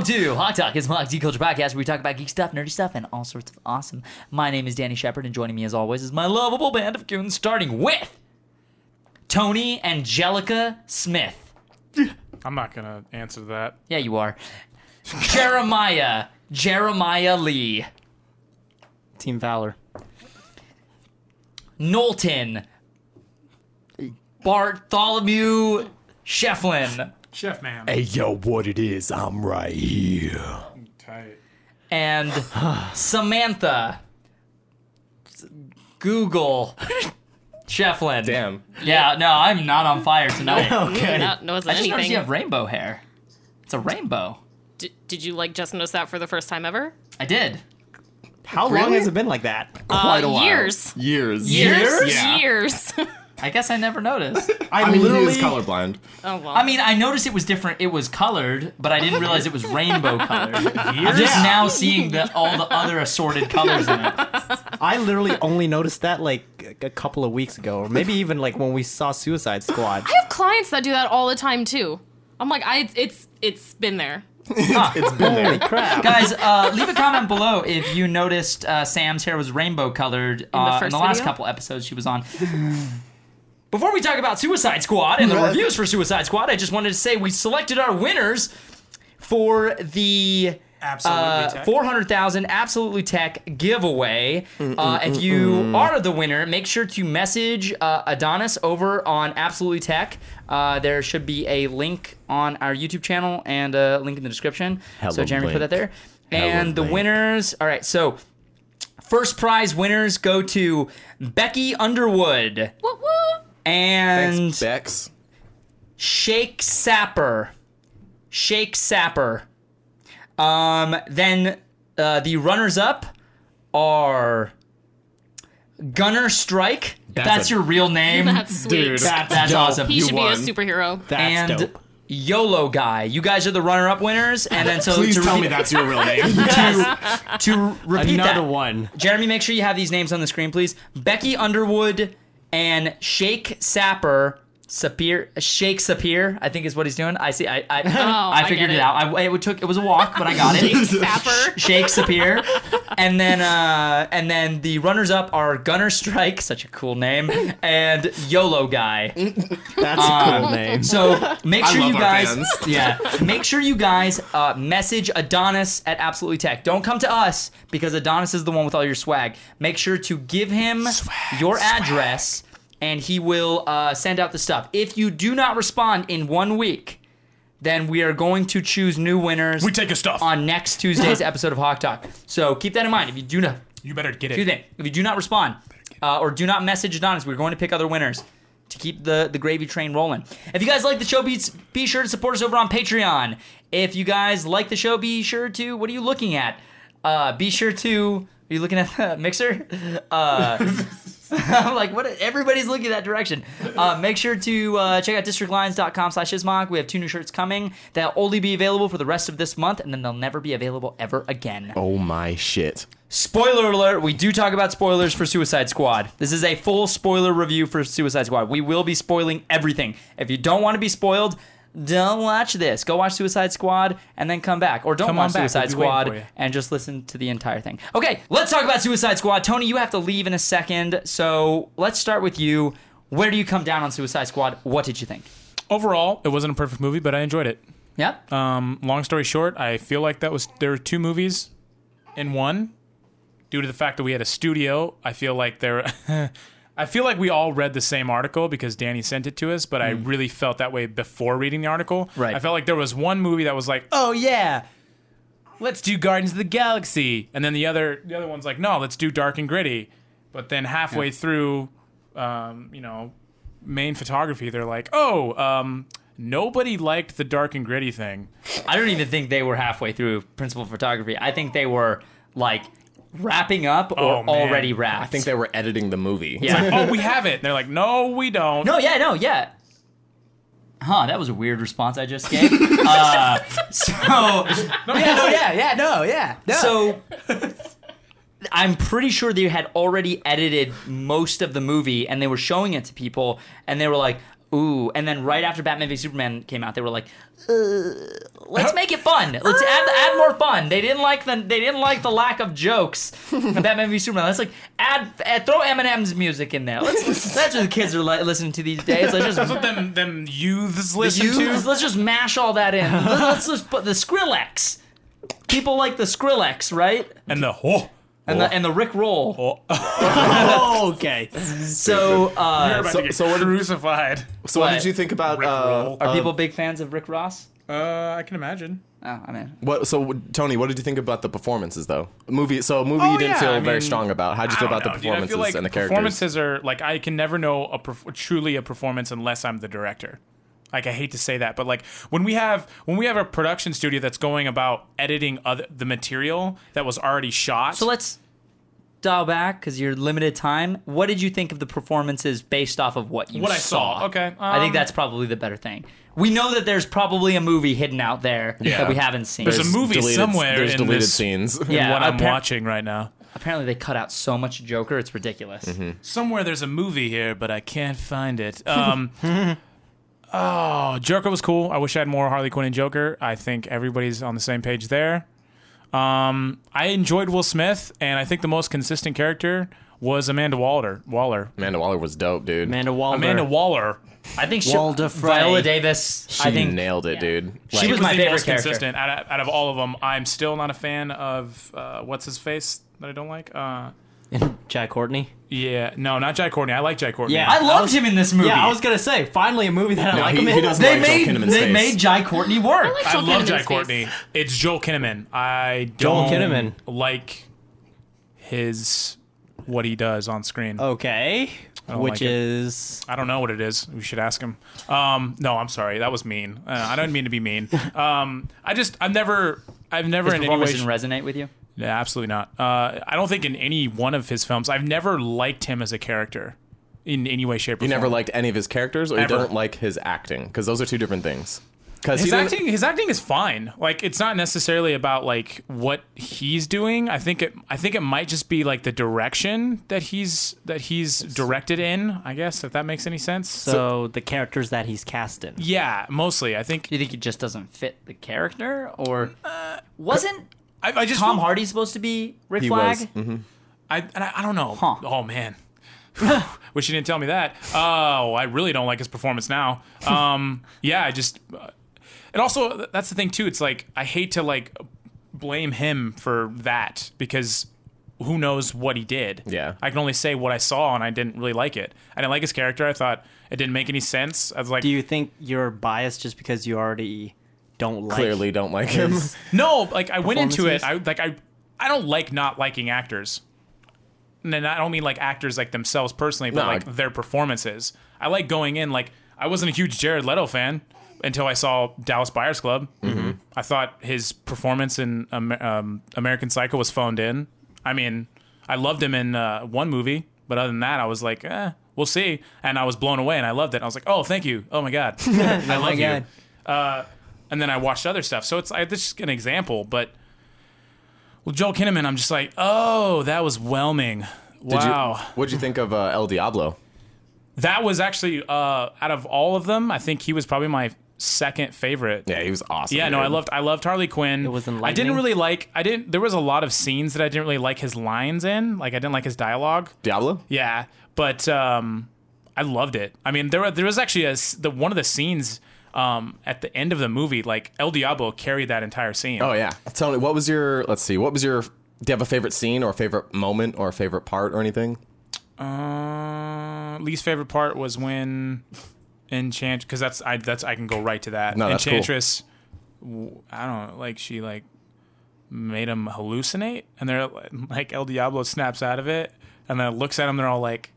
welcome to Hawk Talk. It's my geek culture podcast where we talk about geek stuff, nerdy stuff, and all sorts of awesome. My name is Danny Shepard, and joining me as always is my lovable band of goons, starting with Tony Angelica Smith. I'm not gonna answer that. Yeah, you are. Jeremiah, Jeremiah Lee. Team Valor. Knowlton, Bartholomew Shefflin, Chef man. Hey, yo, what it is? I'm right here. Tight. and Samantha, Google Shefflin. Damn. Yeah, no, I'm not on fire tonight. Okay. Not knows I just noticed you have rainbow hair. It's a rainbow. D- did you like just notice that for the first time ever? I did. How long Really? has it been like that? Quite uh, a while. Years. Years. Years? Yeah. Years. I guess I never noticed. I, I mean, literally. he is colorblind. oh well. I mean, I noticed it was different. It was colored, but I didn't realize it was rainbow colored. I'm just Yeah. now seeing the all the other assorted colors in it. I literally only noticed that like a a couple of weeks ago, or maybe even like when we saw Suicide Squad. I have clients that do that all the time too. I'm like, I it's it's been there. It's been Holy there. crap! Guys, uh, leave a comment below if you noticed uh, Sam's hair was rainbow colored uh, in first the last video? couple episodes she was on. Before we talk about Suicide Squad and the reviews for Suicide Squad, I just wanted to say we selected our winners for the Absolutely. uh, 400,000 Absolutely Tech giveaway. Uh, if you are the winner, make sure to message uh, Adonis over on Absolutely Tech. Uh, there should be a link on our YouTube channel and a link in the description. so Hella Jeremy put that link. there. And the link. winners, all right, so first prize winners go to Becky Underwood Woo woo. And Thanks, Bex. Shake Sapper. Shake Sapper. Um, then uh, the runners up are Gunner Strike. If that's, That's a- your real name, That's sweet. Dude. that, that's dope. awesome. he you should won. be a superhero. That's and dope. YOLO guy. You guys are the runner-up winners, and then so Please to tell repeat- me that's your real name. to, to repeat Another that. one. Jeremy, make sure you have these names on the screen, please. Becky Underwood and Shake Sapper. Sapir, Shake Sapir, I think is what he's doing. I see. I I, I I figured get it it. out. I, it took it was a walk, but I got it. Sapper. Shake Sapir, and then uh, and then the runners up are Gunner Strike, such a cool name, and YOLO Guy. That's a cool name. So make I sure love you our guys, fans. yeah, make sure you guys uh, message Adonis at Absolutely Tech. Don't come to us because Adonis is the one with all your swag. Make sure to give him your address, and he will uh, send out the stuff. If you do not respond in one week, then we are going to choose new winners We take your stuff. on next Tuesday's episode of Hawk Talk. So keep that in mind. If you do not, you better get it. If you do not respond uh, or do not message Adonis, we're going to pick other winners to keep the, the gravy train rolling. If you guys like the show, be, be sure to support us over on Patreon. If you guys like the show, be sure to. What are you looking at? Uh, be sure to. Are you looking at the mixer? Uh, I'm like, what? Everybody's looking that direction. Uh, make sure to uh, check out districtlines.com slash ismog. We have two new shirts coming. They'll only be available for the rest of this month, and then they'll never be available ever again. oh my shit. Spoiler alert, we do talk about spoilers for Suicide Squad. This is a full spoiler review for Suicide Squad. We will be spoiling everything. If you don't want to be spoiled, don't watch this. Go watch Suicide Squad and then come back. Or don't Come watch back. Suicide We'll Squad and just listen to the entire thing. Okay, let's talk about Suicide Squad. Tony, you have to leave in a second. So let's start with you. Where do you come down on Suicide Squad? What did you think? Overall, it wasn't a perfect movie, but I enjoyed it. Yeah? Um, long story short, I feel like that was there were two movies in one. Due to the fact that we had a studio, I feel like there. I feel like we all read the same article because Danny sent it to us, but I really felt that way before reading the article. Right. I felt like there was one movie that was like, "Oh yeah, let's do Guardians of the Galaxy," and then the other the other one's like, "No, let's do Dark and Gritty." But then halfway through, um, you know, main photography, they're like, "Oh, um, nobody liked the Dark and Gritty thing." I don't even think they were halfway through principal photography. I think they were like wrapping up or Oh, man. already wrapped. I think they were editing the movie. Yeah. oh, we have it. And they're like, no, we don't. No, yeah, no, yeah. Huh, that was a weird response I just gave. uh, so, yeah, no, yeah, yeah, no, yeah. No. so I'm pretty sure they had already edited most of the movie and they were showing it to people and they were like, Ooh, and then right after Batman v Superman came out, they were like, uh, "Let's make it fun. Let's add add more fun." They didn't like the they didn't like the lack of jokes in Batman v Superman. Let's like add, add throw Eminem's music in there. Let's that's what the kids are li- listening to these days. Let's just That's what them them youths the listen youths, to. let's just mash all that in. Let's, let's just put the Skrillex. People like the Skrillex, right? And the oh, And the and the Rick Roll. oh. okay. So You're uh, about So- to get so what did- crucified. So what What? did you think about Rick uh, roll. are uh, people big fans of Rick Ross? Uh, I can imagine. Oh, I mean, What? So Tony, what did you think about the performances though? Movie. So a movie Oh, you didn't yeah, feel I very mean, strong about. How'd you feel about don't the know, dude. I performances feel like and the characters? Performances are like I can never know a perf- truly a performance unless I'm the director. Like I hate to say that, but like when we have when we have a production studio that's going about editing other, the material that was already shot. so let's dial back because you're limited time. What did you think of the performances based off of what you saw? What I saw. Okay, I think um, that's probably the better thing. We know that there's probably a movie hidden out there Yeah. that we haven't seen. There's a movie deleted, somewhere There's in deleted this- scenes. in Yeah, what I'm appar- watching right now. Apparently, they cut out so much Joker, it's ridiculous. Mm-hmm. Somewhere there's a movie here, but I can't find it. Um, oh, Joker was cool. I wish I had more Harley Quinn and Joker. I think everybody's on the same page there. Um, I enjoyed Will Smith, and I think the most consistent character was Amanda Waller. Waller. Amanda Waller was dope, dude. Amanda Waller. Amanda Waller. I think she, Walder Frey. Viola Davis. she I think nailed it, dude. She was was my the favorite most character. consistent out of, out of all of them. I'm still not a fan of uh, what's his face that I don't like. Uh, Jai Courtney. Yeah, no, not Jai Courtney. I like Jai Courtney. Yeah. I I loved was- him in this movie. Yeah, I was gonna say finally a movie that I No, like he- him he in. doesn't they like Joel made Kinnaman's they face. made Jai Courtney work. I like I Joel love Kinnaman's Jack face. Courtney. It's Joel Kinnaman. I Joel don't Kinnaman. like his what he does on screen. Okay, don't which like it. is I don't know what it is. We should ask him. Um, no, I'm sorry. That was mean. Uh, I don't mean to be mean. Um, I just I've never I've never His in any way. performance didn't resonate with you. Yeah, absolutely not. Uh, I don't think in any one of his films I've never liked him as a character in any way, shape, or You form. never liked any of his characters, or Ever. you don't like his acting, because those are two different things. Because his acting his acting is fine like it's not necessarily about like what he's doing i think it i think it might just be like the direction that he's that he's directed in i guess if that makes any sense so, the characters that he's cast in. yeah mostly i think Do you think he just doesn't fit the character, or wasn't i, I just Tom Hardy's supposed to be Rick he Flag? was. mhm. I, and I, I don't know Huh. oh man wish you didn't tell me that oh i really don't like his performance now um yeah i just uh, and also that's the thing too it's like i hate to like blame him for that because who knows what he did Yeah. i can only say what i saw and i didn't really like it i didn't like his character i thought it didn't make any sense i was like Do you think you're biased just because you already don't like? Clearly, don't like him. no like i went into it i like i i don't like not liking actors. And then i don't mean like actors like themselves personally but No, like I- their performances. I like going in like i wasn't a huge jared leto fan until i saw dallas buyers club. Mm-hmm. i thought his performance in um, um, american psycho was phoned in. I mean i loved him in uh, one movie but other than that i was like eh, we'll see. And i was blown away and i loved it. I was like oh thank you. Oh my god. I Oh love my you. God. uh, and then I watched other stuff. So it's I, this is just an example, but well, Joel Kinnaman, I'm just like, oh, that was whelming. Did Wow, you? What'd you think of uh, El Diablo? that was actually uh, out of all of them, I think he was probably my second favorite. Yeah, he was awesome. Yeah, no, dude. I loved I loved Harley Quinn. It was I didn't really like I didn't there was a lot of scenes that I didn't really like his lines in. Like I didn't like his dialogue. Diablo. Yeah, but um, I loved it. I mean, there were, there was actually a the one of the scenes um, at the end of the movie, like El Diablo carried that entire scene. Oh yeah, tell me What was your? Let's see. What was your? Do you have a favorite scene or a favorite moment or a favorite part or anything? Uh, least favorite part was when Enchant because that's I that's I can go right to that. No, that's cool. Enchantress. w- I don't know, like she like made him hallucinate, and they're like El Diablo snaps out of it, and then looks at him. They're all like,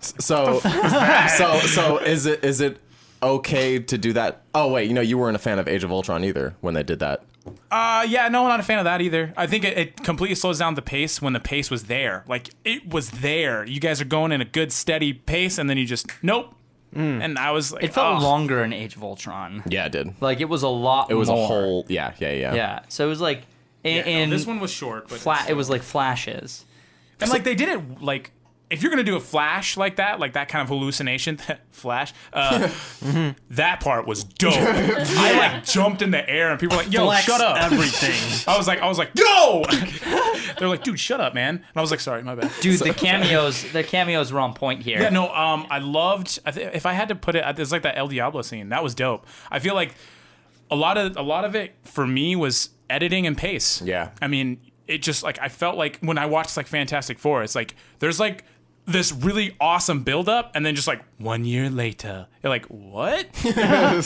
So, so, so is it is it okay to do that? Oh wait, you know you weren't a fan of Age of Ultron either when they did that. Uh, yeah, no, I'm not a fan of that either. I think it, it completely slows down the pace when the pace was there. Like it was there. You guys are going in a good steady pace, and then you just nope. And I was like, It felt "Ugh." longer in Age of Ultron. Yeah, it did. Like it was a lot. It was more. a whole. Yeah, yeah, yeah. Yeah. So it was like and, Yeah, no, in this one was short, but flat. It was like flashes. and like they did it like if you're gonna do a flash like that, like that kind of hallucination, flash, uh, that part was dope. I like jumped in the air and people were like, "Yo, Flex shut up!" Everything. I was like, I was like, "Yo!" They're like, "Dude, shut up, man!" And I was like, "Sorry, my bad." Dude, the cameos, the cameos were on point here. Yeah, no, um, I loved. I th- if I had to put it, it's like that El Diablo scene. That was dope. I feel like a lot of a lot of it for me was editing and pace. Yeah. I mean, it just like I felt like when I watched like Fantastic Four, it's like there's like this really awesome buildup, and then just like one year later, you're like, what?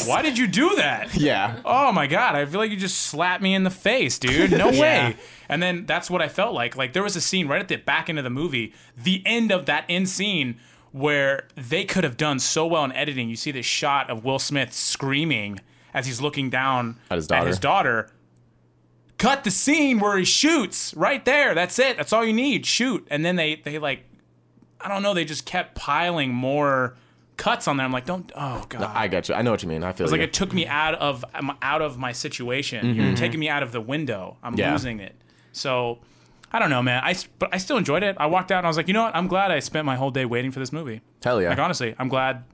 Why did you do that? Yeah. Oh my god, I feel like you just slapped me in the face, dude. No way. And then that's what I felt like. Like there was a scene right at the back end of the movie, the end of that end scene where they could have done so well in editing. You see this shot of Will Smith screaming as he's looking down At his daughter. daughter. Cut the scene where he shoots right there. That's it. That's all you need. Shoot. And then they they like I don't know, they just kept piling more cuts on there. I'm like, don't oh god. I got you. I know what you mean. I feel It's like you. it took me out of I'm out of my situation. You're taking me out of the window. I'm Yeah. losing it. So I don't know, man. I s- but I still enjoyed it. I walked out and I was like, you know what? I'm glad I spent my whole day waiting for this movie. Hell yeah. Like honestly, I'm glad.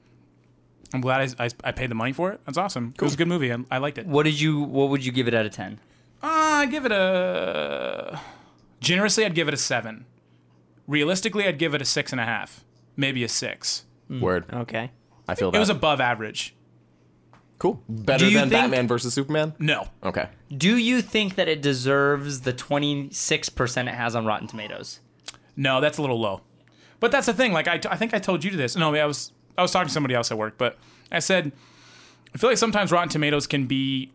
I'm glad I, I, I paid the money for it. That's awesome. It was a good movie. I, I liked it. What did you? What would you give it out of ten? Uh, I give it a generously. I'd give it a seven. Realistically, I'd give it a six and a half, maybe a six. Mm. Word. Okay. I feel that. It was above average. cool. Better Do you than think- Batman versus Superman. No, Okay. Do you think that it deserves the twenty six percent it has on Rotten Tomatoes? No, that's a little low. But that's the thing. Like I, I think I told you this. No, I was I was talking to somebody else at work, but I said I feel like sometimes Rotten Tomatoes can be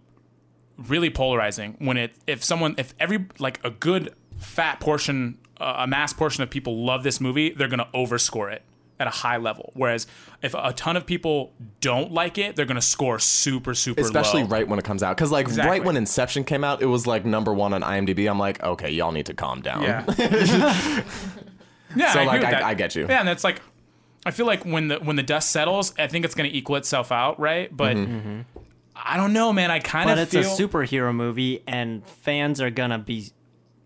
really polarizing when it if someone if every like a good fat portion a mass portion of people love this movie, they're gonna overscore it at a high level. Whereas if a ton of people don't like it, they're gonna score super super Especially low. right when it comes out, because like Exactly. right when Inception came out, it was like number one on IMDb. I'm like, okay, y'all need to calm down. Yeah. yeah. So, I like, I- I get you. Yeah, and it's like, I feel like when the when the dust settles, I think it's gonna equal itself out, right? But Mm-hmm. I don't know, man. I kind of. But it's feel a superhero movie, and fans are gonna be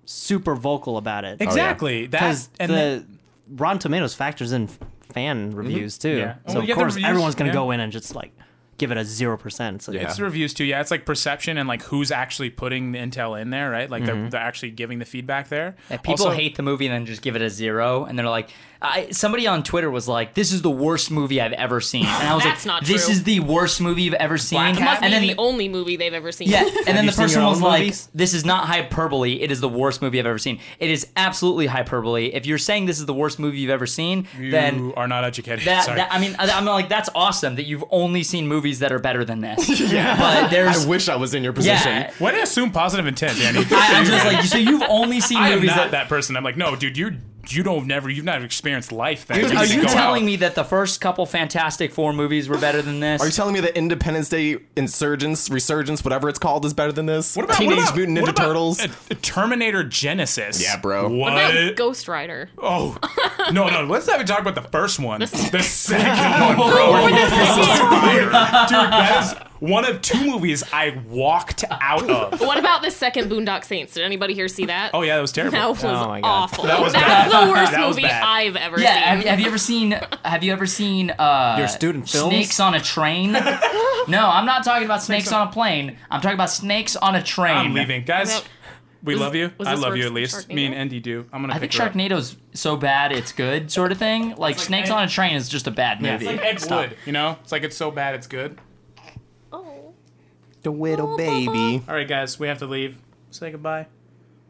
super vocal about it. exactly that. Because And the then- Rotten Tomatoes factors in fan reviews too. Yeah. So Well, of course reviews, everyone's gonna yeah. go in and just like give it a zero percent. So Yeah. it's the reviews too. Yeah, it's like perception and like who's actually putting the intel in there, right? Like Mm-hmm. they're, they're actually giving the feedback there. Yeah, people Also- hate the movie and then just give it a zero, and they're like, I, somebody on Twitter was like, "This is the worst movie I've ever seen," and I was That's like, not "This true. is the worst movie you've ever seen." Black It must and be then the only movie they've ever seen. Yeah, and then you the seen person your was own like, movies? "This is not hyperbole. It is the worst movie I've ever seen. It is absolutely hyperbole. If you're saying this is the worst movie you've ever seen, then. You then are not educated. that, Sorry. that I mean, I- I'm like, that's awesome that you've only seen movies that are better than this. yeah, but there's I wish I was in your position. yeah. Why do you assume positive intent, Danny? I, I'm just like, so you've only seen I am movies not that. that person. I'm like, no, dude, you're you don't never you've never experienced life. Then Are you go telling out. me that the first couple Fantastic Four movies were better than this? Are you telling me that Independence Day Insurgence, Resurgence, whatever it's called, is better than this? What about Teenage what about- Mutant what Ninja about Turtles? a- a Terminator Genisys? Yeah, bro. What? What about Ghost Rider? Oh no, no. Let's not even talk about the first one. The second one, bro. Or the This is second. fire. dude. That is one of two movies I walked out of. What about the second Boondock Saints? Did anybody here see that? Oh yeah, that was terrible. That was Oh my God. awful. That was That's bad. the worst That was movie bad. I've ever yeah, seen. have, have you ever seen? Have you ever seen uh, Your student films? Snakes on a train? no, I'm not talking about snakes on a plane. I'm talking about snakes on a train. I'm leaving, guys. Yep. We Was- love you. was I this love you worse at than least. Me and Sharknado? Andy do. I'm gonna I pick think her up. Sharknado's so bad it's good sort of thing. Like Snakes Ed- on a Train is just a bad Yeah, movie. it's Like Ed Stop. Wood, you know? It's like it's so bad it's good. The widow baby. All right, guys, we have to leave. Say goodbye.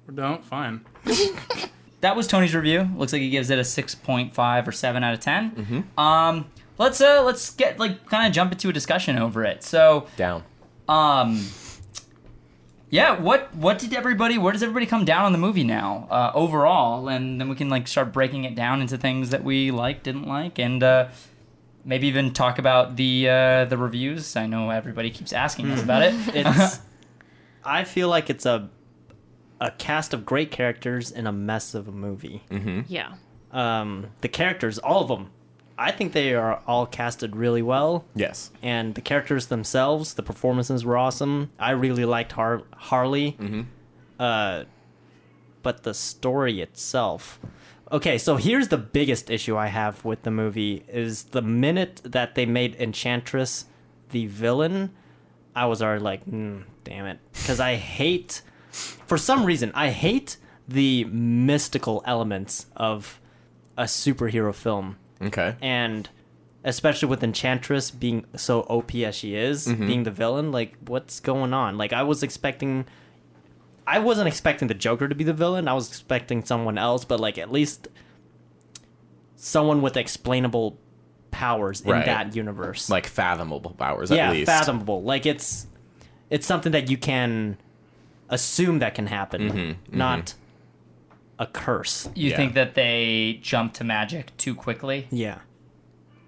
Or don't. Fine. That was Tony's review. Looks like he gives it a 6.5 or 7 out of 10. Mm-hmm. Um, let's uh let's get like kind of jump into a discussion over it. So, Down. um yeah, what what did everybody where does everybody come down on the movie now uh, overall and then we can like start breaking it down into things that we liked, didn't like and uh maybe even talk about the uh the reviews. I know everybody keeps asking us about it. it's. I feel like it's a a cast of great characters in a mess of a movie. Yeah. Um, the characters, all of them, I think they are all casted really well. Yes. and the characters themselves, the performances were awesome. I really liked Har- Harley. Uh, but the story itself, Okay, so here's the biggest issue I have with the movie is the minute that they made Enchantress the villain, I was already like, mm, damn it, because I hate, for some reason, I hate the mystical elements of a superhero film, Okay. and especially with Enchantress being so OP as she is, being the villain, like what's going on? Like I was expecting I wasn't expecting the Joker to be the villain. I was expecting someone else, but like at least someone with explainable powers in Right. that universe. Like fathomable powers yeah, at least. fathomable. Like it's it's something that you can assume that can happen, Mm-hmm, not a curse. You Yeah. think that they jump to magic too quickly? Yeah.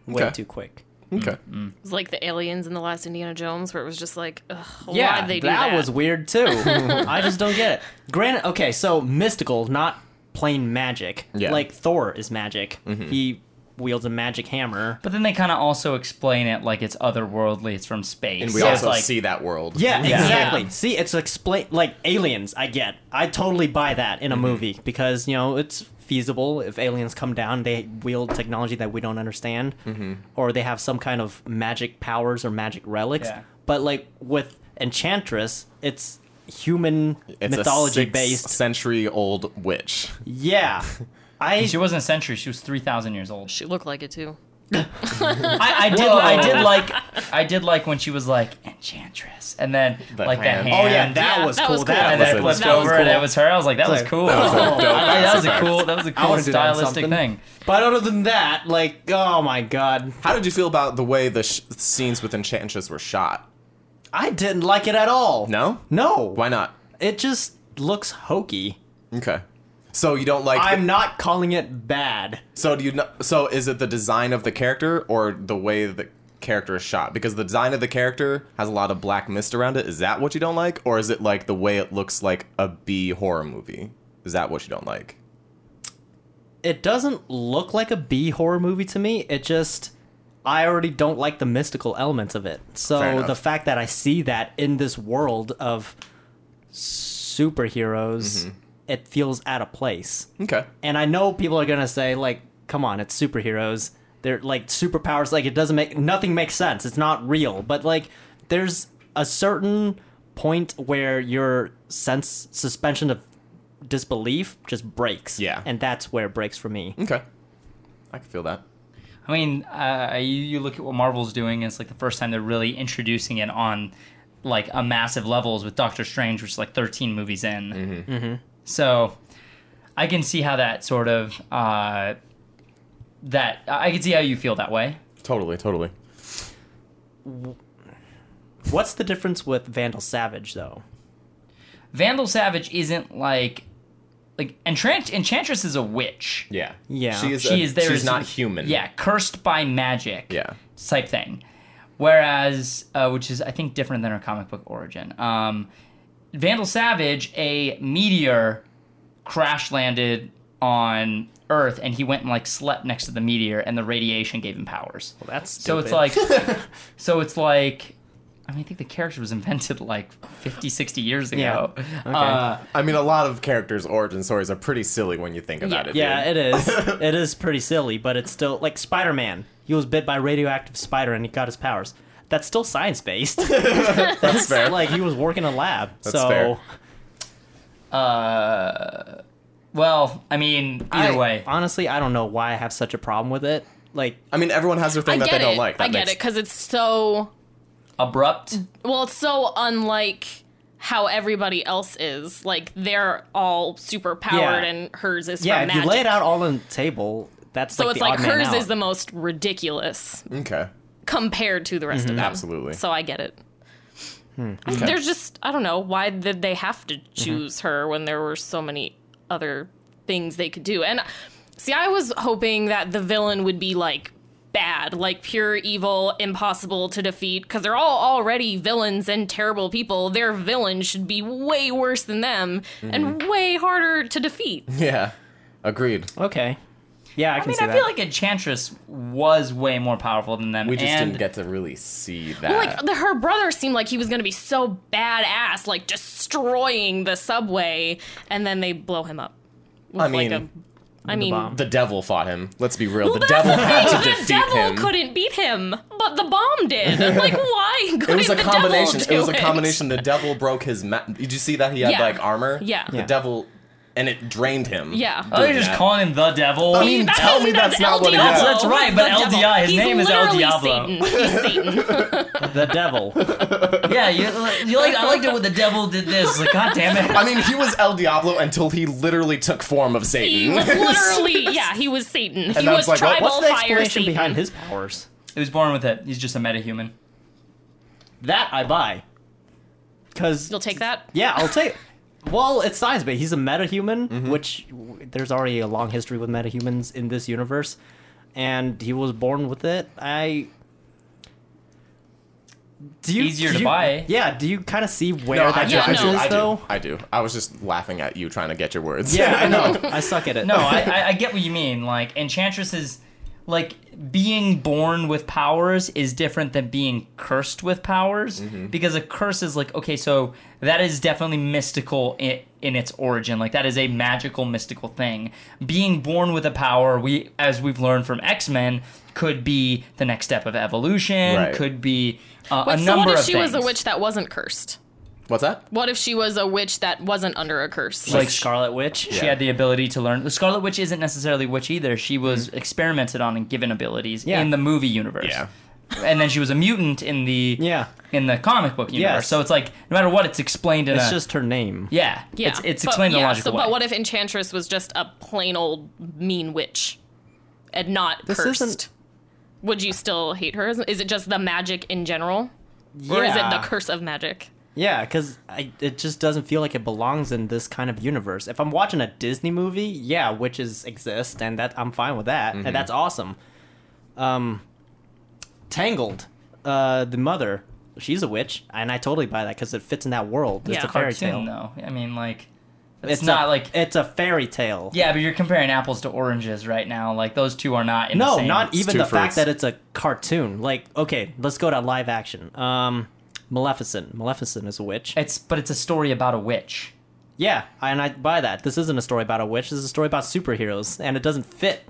Way Okay. too quick. Okay. Mm-hmm. Mm. It was like the aliens in the last Indiana Jones, where it was just like, ugh, Yeah, why'd they do that, that? was weird too. I just don't get it. Granted, okay, so mystical, not plain magic. Yeah. Mm-hmm. Like Thor is magic. Mm-hmm. He wields a magic hammer. But then they kind of also explain it like it's otherworldly, it's from space. And we So also like, see that world. Yeah, Yeah. exactly. Yeah. See, it's explain like aliens. I get. I totally buy that in a mm-hmm. movie because you know it's feasible if aliens come down, they wield technology that we don't understand, mm-hmm. or they have some kind of magic powers or magic relics. Yeah. But like with Enchantress, it's human It's mythology a based. century old witch. Yeah. I She wasn't a century, she was 3,000 years old. She looked like it too. I, I did I did like I did like when she was like enchantress and then The like hand. the hand Oh yeah, that Yeah, was that cool. was That cool. and then it was- flipped that was over and cool. it was her. I was like, that was cool. that was a I- dope I- that was a cool. That was a cool wanna do that on stylistic thing. But other than that, like, oh my god, How did you feel about the way the sh- scenes with Enchantress were shot? I didn't like it at all. No? No. Why not? It just looks hokey. Okay. So you don't like I'm not calling it bad. So do you so is it the design of the character or the way the character is shot? Because the design of the character has a lot of black mist around it. Is that what you don't like or is it like the way it looks like a B horror movie? Is that what you don't like? It doesn't look like a B horror movie to me. It just I already don't like the mystical elements of it. So the fact that I see that in this world of superheroes, mm-hmm. It feels out of place. Okay. And I know people are gonna say like, "Come on, it's superheroes. They're like superpowers. Like it doesn't make nothing makes sense. It's not real." But like, there's a certain point where your sense suspension of disbelief just breaks. Yeah. and that's where it breaks for me. Okay. I can feel that. I mean, uh, you, you look at what Marvel's doing. It's like the first time they're really introducing it on like a massive levels with Doctor Strange, which is like 13 movies in. Mm-hmm. So I can see how that sort of uh, that I can see how you feel that way. Totally, totally. What's the difference with Vandal Savage though? Vandal Savage isn't like like Enchant- Enchantress is a witch. Yeah. Yeah. She is She a- is there. She's as- not human. Yeah, cursed by magic. Yeah. type thing. Whereas, uh, which is I think different than her comic book origin. Um, Vandal Savage, a meteor crash landed on Earth, and he went and like slept next to the meteor, and the radiation gave him powers. That's So it's like, so it's like, I mean, I think the character was invented like 50, 60 years ago. Yeah. Okay. Uh, I mean, a lot of characters' origin stories are pretty silly when you think about Yeah. it. Yeah, dude. it is. it is pretty silly, but it's still like Spider Man. He was bit by a radioactive spider and he got his powers. That's still science based. That's fair. like he was working in a lab. That's so fair. uh, well, I mean, either I- way, honestly, I don't know why I have such a problem with it. Like, I mean, everyone has their thing I that get they don't like. That I get makes- it because it's so abrupt. well. It's so unlike how everybody else is. Like they're all super powered, Yeah. and hers is yeah, from if you magic. lay it out all on the table, that's so like it's the like odd hers is the most ridiculous Okay. Compared to the rest of them. Absolutely. So I get it. Hmm. There's just I don't know why did they have to Mm-hmm. choose her when there were so many other things they could do. And see, I was hoping that the villain would be like bad, like pure evil, impossible to defeat because they're all already villains and terrible people. Their villain should be way worse than them and Mm-hmm. way harder to defeat. Yeah. Agreed. okay. Yeah, I I can mean, see I that. feel like Enchantress was way more powerful than them. We just and didn't get to really see that. Well, like the, her brother seemed like he was going to be so badass, like destroying the subway, and then they blow him up. With I mean, like a I mean, bomb. The devil fought him. Let's be real. well, the that's devil had to the thing, defeat The devil him. couldn't beat him, but the bomb did. Like, why? It couldn't was a the combination. It was a combination. The devil broke his. Ma- Did you see that he had Yeah. like armor? Yeah. The Yeah. devil, and it drained him. Yeah. Oh, you're doing just that. calling him the devil. I mean, That's tell me that's not what it Diablo. is. That's right, but the El devil. His He's name is El literally Diablo. Satan. He's Satan. the devil. yeah, you, you like. I liked it when the devil did this. Like, god damn it. I mean, he was El Diablo until he literally took form of Satan. He Satan. was literally, yeah, he was Satan. He was was like, tribal What's the fire explanation Satan. behind his powers? He was born with it. He's just a metahuman. That I buy. Cause You'll take that? Yeah, I'll take. Well, it's science, but he's a metahuman, mm-hmm. which there's already a long history with metahumans in this universe, and he was born with it. I. Do you, Easier do to you- buy. Yeah. Do you kind of see where No, I that do, Yeah, I difference do, no. is, I though? do. I do. I was just laughing at you trying to get your words. Yeah, I know. I suck at it. No, I, I, I get what you mean. Like, Enchantress is like being born with powers is different than being cursed with powers because a curse is like okay, so that is definitely mystical in, in its origin. Like that is a magical, mystical thing. Being born with a power, we as we've learned from X Men, could be the next step of evolution. Right. Could be uh, Wait, a so number what if of she things. was a witch that wasn't cursed? What's that? What if she was a witch that wasn't under a curse? like Like- Scarlet Witch. She had the ability to learn. The Scarlet Witch isn't necessarily witch either. She was mm. experimented on and given abilities Yeah. in the movie universe. Yeah. and then she was a mutant in the Yeah. in the comic book universe. Yes. So it's like no matter what, it's explained in It's a just her name. yeah. yeah, It's it's But- explained in a yeah, logical so, way. But what if Enchantress was just a plain old mean witch and not This cursed? isn't- Would you still hate her? Is it just the magic in general? Or is it the curse of magic? Yeah, because it just doesn't feel like it belongs in this kind of universe. If I'm watching a Disney movie, yeah, witches exist, and that I'm fine with that, and that's awesome. Um, Tangled, uh, the mother, she's a witch, and I totally buy that because it fits in that world. It's a fairy cartoon tale. though. I mean, like it's, It's not a, like it's a fairy tale. yeah, but you're comparing apples to oranges right now. Like those two are not in the No, same. not even two the fact that it's a cartoon. Like, okay, let's go to live action. Um, Maleficent. Maleficent is a witch. It's but it's a story about a witch. Yeah, and I buy that. This isn't a story about a witch. This is a story about superheroes, and it doesn't fit.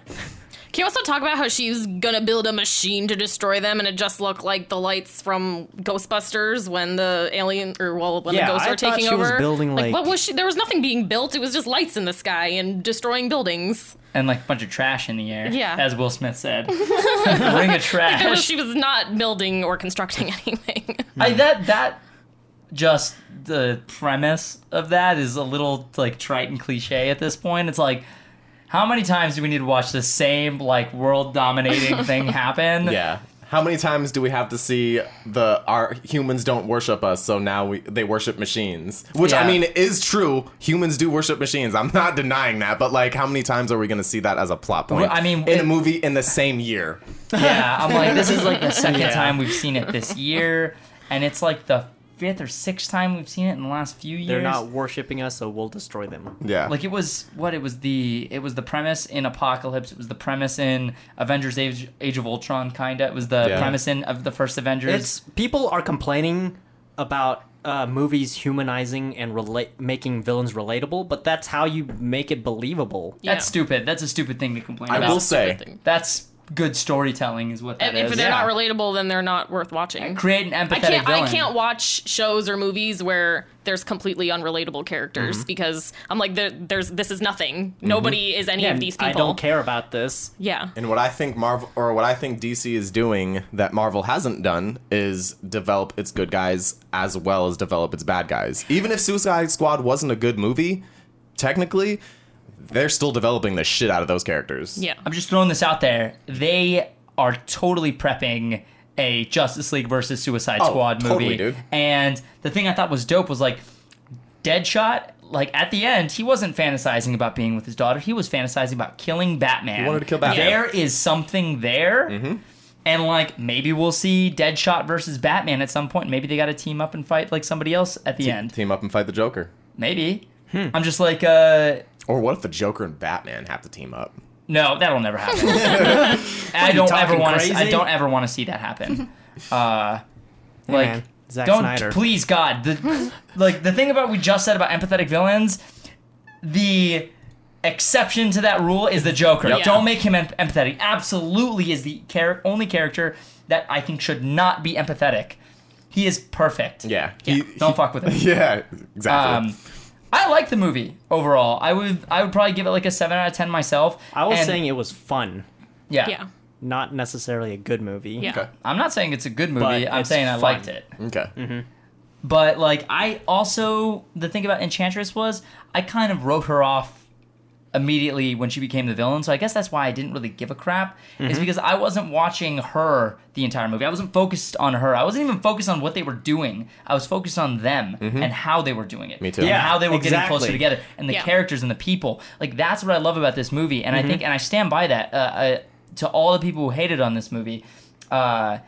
Can you also talk about how she's gonna build a machine to destroy them, and it just looked like the lights from Ghostbusters when the alien or well when Yeah, the ghosts I are thought taking she was over? building, like- what was she? There was nothing being built. It was just lights in the sky and destroying buildings. And like a bunch of trash in the air. Yeah. As Will Smith said. Ring of trash. she was not building or constructing anything. I that that just the premise of that is a little like trite and cliche at this point. It's like how many times do we need to watch the same like world dominating thing happen? Yeah. How many times do we have to see the our humans don't worship us, so now we they worship machines? Which I mean is true. Humans do worship machines. I'm not denying that, but like, how many times are we going to see that as a plot point? Well, I mean, in it- a movie in the same year. Yeah, I'm like this is like the second Yeah. time we've seen it this year, and it's like the fifth or sixth time we've seen it in the last few years. They're not worshiping us, so we'll destroy them. Yeah. like it was what it was the it was the premise in Apocalypse. It was the premise in Avengers: Age, Age of Ultron. Kinda. It was the Yeah. premise in of the first Avengers. It's people are complaining about uh, movies humanizing and relate making villains relatable, but that's how you make it believable. Yeah. That's stupid. That's a stupid thing to complain I about. I will say, That's good storytelling, is what that And is. if they're yeah. not relatable, then they're not worth watching. Create an empathetic I can't. villain. I can't watch shows or movies where there's completely unrelatable characters Mm-hmm. because I'm like, there, there's this is nothing. Nobody is any Yeah, of these people. I don't care about this. Yeah. And what I think Marvel or what I think DC is doing that Marvel hasn't done is develop its good guys as well as develop its bad guys. Even if Suicide Squad wasn't a good movie, technically, they're still developing the shit out of those characters. Yeah. I'm just throwing this out there. They are totally prepping a Justice League versus Suicide Oh, Squad movie. totally, dude. And the thing I thought was dope was like Deadshot. Like at the end, he wasn't fantasizing about being with his daughter. He was fantasizing about killing Batman. He wanted to kill Batman. There is something there. Mm-hmm. And like maybe we'll see Deadshot versus Batman at some point. Maybe they got to team up and fight like somebody else at the end. Team up and fight the Joker. Maybe. Hmm. I'm just like, uh, Or what if the Joker and Batman have to team up? no, that'll never happen. I don't ever want to. I don't ever want to see that happen. Uh, Hey, like, man, Zack don't Snyder. please God. The like the thing about we just said about empathetic villains, the exception to that rule is the Joker. Yep. Don't make him em- empathetic. Absolutely is the char- only character that I think should not be empathetic. He is perfect. Yeah. Yeah. Don't fuck with him. Yeah, exactly. Um, I like the movie overall. I would I would probably give it like a seven out of ten myself. I was And- saying it was fun, yeah. Yeah. not necessarily a good movie. Yeah. okay. I'm not saying it's a good But movie. I'm it's saying I liked it. Okay. Mm-hmm. But like I also the thing about Enchantress was I kind of wrote her off immediately when she became the villain. So I guess that's why I didn't really give a crap. Mm-hmm. Is because I wasn't watching her the entire movie. I wasn't focused on her. I wasn't even focused on what they were doing. I was focused on them and how they were doing it. Mm-hmm. Me too. And Yeah, how they were getting closer together and the Yeah. characters and the people. Like that's what I love about this movie. And Mm-hmm. I think and I stand by that. Uh, uh, to all the people who hated on this movie. Uh,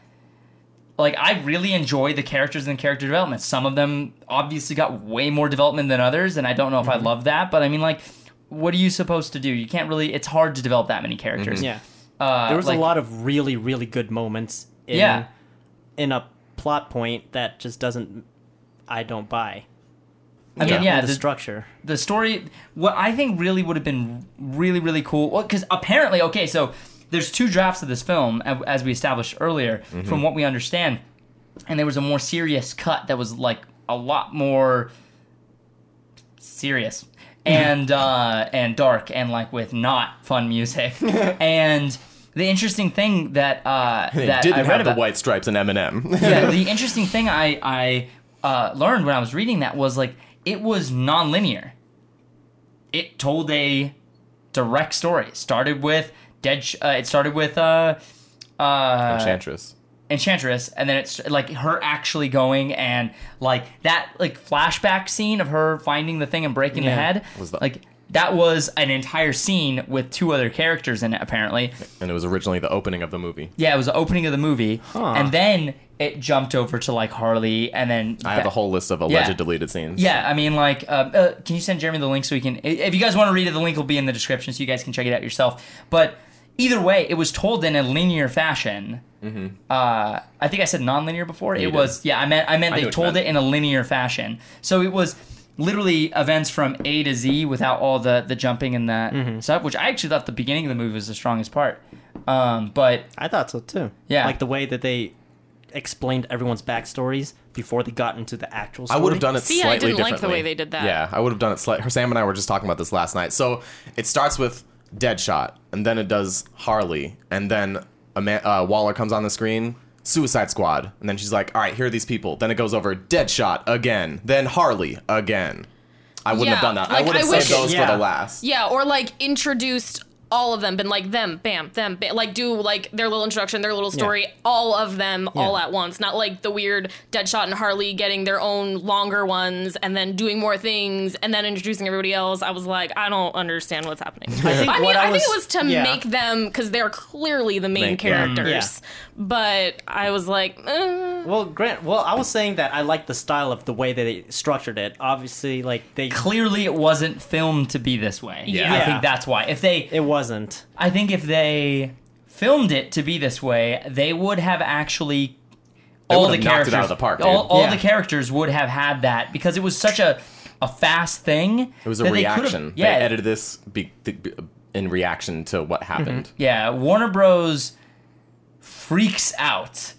like I really enjoy the characters and character development. Some of them obviously got way more development than others, and I don't know if Mm-hmm. I love that. But I mean, like, what are you supposed to do? You can't really. It's hard to develop that many characters. Yeah. Uh, There was like- a lot of really, really good moments in, Yeah. in a plot point that just doesn't, I don't buy. I mean, yeah, the, the, structure. the story. What I think really would have been really, really cool. Well, because apparently, okay, so there's two drafts of this film, as we established earlier, from what we understand, and there was a more serious cut that was like a lot more serious and uh, and dark and like with not fun music. and the interesting thing that uh, They that didn't I read have the about, white stripes and Eminem. yeah, the interesting thing I I uh, learned when I was reading that was like it was non-linear. It told a direct story. It started with dead. Sh- uh, it started with uh, uh, Enchantress. Enchantress, and then it's like her actually going and like that like flashback scene of her finding the thing and breaking the head Was the- like that was an entire scene with two other characters in it apparently. And it was originally the opening of the movie. Yeah, it was the opening of the movie, Huh. and then it jumped over to like Harley, and then I have a whole list of alleged Yeah. deleted scenes. Yeah, I mean, like, uh, uh, can you send Jeremy the link so we can? If you guys want to read it, the link will be in the description, so you guys can check it out yourself. But either way, it was told in a linear fashion. Mm-hmm. Uh, I think I said non-linear before. you it did. was yeah. I meant I meant I they knew what you told meant. it in a linear fashion. So it was literally events from A to Z without all the the jumping and that Mm-hmm. stuff. Which I actually thought the beginning of the movie was the strongest part. Um, but I thought so too. Yeah. Like the way that they explained everyone's backstories before they got into the actual I story. would have done it See, I didn't like the way they did that. Yeah, I would have done it slightly. Sam and I were just talking about this last night. So it starts with Deadshot, and then it does Harley, and then a man, uh, Waller comes on the screen, Suicide Squad, and then she's like, "All right, here are these people." Then it goes over Deadshot again, then Harley again. I wouldn't Yeah, have done that. like, I would have I saved wish- those Yeah. for the last. Yeah, or like introduced all of them, been like them, bam, them, bam, like do like their little introduction, their little story, all of them all at once. Not like the weird Deadshot and Harley getting their own longer ones and then doing more things and then introducing everybody else. I was like, I don't understand what's happening. I, think mean, what I I, think it was- was to yeah. make them because they're clearly the main Main- yeah. characters. But I was like, eh. Well, Grant. Well, I was saying that I like the style of the way that they structured it. Obviously, like they, clearly, it wasn't filmed to be this way. Yeah. I think that's why. If they it wasn't. I think if they filmed it to be this way, they would have actually all the characters it out of the park, all, all Yeah. the characters would have had that because it was such a a fast thing. It was a that they reaction. Yeah, They edited this be, be, in reaction to what happened. yeah. Warner Bros. Freaks out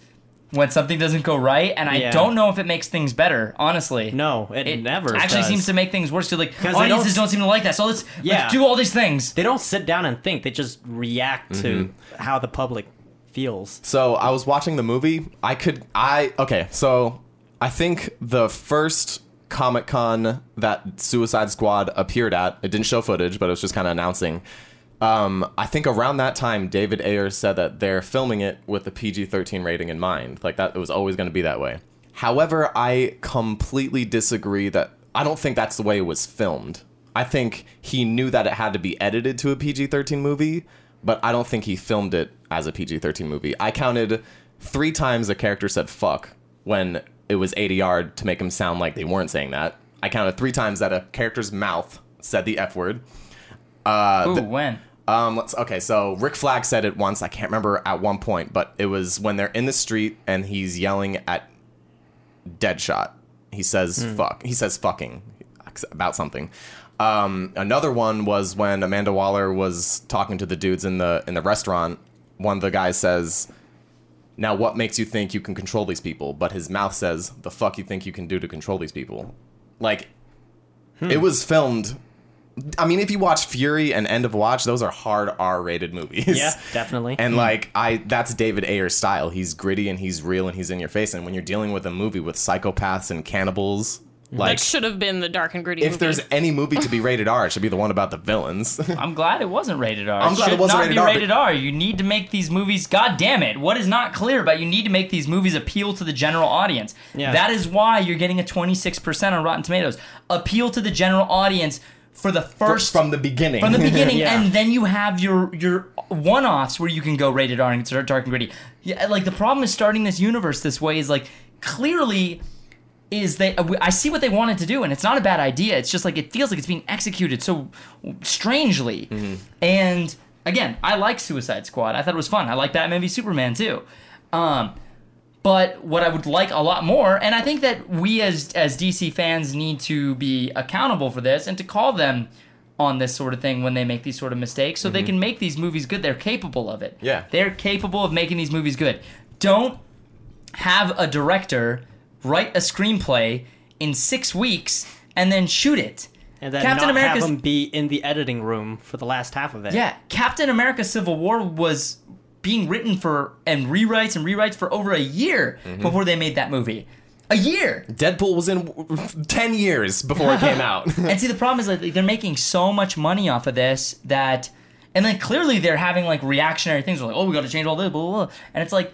when something doesn't go right, and I Yeah. don't know if it makes things better. Honestly, No, it, It never actually does. seems to make things worse. Cause like 'Cause they audiences don't- don't, seem to like that, so let's, Yeah. let's do all these things. They don't sit down and think. They just react to Mm-hmm. how the public feels. So I was watching the movie. I could I okay, so I think the first Comic Con that Suicide Squad appeared at, it didn't show footage, but it was just kind of announcing. Um, I think around that time, David Ayer said that they're filming it with the PG-13 rating in mind. Like that, it was always going to be that way. However, I completely disagree that I don't think that's the way it was filmed. I think he knew that it had to be edited to a PG-13 movie, but I don't think he filmed it as a PG-13 movie. I counted three times a character said "fuck" when it was ADR'd to make him sound like they weren't saying that. I counted three times that a character's mouth said the F word. Ooh, when? Um, let's okay. So Rick Flag said it once. I can't remember at one point, but it was when they're in the street and he's yelling at Deadshot. He says "fuck." He says "fucking" about something. Um, another one was when Amanda Waller was talking to the dudes in the in the restaurant. One of the guys says, "Now, what makes you think you can control these people?" But his mouth says, "The fuck you think you can do to control these people?" Like, it was filmed. I mean, if you watch Fury and End of Watch, those are hard R-rated movies. Yeah, definitely. And like I that's David Ayer's style. He's gritty and he's real and he's in your face. And when you're dealing with a movie with psychopaths and cannibals, like that should have been the dark and gritty. if movie. there's any movie to be rated R, it should be the one about the villains. I'm glad it wasn't rated R. I'm glad it should wasn't not rated be R, rated R. You need to make these movies. God damn it! What is not clear about you need to make these movies appeal to the general audience. Yeah. That is why you're getting a 26% on Rotten Tomatoes. Appeal to the general audience for the first from the beginning. from the beginning, Yeah. and then you have your your one-offs where you can go rated R and start dark and gritty. Yeah, like the problem is starting this universe this way is like clearly is they I see what they wanted to do and it's not a bad idea. It's just like it feels like it's being executed so strangely. And again, I like Suicide Squad. I thought it was fun. I like Batman v Superman too. Um, but what I would like a lot more, and I think that we as as DC fans need to be accountable for this and to call them on this sort of thing when they make these sort of mistakes, so they mm-hmm. can make these movies good. They're capable of it. Yeah. they're capable of making these movies good. Don't have a director write a screenplay in six weeks and then shoot it. and then Captain not America's have them be in the editing room for the last half of it. yeah, Captain America: Civil War was being written for and rewrites and rewrites for over a year mm-hmm. before they made that movie. A year. Deadpool was in ten years before it came out. and see, the problem is like they're making so much money off of this that, and then clearly they're having like reactionary things like, oh, we got to change all this, blah, blah, blah. and it's like.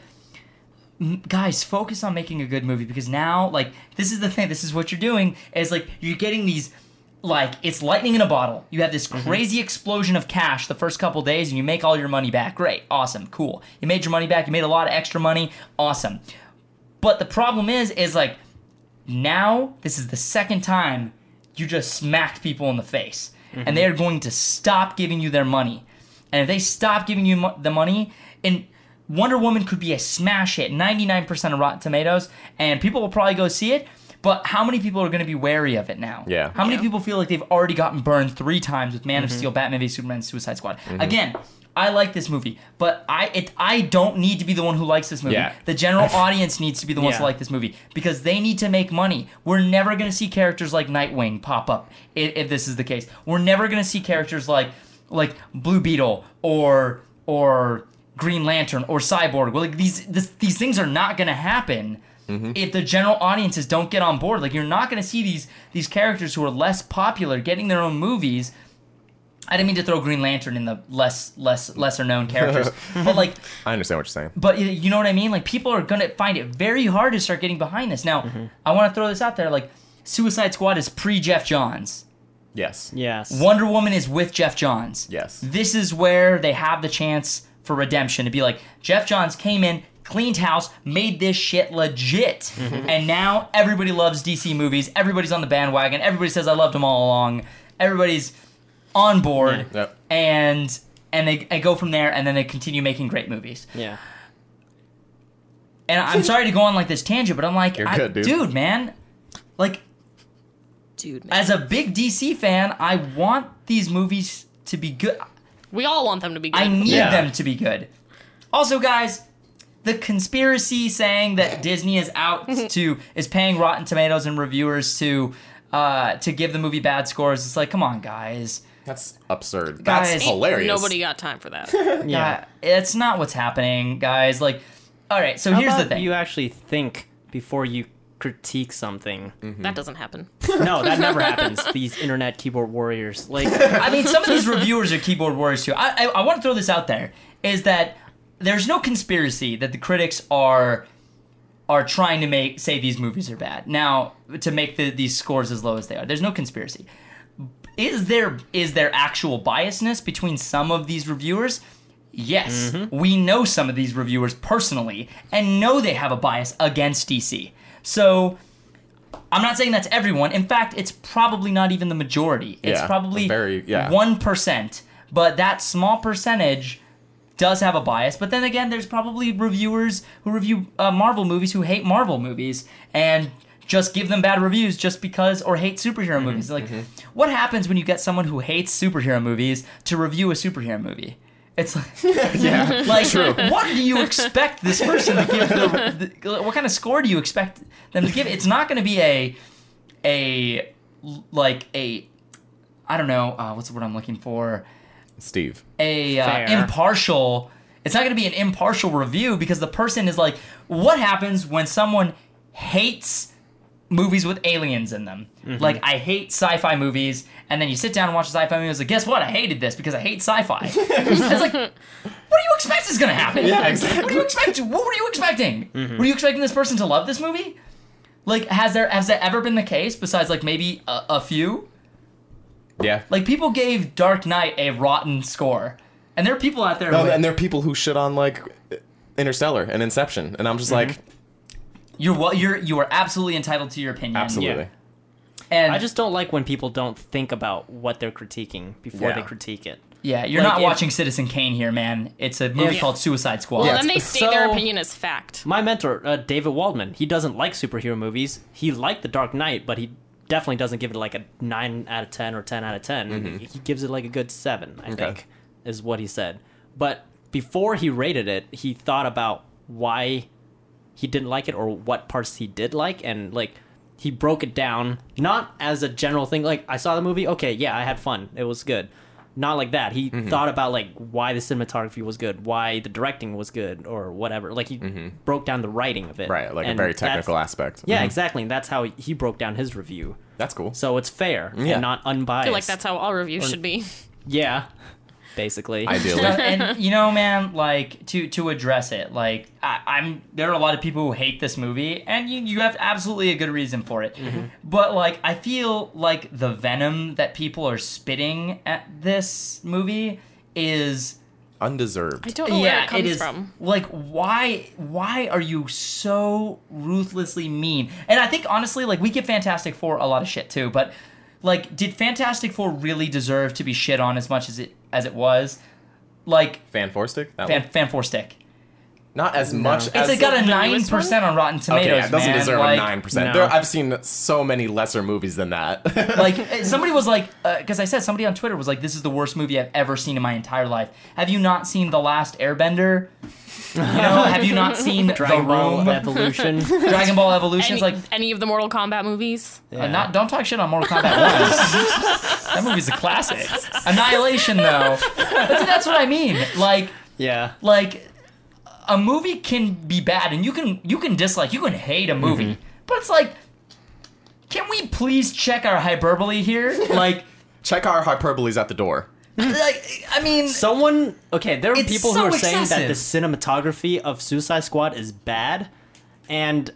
Guys, focus on making a good movie because now, like, this is the thing. This is what you're doing. Is like you're getting these, like, it's lightning in a bottle. You have this mm-hmm. crazy explosion of cash the first couple days, and you make all your money back. Great, awesome, cool. You made your money back. You made a lot of extra money. Awesome. But the problem is, is like now this is the second time you just smacked people in the face and mm-hmm. they are going to stop giving you their money and if they stop giving you mo- the money and wonder woman could be a smash hit 99% of rotten tomatoes and people will probably go see it but how many people are going to be wary of it now Yeah. how many Yeah. people feel like they've already gotten burned three times with man of mm-hmm. steel batman v superman suicide squad mm-hmm. again I like this movie, but I it I don't need to be the one who likes this movie. Yeah. The general audience needs to be the ones to Yeah. like this movie because they need to make money. We're never going to see characters like Nightwing pop up if, if this is the case. We're never going to see characters like like Blue Beetle or or Green Lantern or Cyborg. Well, like these this, these things are not going to happen. Mm-hmm. If the general audiences don't get on board, like you're not going to see these these characters who are less popular getting their own movies. I didn't mean to throw Green Lantern in the less less lesser known characters, but like I understand what you're saying. but you know what I mean? Like people are gonna find it very hard to start getting behind this. Now, mm-hmm. I want to throw this out there. Like Suicide Squad is pre Geoff Johns. Yes. Yes. Wonder Woman is with Geoff Johns. Yes. This is where they have the chance for redemption to be like Geoff Johns came in, cleaned house, made this shit legit, mm-hmm. and now everybody loves DC movies. Everybody's on the bandwagon. Everybody says I loved them all along. Everybody's on board, Yep. and and they, they go from there, and then they continue making great movies. Yeah. And I'm sorry to go on like this tangent, but I'm like, You're I- good, dude. man, like dude, man. as a big DC fan, I want these movies to be good. we all want them to be good. I need Yeah. them to be good. Also, guys, the conspiracy saying that Disney is out to is paying Rotten Tomatoes and reviewers to uh, to give the movie bad scores. It's like, come on, guys. That's absurd. Guys. That's hilarious. Nobody got time for that. Yeah. It's not what's happening, guys. Like, all right. So How here's the thing. You actually think before you critique something. That doesn't happen. No, that never happens. These internet keyboard warriors. Like, I mean, some of these reviewers are keyboard warriors too. I, I, I want to throw this out there: is that there's no conspiracy that the critics are are trying to make say these movies are bad. Now, to make the, these scores as low as they are, there's no conspiracy. Is there is there actual biasness between some of these reviewers? Yes, mm-hmm. we know some of these reviewers personally and know they have a bias against DC. So I'm not saying that's everyone. In fact, it's probably not even the majority. It's Yeah, probably very- yeah. one percent. But that small percentage does have a bias. But then again, there's probably reviewers who review uh, Marvel movies who hate Marvel movies and just give them bad reviews just because or hate superhero movies. Like what happens when you get someone who hates superhero movies to review a superhero movie? It's like, Yeah. like true. what do you expect this person to give the, the what kind of score do you expect them to give? It's not going to be a a like a I don't know, uh, what's the word I'm looking for? Steve. a uh, impartial it's not going to be an impartial review because the person is like what happens when someone hates movies with aliens in them? Mm-hmm. like i hate sci-fi movies and then you sit down and watch a sci-fi movie and it's like guess what? I hated this because i hate sci-fi. It's like what do you expect is going to happen? Yeah, exactly. what do you expect? What were you expecting? Were you expecting this person to love this movie? Like has there has that ever been the case besides like maybe a, a few Yeah. like people gave Dark Knight a rotten score, and there are people out there. No, who, and there are people who shit on like Interstellar and Inception, and I'm just like, you're well, you're you are absolutely entitled to your opinion. absolutely. Yeah. And I just don't like when people don't think about what they're critiquing before they critique it. yeah, you're like not if- watching Citizen Kane here, man. It's a movie If- called Suicide Squad. Well, Yeah, then they it's- state their opinion as fact. My mentor, uh, David Waldman, he doesn't like superhero movies. He liked The Dark Knight, but he definitely doesn't give it like a 9 out of 10 or 10 out of 10. Mm-hmm. He gives it like a good 7, I Okay. think, is what he said. But before he rated it, he thought about why he didn't like it or what parts he did like and like he broke it down not as a general thing like I saw the movie, okay, yeah, I had fun. It was good. Not like that. He thought about like why the cinematography was good, why the directing was good or whatever. Like he broke down the writing of it. Right, like a very technical aspect. Yeah, Mhm. exactly. And that's how he broke down his review. That's cool. So it's fair Yeah. and not unbiased. I feel like that's how all reviews should be. Yeah. Basically. Ideally. and you know, man, like to to address it, like I, I'm there are a lot of people who hate this movie, and you you have absolutely a good reason for it. Mm-hmm. But like, I feel like the venom that people are spitting at this movie is undeserved. I don't know where it comes it is. from. Like, why? Why are you so ruthlessly mean? And I think honestly, like, we give Fantastic Four a lot of shit too. But like, did Fantastic Four really deserve to be shit on as much as it as it was? Like, Fan four stick? That Fan, one? Fan Four Stick. Not as much It's as like got a nine percent on Rotten Tomatoes. Okay, yeah, it doesn't man. deserve like, a nine percent. No. I've seen so many lesser movies than that. like uh, somebody was like because i said somebody on twitter was like this is the worst movie i've ever seen in my entire life have you not seen the last airbender you know have you not seen Dragon the Ball room Evolution. dragon ball evolution Any, is like any of the Mortal Kombat movies? uh, not don't talk shit on mortal kombat 1 that movie's a classic annihilation though that's, that's what i mean like yeah. like a movie can be bad and you can you can dislike you can hate a movie but it's like can we please check our hyperbole here like Check our hyperboles at the door. Like I mean, Someone okay, there are It's people so who are saying that the cinematography of Suicide Squad is bad, and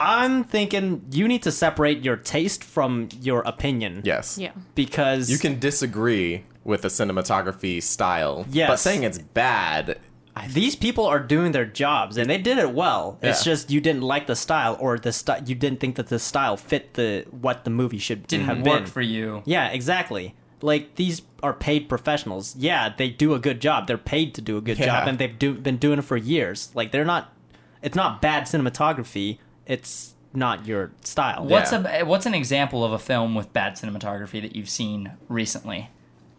I'm thinking you need to separate your taste from your opinion. Yes. Yeah. Because You can disagree with the cinematography style, Yes. but saying it's bad. these people are doing their jobs and they did it well. It's just you didn't like the style or the style you didn't think that the style fit the what the movie should have didn't been. work for you. Yeah, exactly. Like these are paid professionals. Yeah, they do a good job. They're paid to do a good Yeah. job, and they've do, been doing it for years. Like they're not. It's not bad cinematography. It's not your style. What's Yeah. a what's an example of a film with bad cinematography that you've seen recently?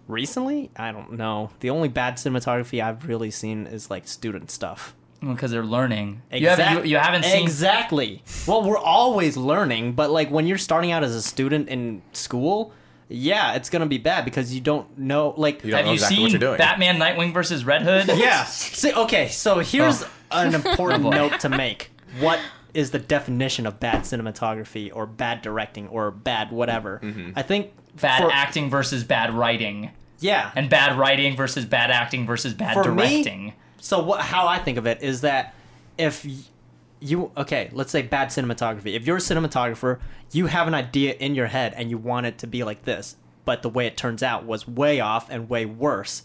Recently, I don't know. The only bad cinematography I've really seen is like student stuff. Because they're learning. You haven't you, you haven't seen exactly. Well, we're always learning, but like when you're starting out as a student in school, yeah, it's gonna be bad because you don't know. Like, You don't Have know you exactly seen what you're doing. Batman Nightwing versus Red Hood? yeah. See, okay, so here's Oh. an important Oh, note to make. What is the definition of bad cinematography or bad directing or bad whatever? Mm-hmm. I think Bad for- acting versus bad writing. Yeah, And bad writing versus bad acting versus bad for directing. me, so what? How I think of it is that if y- you okay, let's say bad cinematography. If you're a cinematographer, you have an idea in your head and you want it to be like this, but the way it turns out was way off and way worse.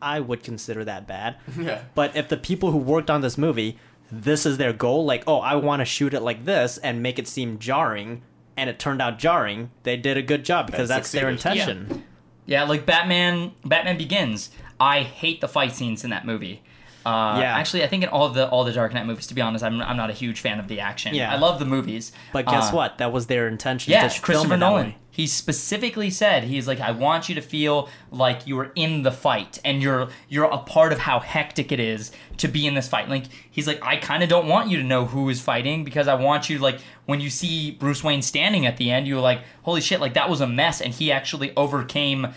I would consider that bad. Yeah. But if the people who worked on this movie, this is their goal, like, oh, I want to shoot it like this and make it seem jarring, and it turned out jarring, they did a good job because Then that's their succeeded. intention. Yeah, like Batman Batman Begins. I hate the fight scenes in that movie. Uh, Yeah. Actually, I think in all the all the Dark Knight movies, to be honest, I'm, I'm not a huge fan of the action. Yeah. I love the movies. But guess Uh, what? That was their intention. Yeah, to Christopher it Nolan. He specifically said he's like, I want you to feel like you are in the fight and you're you're a part of how hectic it is to be in this fight. Like he's like, I kind of don't want you to know who is fighting because I want you like when you see Bruce Wayne standing at the end, you're like, holy shit, like that was a mess, and he actually overcame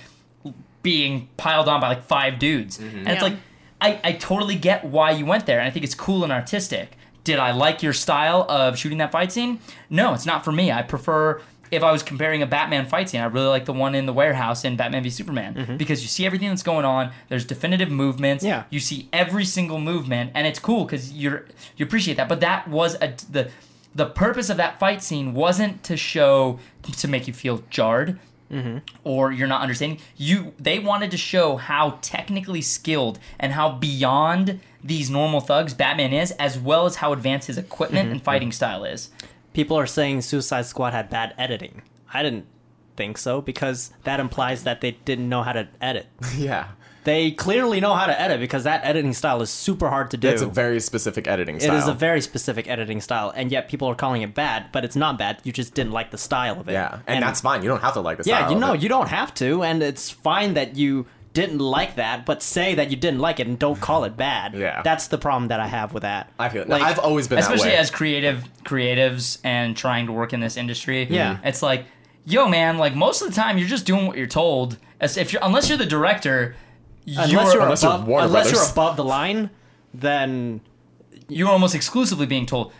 being piled on by like five dudes. And it's like, I, I totally get why you went there, and I think it's cool and artistic. Did I like your style of shooting that fight scene? No, it's not for me. I prefer if I was comparing a Batman fight scene, I really like the one in the warehouse in Batman v Superman mm-hmm. because you see everything that's going on. There's definitive movements. Yeah. You see every single movement, and it's cool because you're you appreciate that. But that was a the the purpose of that fight scene wasn't to show to make you feel jarred Mm-hmm. or you're not understanding you they wanted to show how technically skilled and how beyond these normal thugs batman is as well as how advanced his equipment mm-hmm. and fighting style is People are saying Suicide Squad had bad editing. I didn't think so because that implies that they didn't know how to edit. yeah. They clearly know how to edit because that editing style is super hard to do. It's a very specific editing It style. is a very specific editing style, and yet people are calling it bad, but it's not bad. You just didn't like the style of it. yeah, and, that's fine. You don't have to like the style. yeah. You of know, it. you don't have to, and it's fine that you didn't like that, but say that you didn't like it and don't call it bad. Yeah. that's the problem that I have with that. I feel like I've always been especially that way. as creative creatives and trying to work in this industry Yeah. it's like yo man like most of the time you're just doing what you're told as if you're unless you're the director unless you're, you're unless you're above, Warner unless you're above the line, then you're almost exclusively being told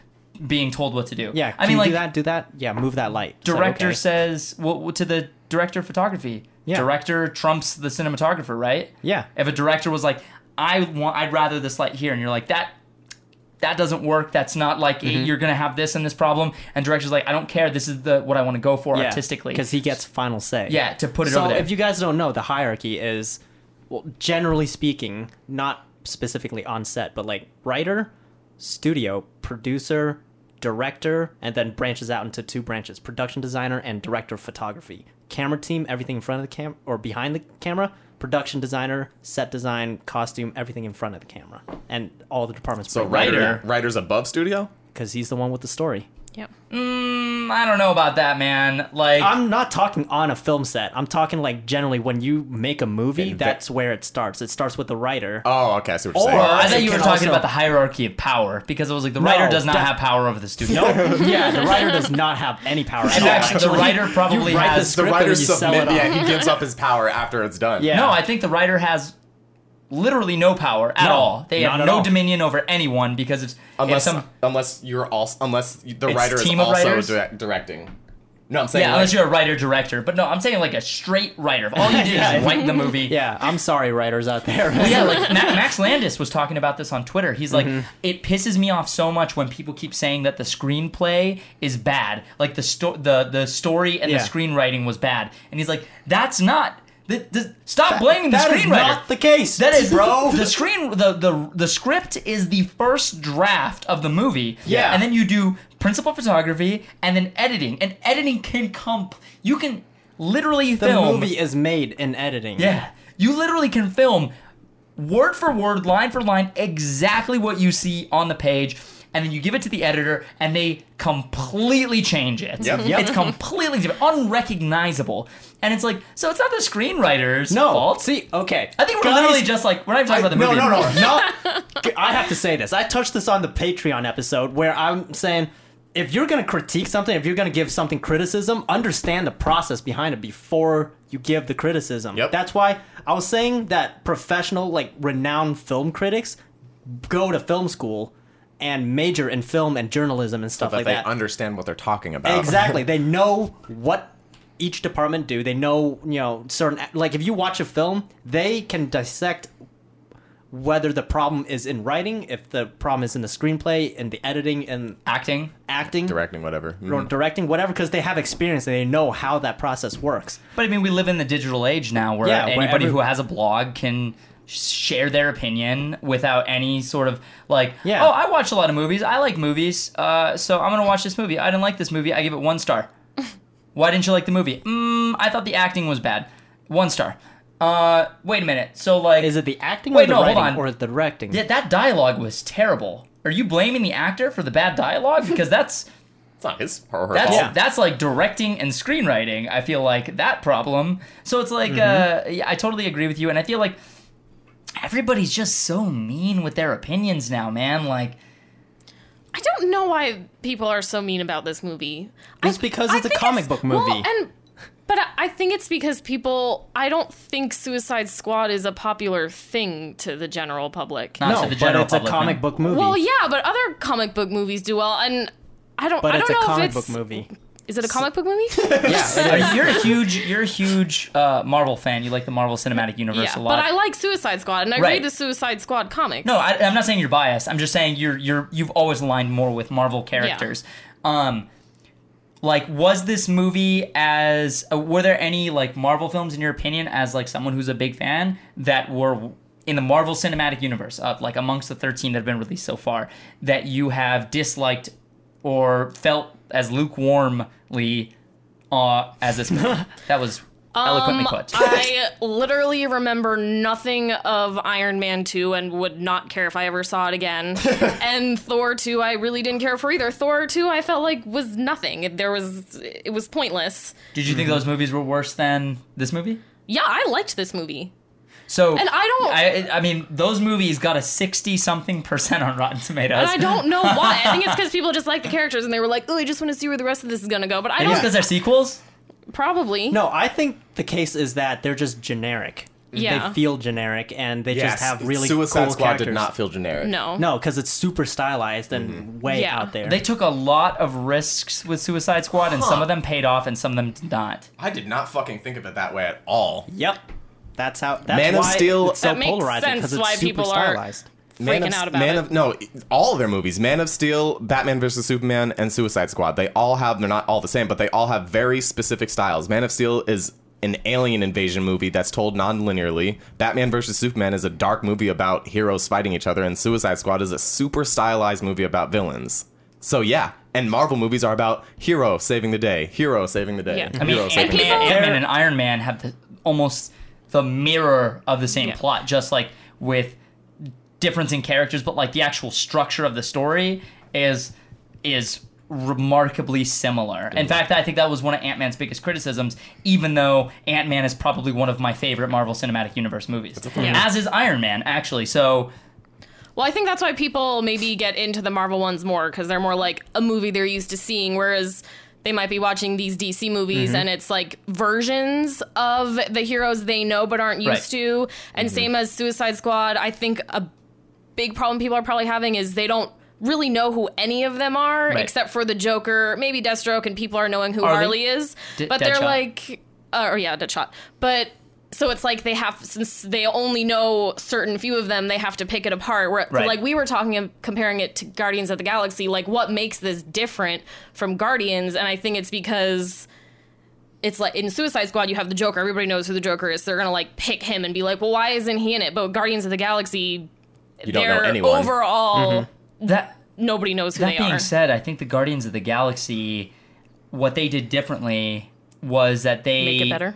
being told what to do yeah. i mean you like do that, do that. Yeah, move that light. It's like, director okay. says well to the director of photography Yeah. director trumps the cinematographer right Yeah. if a director was like i want i'd rather this light here and you're like that that doesn't work that's not like Mm-hmm. you're gonna have this and this problem and director's like i don't care this is the what i want to go for Yeah, artistically because he gets final say. yeah to put it so over there if you guys don't know, the hierarchy is, well, generally speaking, not specifically on set, but like writer, studio, producer, director, and then branches out into two branches: production designer and director of photography. Camera team, everything in front of the cam or behind the camera. Production designer, set design, costume, everything in front of the camera, and all the departments. so writer- writer, writers above studio. because he's the one with the story. Yep. Mm, I don't know about that, man. Like, I'm not talking on a film set. I'm talking like generally when you make a movie, In that's where it starts. It starts with the writer. Oh, okay. I see what you're Or- saying. I thought you were talking also- about the hierarchy of power because it was like the No, writer does not that- have power over the studio. yeah, the writer does not have any power. at And all. actually, the writer probably you write has- the the writer and you sell submit. Yeah, he gives up his power after it's done. Yeah. No, I think the writer has literally no power at No, all. They have no all. dominion over anyone because it's unless if some unless you're also unless the It's writer is of also writers? direct, directing. No, I'm saying yeah, like, unless you're a writer director. But no, I'm saying like a straight writer. All you did Yeah. is write the movie. Yeah, I'm sorry, writers out there. Well, yeah, like Ma- Max Landis was talking about this on Twitter. He's like, Mm-hmm. it pisses me off so much when people keep saying that the screenplay is bad, like the sto- the the story and Yeah. the screenwriting was bad, and he's like, that's not. The, the, stop blaming the that is screenwriter. not the case. That is, bro. The screen, the, the the script is the first draft of the movie. Yeah. and then you do principal photography and then editing, and editing can come. You can literally the film. movie is made in editing. Yeah, you literally can film word for word, line for line, exactly what you see on the page. And then you give it to the editor, and they completely change it. Yep. Yep. It's completely different, unrecognizable. And it's like, so it's not the screenwriter's No. fault. See, okay. I think we're Guys, literally just like we're not even talking about the movie. no, movie. no, no. I have to say this. I touched this on the Patreon episode where I'm saying if you're gonna critique something, if you're gonna give something criticism, understand the process behind it before you give the criticism. Yep. That's why I was saying that professional, like renowned film critics, go to film school and major in film and journalism and stuff that like they that. understand what they're talking about. Exactly. they know what each department do. They know, you know, certain like if you watch a film, they can dissect whether the problem is in writing, if the problem is in the screenplay, in the editing and Acting. acting, Directing, whatever. or Mhm. directing, whatever, because they have experience and they know how that process works. But I mean, we live in the digital age now where Yeah, where anybody every- who has a blog can share their opinion without any sort of like, Yeah. oh, I watch a lot of movies. I like movies. Uh, so I'm going to watch this movie. I didn't like this movie. I give it one star. Why didn't you like the movie? Mm, I thought the acting was bad. One star. Uh, wait a minute. So like, Is it the acting Wait, or the no, hold writing on. or the directing? Th- that dialogue was terrible. Are you blaming the actor for the bad dialogue? Because that's It's not his or her that's fault. that's like directing and screenwriting. I feel like that problem. So it's like uh, yeah, I totally agree with you, and I feel like everybody's just so mean with their opinions now, man. Like I don't know why people are so mean about this movie. It's I- because it's a think comic book movie. Well, and but I- I think it's because people. I don't think Suicide Squad is a popular thing to the general public. Not no, to the but it's public, a comic no. book movie. Well, yeah, but other comic book movies do well, and I don't. but I it's don't a know comic if it's book movie. Is it a comic book movie? yeah, you're a huge you're a huge uh, Marvel fan. You like the Marvel Cinematic Universe yeah, a lot. but I like Suicide Squad, and I Right. read the Suicide Squad comics. No, I, I'm not saying you're biased. I'm just saying you're you're you've always aligned more with Marvel characters. Yeah. Um, like, was this movie as uh, were there any like Marvel films in your opinion, as like someone who's a big fan, that were in the Marvel Cinematic Universe, uh, like amongst the 13 that have been released so far, that you have disliked or felt as lukewarmly uh, as this movie? that was eloquently Um, put. I literally remember nothing of Iron Man 2 and would not care if I ever saw it again. and Thor 2 I really didn't care for either. Thor 2 I felt like was nothing. There was it was pointless. Did you think those movies were worse than this movie? Yeah, I liked this movie. So And I don't- I, I mean, those movies got a sixty something percent on Rotten Tomatoes. And I don't know why. I think it's because people just like the characters and they were like, oh, I just want to see where the rest of this is going to go. But I Maybe don't. Know because they're sequels. Probably. No, I think the case is that they're just generic. Yeah. They feel generic and they just have really Suicide cool Squad characters. did not feel generic. No. No, because it's super stylized and mm-hmm. way Yeah. out there. They took a lot of risks with Suicide Squad, and some of them paid off, and some of them did not. I did not fucking think of it that way at all. Yep. That's how. That's Man of why Steel- It's so That makes polarizing because it's why super people are- stylized. Man Freaking of, out about Man it. of no, all of their movies, Man of Steel, Batman vs Superman, and Suicide Squad. They all have. They're not all the same, but they all have very specific styles. Man of Steel is an alien invasion movie that's told non-linearly. Batman vs Superman is a dark movie about heroes fighting each other, and Suicide Squad is a super stylized movie about villains. So yeah, and Marvel movies are about hero saving the day, hero saving the day. Yeah. I mean, Ant saving Ant-Man and Iron Man have the, almost the mirror of the same Yeah. plot, just like with difference in characters, but like the actual structure of the story is is remarkably similar. In mm-hmm. fact, I think that was one of Ant Man's biggest criticisms, even though Ant Man is probably one of my favorite Marvel Cinematic Universe movies. Yeah. As is Iron Man, actually. So Well, I think that's why people maybe get into the Marvel ones more because they're more like a movie they're used to seeing, whereas they might be watching these DC Mm-hmm. movies and it's like versions of the heroes they know but aren't used Right. to. And same as Suicide Squad, I think a big problem people are probably having is they don't really know who any of them are Right. except for the Joker, maybe Deathstroke, and people are knowing who Harley? Harley is. D- but they're like, uh, or yeah, Deadshot. But so it's like they have since they only know certain few of them, they have to pick it apart. Where Right. like we were talking of comparing it to Guardians of the Galaxy, like what makes this different from Guardians? And I think it's because it's like in Suicide Squad, you have the Joker. Everybody knows who the Joker is. so They're gonna like pick him and be like, well, why isn't he in it? But Guardians of the Galaxy, You don't know they're anyone. overall mm-hmm. that nobody knows who That they being are. said, I think the Guardians of the Galaxy, what they did differently was that they Make it better.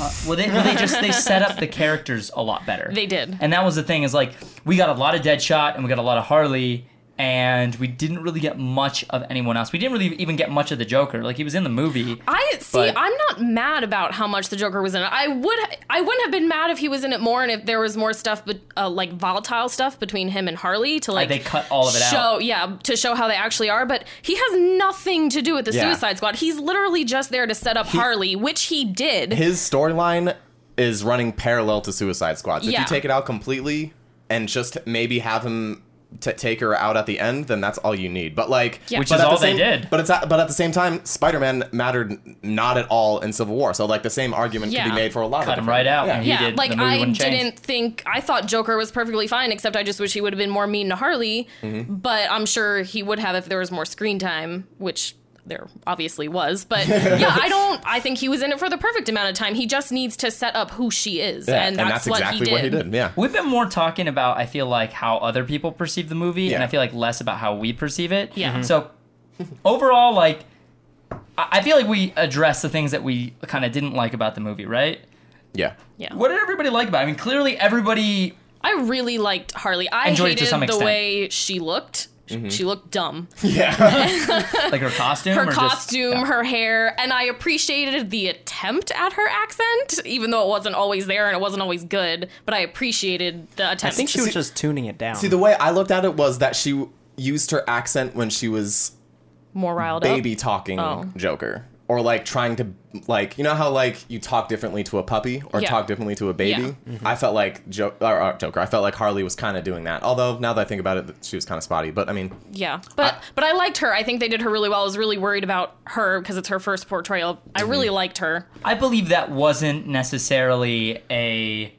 Uh, well, they, well, they just they set up the characters a lot better. They did. and that was the thing is like we got a lot of Deadshot and we got a lot of Harley, and we didn't really get much of anyone else. We didn't really even get much of the Joker. Like he was in the movie. I see. But- I'm not mad about how much the Joker was in it. I would. I wouldn't have been mad if he was in it more and if there was more stuff, but uh, like volatile stuff between him and Harley to like they cut all of it show, out. Yeah, to show how they actually are. But he has nothing to do with the Yeah. Suicide Squad. He's literally just there to set up Harley, which he did. his storyline is running parallel to Suicide Squad. So if you take it out completely and just maybe have him t- take her out at the end, then that's all you need. But like, Yeah. Which but is at the all they did. But it's at, but at the same time, Spider-Man mattered not at all in Civil War. So like the same argument could be made for a lot Cut of him right out. Yeah. and he yeah, did. like the movie I wouldn't change. didn't think I thought Joker was perfectly fine, except I just wish he would have been more mean to Harley. Mm-hmm. But I'm sure he would have if there was more screen time, which there obviously was. But yeah, I don't. I think he was in it for the perfect amount of time. He just needs to set up who she is, Yeah, and that's, exactly what, he did. did. Yeah. We've been more talking about, I feel like, how other people perceive the movie, and I feel like less about how we perceive it. Yeah. Mhm. So, overall, like, I I feel like we addressed the things that we kind of didn't like about the movie, right? Yeah. Yeah. What did everybody like about? it? I mean, clearly everybody. I really liked Harley. I Enjoyed it to hated some the way she looked. Mm-hmm. She looked dumb. Yeah. like her costume, Her or just- costume, yeah. her hair, and I appreciated the attempt at her accent, even though it wasn't always there and it wasn't always good. But I appreciated the attempt. I think she was See- just tuning it down. See, the way I looked at it was that she used her accent when she was more riled baby up. talking Oh. Joker. Or like trying to like you know how like you talk differently to a puppy or Yeah. talk differently to a baby. Yeah. I felt like jo- or, or Joker. I felt like Harley was kind of doing that. Although now that I think about it, she was kind of spotty. But I mean, Yeah, but but I liked her. I think they did her really well. I was really worried about her because it's her first portrayal. I Mm-hmm. really liked her. I believe that wasn't necessarily a.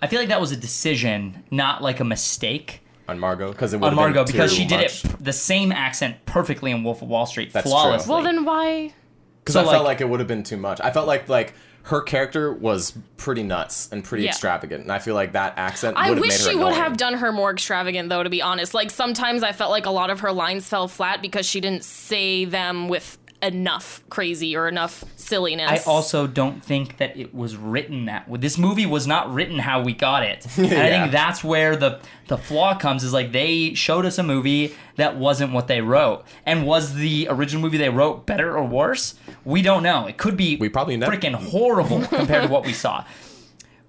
I feel like that was a decision, not like a mistake on Margot because it would on Margot been because too she did much. it the same accent perfectly in Wolf of Wall Street, That's true. Well, then why? Because So, I felt like- like it would have been too much. I felt like like her character was pretty nuts and pretty Yeah. extravagant, and I feel like that accent. I wish made her she would have done her more extravagant, though. To be honest, like sometimes I felt like a lot of her lines fell flat because she didn't say them with enough crazy or enough silliness. I also don't think that it was written that way. This movie was not written how we got it. And I think that's where the the flaw comes is like they showed us a movie that wasn't what they wrote. And was the original movie they wrote better or worse? We don't know. It could be We probably never- freaking horrible compared to what we saw.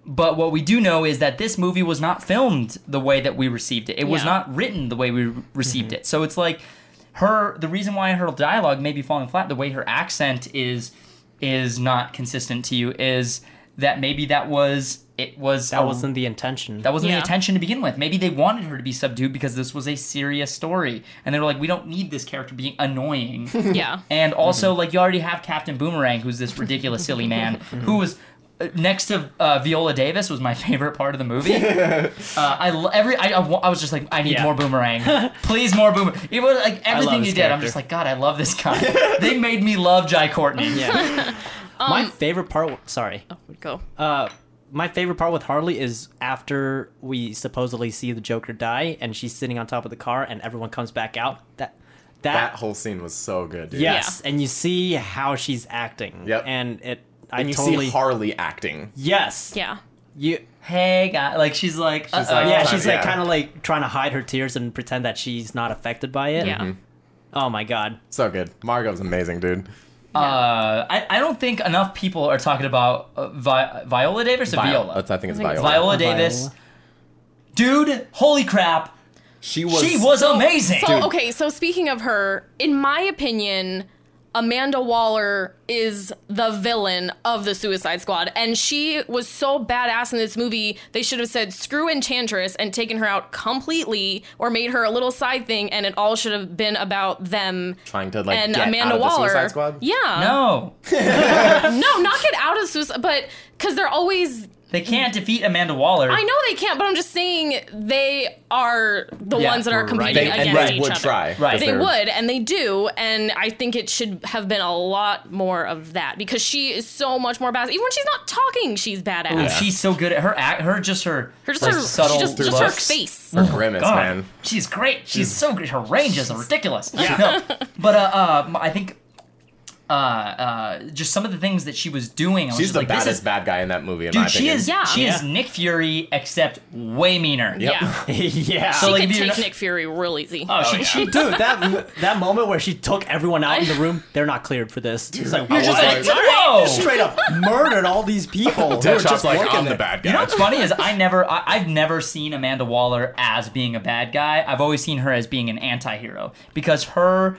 But what we do know is that this movie was not filmed the way that we received it. It was not written the way we received mm-hmm. it. So it's like her the reason why her dialogue may be falling flat, the way her accent is is not consistent to you is that maybe that was it was that a- wasn't the intention. that wasn't Yeah. the intention to begin with. Maybe they wanted her to be subdued because this was a serious story, and they were like, we don't need this character being annoying. yeah. And also, like, you already have Captain Boomerang, who's this ridiculous, silly man, who was next to uh, Viola Davis was my favorite part of the movie. uh, I every I, I, I was just like, I need Yeah. more Boomerang, please more Boomerang. It was like everything his he did. I'm just like, God, I love this guy. they made me love Jai Courtney. yeah. my favorite part. Sorry. Go. Uh, my favorite part with Harley is after we supposedly see the Joker die, and she's sitting on top of the car, and everyone comes back out. That that, That whole scene was so good, dude. yes, and you see how she's acting. Yep. And it, I And you totally see Harley acting. yes. Yeah. You. Hey, guy, like she's like, She's uh-oh. like, Yeah, she's like yeah. kind of like trying to hide her tears and pretend that she's not affected by it. Yeah. Oh my god. So good. Margot's amazing, dude. Uh, I, I don't think enough people are talking about uh, Vi- Viola Davis or Viola. That's, I think it's I think it's Viola. Viola Davis. Dude, holy crap. She was. she was amazing. So okay, so speaking of her, in my opinion, Amanda Waller is the villain of the Suicide Squad, and she was so badass in this movie. They should have said screw Enchantress and taken her out completely, or made her a little side thing, and it all should have been about them Trying to, like, and get Amanda out of the Waller. Suicide Squad? Yeah, no, no, not get out of Suicide, but because they're always they can't defeat Amanda Waller. I know they can't, but I'm just saying they are the Yeah, ones that are right. competing They, against and each would other. try. 'cause Right. They they're- would, and they do, and I think it should have been a lot more of that because she is so much more badass. Even when she's not talking, she's badass. Ooh, She's so good at her act. Her just her, her just like, her, subtle just, just her looks. face. Her grimace, God, man. she's great. She's so great. Her range is ridiculous. Yeah. No, but uh, uh, I think uh, uh, just some of the things that she was doing. I was She's just the like, baddest this is, bad guy in that movie, in my dude. She opinion. is. Yeah. She is Nick Fury except way meaner. Yep. Yeah, yeah. So, she like, could if you're take not- Nick Fury real easy. Oh, she, yeah. she Dude, that that moment where she took everyone out in the room, they're not cleared for this. It's like, You're just why? like, whoa! straight up murdered all these people. who were Deadshot's just like, working I'm the there. bad guy. You know what's funny is I never, I, I've never seen Amanda Waller as being a bad guy. I've always seen her as being an anti-hero because her,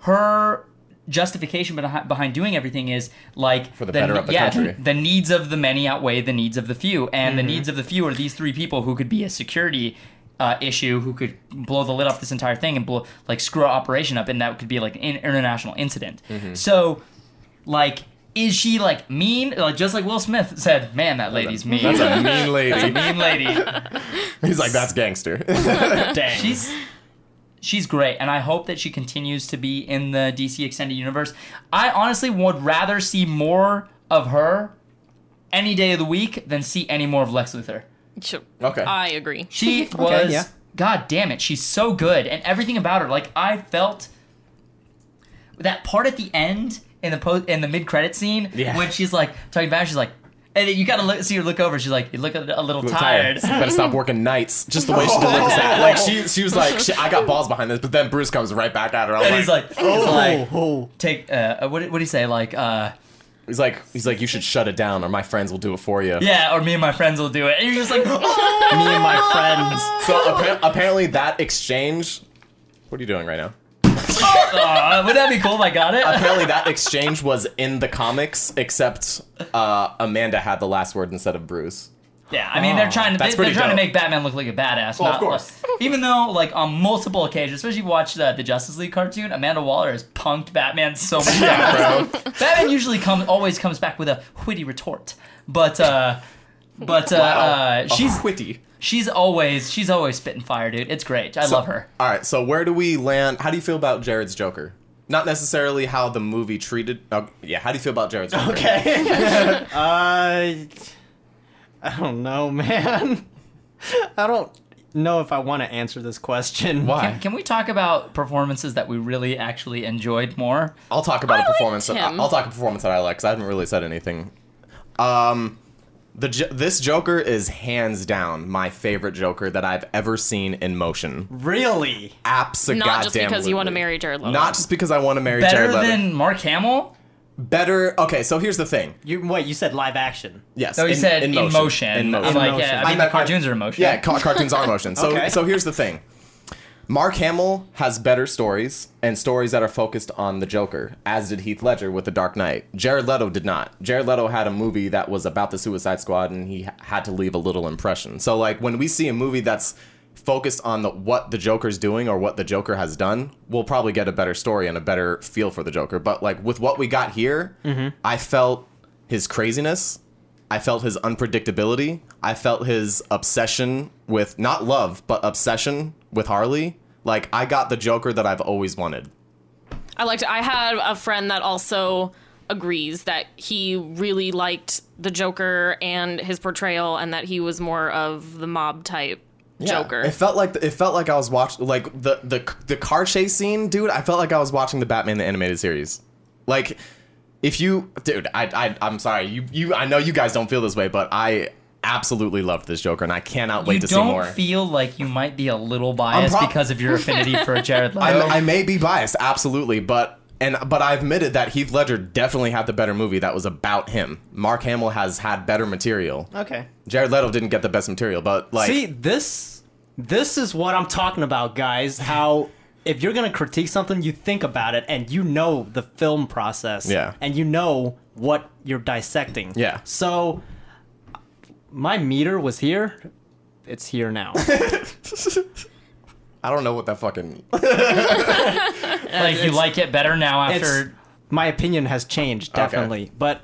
her justification behind, behind doing everything is like For the better of the yeah, country. The, the needs of the many outweigh the needs of the few, and the needs of the few are these three people who could be a security. Uh, issue who could blow the lid off this entire thing and blow like screw operation up and that could be like an international incident so like is she like mean like just like will smith said man that lady's mean That's a mean a lady. mean lady. He's like, that's gangster. Dang. She's she's great, and I hope that she continues to be in the DC extended universe. I honestly would rather see more of her any day of the week than see any more of Lex Luthor. Sure. Okay. I agree. She was yeah. God damn it, she's so good, and everything about her. Like I felt that part at the end in the post in the mid credit scene Yeah. when she's like talking about, it, she's like. And then you gotta look, see her look over. She's like, you look a, a little Look tired. Better stop working nights. Just the way she delivers that. Like she, she was like, she, I got balls behind this, but then Bruce comes right back at her. I'm And he's like, he's like, oh. take, uh, what, what do you say? Like, uh, he's like, he's like, you should shut it down, or my friends will do it for you. yeah, or me and my friends will do it. And you're just like, Me and my friends. So appa- apparently that exchange. What are you doing right now? Aw, would that be cool if I got it? Apparently that exchange was in the comics, except uh, Amanda had the last word instead of Bruce. Yeah, I mean they're trying to That's they, are pretty trying to dope. make Batman look like a badass. Well, of not course. like- even though like on multiple occasions, especially if you watch the, the Justice League cartoon, Amanda Waller has punked Batman so many times. Batman usually comes always comes back with a witty retort, but uh, but uh, uh, she's witty. She's always she's always spitting fire, dude. It's great. I love her. All right, so where do we land? How do you feel about Jared's Joker? Not necessarily how the movie treated. Oh, yeah, how do you feel about Jared's Joker? Okay. uh, I don't know, man. I don't know if I want to answer this question. Why? Can, can we talk about performances that we really actually enjoyed more? I'll talk about a performance. That. I'll talk a performance that I like because I haven't really said anything. Um, the this Joker is hands down my favorite Joker that I've ever seen in motion. Really? Absolutely. Not just because you want to marry Jared Leto. Not just because I want to marry Better Jared Leto. than Mark Hamill? Better. Okay, so here's the thing. You wait? You said live action. Yes. No, he in- said in in motion. motion. In motion. I'm like, yeah, I I mean, the cartoons are in motion. Yeah, ca- cartoons are motion. So Okay. so here's the thing. Mark Hamill has better stories and stories that are focused on the Joker, as did Heath Ledger with The Dark Knight. Jared Leto did not. Jared Leto had a movie that was about the Suicide Squad, and he had to leave a little impression. So like when we see a movie that's focused on the, what the Joker's doing or what the Joker has done, we'll probably get a better story and a better feel for the Joker. But like with what we got here, mm-hmm. I felt his craziness. I felt his unpredictability. I felt his obsession with not love, but obsession with Harley. Like I got the Joker that I've always wanted. I liked. I had a friend that also agrees that he really liked the Joker and his portrayal, and that he was more of the mob type Joker. It felt like it felt like I was watching like the the the car chase scene, dude. I felt like I was watching the Batman the animated series. Like if you, dude, I I I'm sorry, you you I know you guys don't feel this way, but I absolutely loved this Joker, and I cannot wait you to see don't more. feel like you might be a little biased prob- because of your affinity for Jared Leto. I, I may be biased, absolutely, but and but I admitted that Heath Ledger definitely had the better movie that was about him. Mark Hamill has had better material. Okay. Jared Leto didn't get the best material, but like See this. This is what I'm talking about, guys. How if you're gonna critique something, you think about it and you know the film process. Yeah. And you know what you're dissecting. Yeah. So my meter was here. It's here now. I don't know what that fucking like you like it better now after. my opinion has changed definitely, but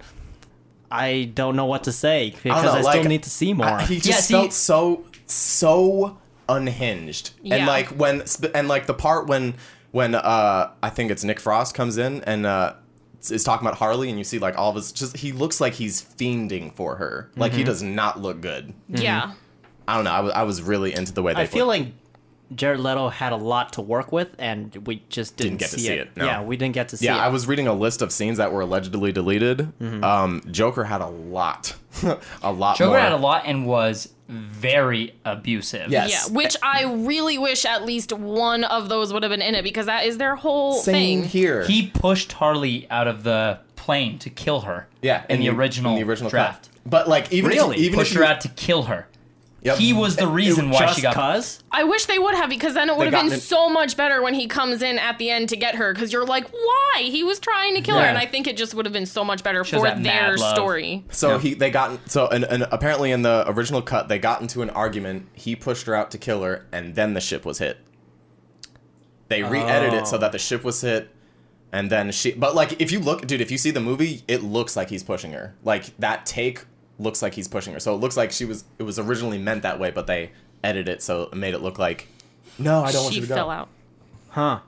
I don't know what to say because know, I, like, still need to see more. I- he just Yeah, see- felt so so unhinged, and like when and like the part when when uh I think it's Nick Frost comes in and uh is talking about Harley, and you see like all of his just he looks like he's fiending for her, like Mm-hmm. he does not look good. yeah. I don't know. I was I was really into the way they I feel put- like Jared Leto had a lot to work with, and we just didn't, Didn't get to see, see it. it, no. Yeah, we didn't get to see Yeah, it. Yeah, I was reading a list of scenes that were allegedly deleted. Um, Joker had a lot, a lot Joker more. had a lot and was very abusive. Yes. Yeah, which I really wish at least one of those would have been in it because that is their whole Same thing. here. He pushed Harley out of the plane to kill her. yeah, In, the, original in the original draft. cut. But like even Really? if, you- even Pushed if her out to kill her. Yep. He was the reason why just she got. cause. I wish they would have because then it would have been it- so much better when he comes in at the end to get her because you're like, why? He was trying to kill her, and I think it just would have been so much better Shows for their story. So Yeah. he they got so and, and apparently in the original cut they got into an argument. He pushed her out to kill her, and then the ship was hit. They re-edited it so that the ship was hit, and then she. But like, if you look, dude, if you see the movie, it looks like he's pushing her. Like that take looks like he's pushing her. So it looks like she was. It was originally meant that way, but they edited it so it made it look like. No, I don't want She you to go. fell out. Huh.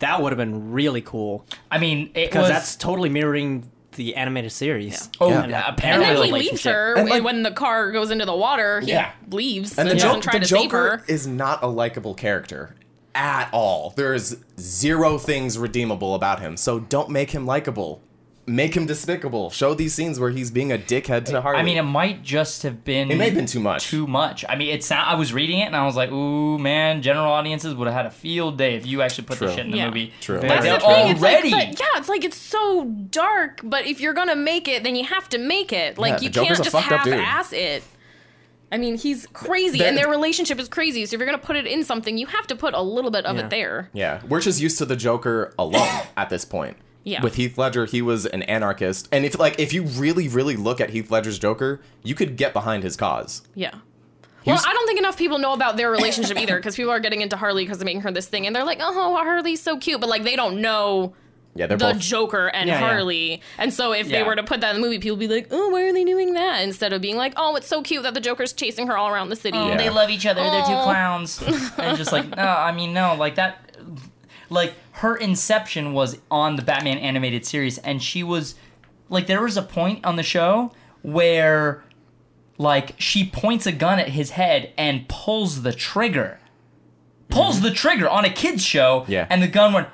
That would have been really cool I mean, it because was. that's totally mirroring the animated series. oh, Yeah. yeah, And apparently. then he leaves her And, like- when the car goes into the water. He Yeah. leaves And and, the, doesn't Jo- try the to save Joker her. is not a likable character at all. There's zero things redeemable about him. So don't make him likable. Make him despicable. Show these scenes where he's being a dickhead to Harley. I mean, it might just have been. It may have been too much. Too much. I mean, it's. not- I was reading it and I was like, "Ooh, man! General audiences would have had a field day if you actually put True. this shit in the Yeah. movie." True. Like, That's they're the thing, It's like- but yeah, it's like it's so dark. But if you're gonna make it, then you have to make it. Like Yeah, you Joker's can't just fucked up half-ass it. I mean, he's crazy, There- and their relationship is crazy. So if you're gonna put it in something, you have to put a little bit of Yeah. it there. yeah, we're just used to the Joker alone at this point. Yeah. With Heath Ledger, he was an anarchist, and if like if you really, really look at Heath Ledger's Joker, you could get behind his cause. Yeah. Well, was- I don't think enough people know about their relationship either, because people are getting into Harley because they're making her this thing, and they're like, "Oh, Harley's so cute," but like they don't know Yeah, they're the both. Joker and Yeah, yeah. Harley. And so if they were to put that in the movie, people would be like, "Oh, why are they doing that?" Instead of being like, "Oh, it's so cute that the Joker's chasing her all around the city." Oh, Yeah. they love each other. They're two clowns. and just like, no, I mean, no, like that. Like her inception was on the Batman animated series, and she was like, there was a point on the show where, like, she points a gun at his head and pulls the trigger. Pulls the trigger on a kids show, Yeah. and the gun went,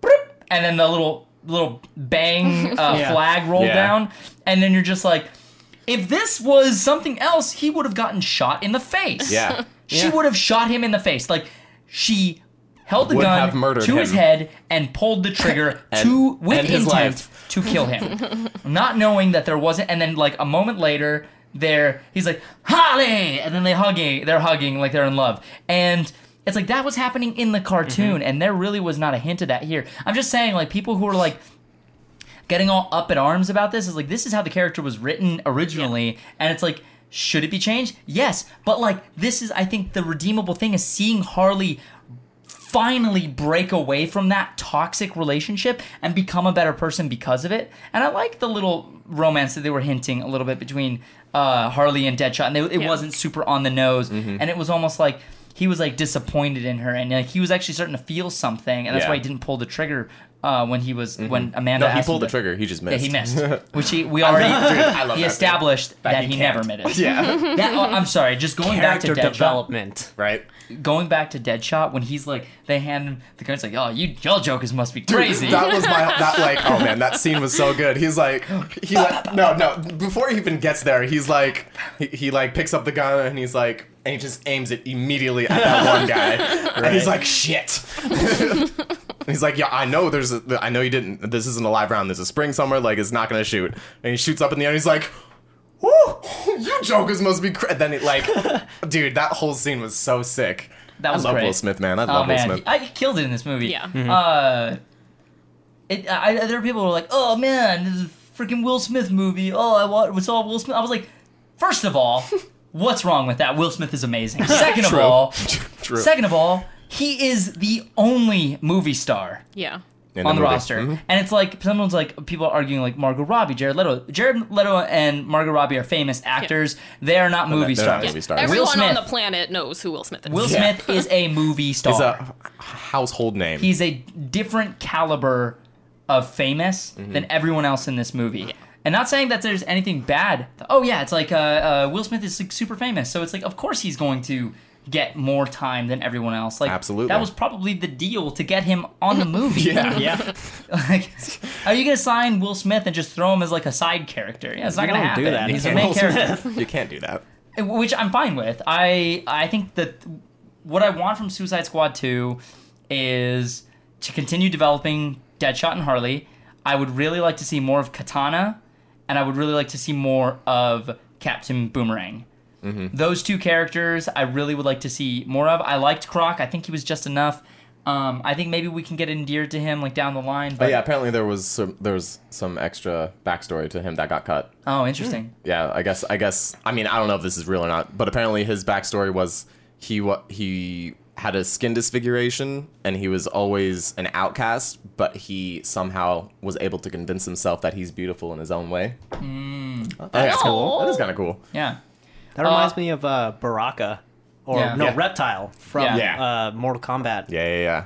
"Broop," and then the little little bang uh, Yeah. flag rolled Yeah. down, and then you're just like, if this was something else, he would have gotten shot in the face. Yeah. She Yeah. would have shot him in the face. Like she held the gun to his head and pulled the trigger to with his intent life. to kill him, not knowing that there wasn't. And then like a moment later, there he's like Holly, and then they hugging. They're hugging like they're in love, and. It's like that was happening in the cartoon, and there really was not a hint of that here. I'm just saying, like people who are like, getting all up in arms about this is like this is how the character was written originally and it's like should it be changed yes but like this is i think the redeemable thing is seeing harley finally break away from that toxic relationship and become a better person because of it and i like the little romance that they were hinting a little bit between uh, harley and deadshot and they, it Yeah. wasn't super on the nose Mm-hmm. and it was almost like he was like disappointed in her and like he was actually starting to feel something and that's Yeah. why he didn't pull the trigger uh, when he was when amanda No, he asked him pulled the to- trigger. He just yeah, missed. he missed. Which he we already I love he that established that, he he, can't. never missed. Yeah. That, oh, I'm sorry. Just going back to Character Deadshot. development. right. Going back to Deadshot when he's like they hand him the gun. It's like, oh, you your jokers must be crazy. That was my that like oh man that scene was so good. He's like he like no no before he even gets there he's like he, he like picks up the gun and he's like and he just aims it immediately at that one guy and he's like shit. And he's like yeah I know there's a, I know you didn't this isn't a live round there's a spring somewhere like it's not gonna shoot and he shoots up in the air and he's like. Woo, you jokers must be cra-. Then it like, dude, that whole scene was so sick. That was I love great. Will Smith, man. I oh love Will Smith. he, I, he killed it in this movie. Yeah. Uh, it. I, there are people who are like, oh man, this is a freaking Will Smith movie. Oh, I want it's all Will Smith. I was like, first of all, what's wrong with that? Will Smith is amazing. Second of all, True. second of all, he is the only movie star Yeah. In on the, movie. roster. Mhm. And it's like someone's like people are arguing like Margot Robbie, Jared Leto. Jared Leto and Margot Robbie are famous actors. They are not movie they're not stars. movie stars. Will Everyone Smith, on the planet knows who Will Smith is. Will Yeah. Smith is a movie star. He's a household name. He's a different caliber of famous Mm-hmm. than everyone else in this movie. And not saying that there's anything bad. Oh yeah, it's like uh, uh, Will Smith is like, super famous, so it's like of course he's going to get more time than everyone else. Like Absolutely. that was probably the deal to get him on the movie. Yeah. Yeah. like, are you gonna sign Will Smith and just throw him as like a side character? Yeah, it's not You gonna happen. do that. He's the main can't. character, you can't do that. which I'm fine with. I I think that what I want from Suicide Squad 2 is to continue developing Deadshot and Harley. I would really like to see more of Katana, and I would really like to see more of Captain Boomerang. Mm-hmm. Those two characters, I really would like to see more of. I liked Croc. I think he was just enough. Um, I think maybe we can get endeared to him like down the line. But But yeah, apparently there was some there was some extra backstory to him that got cut. Oh, interesting. Hmm. Yeah, I guess I guess I mean I don't know if this is real or not, but apparently his backstory was he wa- he had a skin disfiguration and he was always an outcast, but he somehow was able to convince himself that he's beautiful in his own way. Hmm. that's cool. That is oh. kind of cool. Yeah. That reminds Uh, me of uh, Baraka, or Yeah. no, Yeah. Reptile from Yeah. Yeah. Uh, Mortal Kombat. Yeah, yeah, yeah.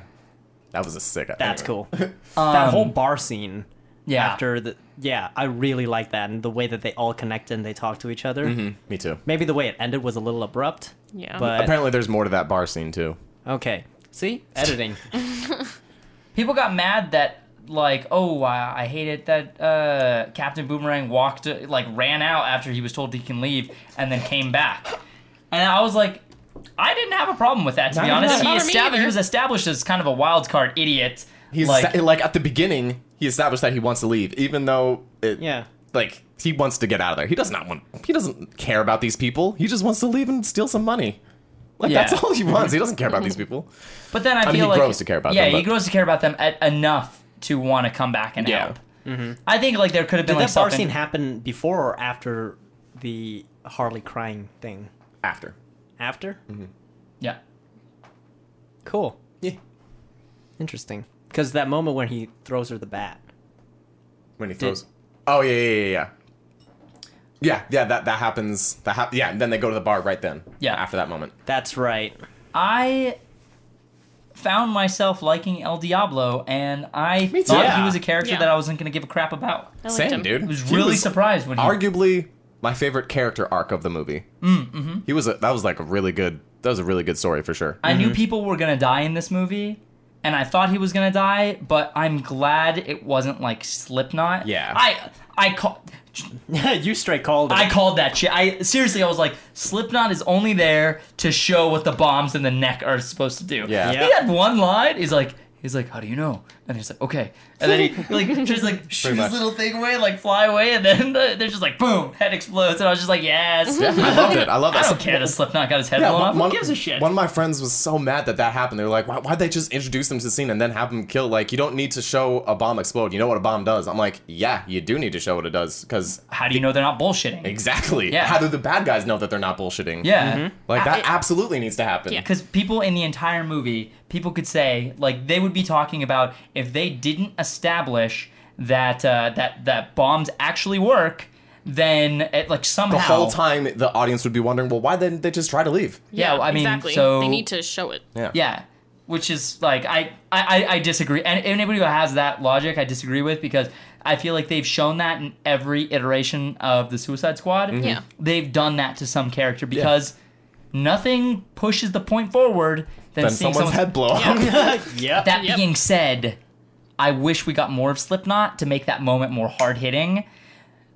That was a sick. That's anyway. cool. that Um, whole bar scene Yeah. after the yeah, I really like that and the way that they all connect and they talk to each other. Mhm, Me too. Maybe the way it ended was a little abrupt. Yeah. But Apparently there's more to that bar scene too. okay, see editing. people got mad that like, "Oh, I, I hate it that uh, Captain Boomerang walked, like, ran out after he was told he can leave, and then came back." And I was like, I didn't have a problem with that to be Not honest. He, that. Not me established, he was established as kind of a wild card idiot. He's like, like, like at the beginning, he established that he wants to leave, even though it, Yeah. like he wants to get out of there. He does not want. He doesn't care about these people. He just wants to leave and steal some money. Like Yeah. that's all he wants. He doesn't care about these people. But then I, mean, feel he like grows to care about yeah, them, he grows to care about them at, enough to want to come back and Yeah. help. Mm-hmm. I think like there could have been Did like that bar something. scene happen before or after the Harley crying thing? After. After? Mm-hmm. yeah, Cool. Yeah. Interesting. Because that moment when he throws her the bat. When he throws. Oh yeah, yeah, yeah, yeah. Yeah, yeah. That that happens. That hap- Yeah. And then they go to the bar right then. Yeah. After that moment. That's right. I found myself liking El Diablo, and I thought Yeah. he was a character Yeah. that I wasn't going to give a crap about. I Same, him. dude. I was He really surprised when he. Arguably my favorite character arc of the movie. Mm, mm-hmm. He was a, that was like a really good. That was a really good story for sure. I knew people were going to die in this movie. And I thought he was gonna die, but I'm glad it wasn't like Slipknot. Yeah. I I call you straight called it. I called that shit. I seriously, I was like, Slipknot is only there to show what the bombs in the neck are supposed to do. Yeah. Yeah. He had one line. He's like, he's like, how do you know? And he's like, okay. And then he like just like shoot much. his little thing away, like fly away, and then the, they're just like, boom, head explodes. And I was just like, yes. Yeah, I loved it. I love that. I don't care that Slipknot got his head Yeah, blown one, off. Who one- gives a shit? one of my friends was so mad that that happened. They were like, Why, why'd they just introduce them to the scene and then have them kill? Like, you don't need to show a bomb explode. You know what a bomb does. I'm like, yeah, you do need to show what it does. Because how do you know they're not bullshitting? exactly. Yeah. How do the bad guys know that they're not bullshitting? Yeah. Mm-hmm. Like, uh, that I- absolutely needs to happen. Yeah. Because people in the entire movie, people could say like they would be talking about if they didn't establish that uh, that that bombs actually work, then it, like somehow The whole time, the audience would be wondering, well, why didn't they just try to leave? Yeah, I mean, exactly. so- they need to show it. Yeah. Yeah, which is like I I, I disagree, and anybody who has that logic, I disagree with because I feel like they've shown that in every iteration of the Suicide Squad. Mm-hmm. Yeah. they've done that to some character because nothing pushes the point forward than, Then seeing someone's head blow up. yep. That Yep. being said, I wish we got more of Slipknot to make that moment more hard hitting.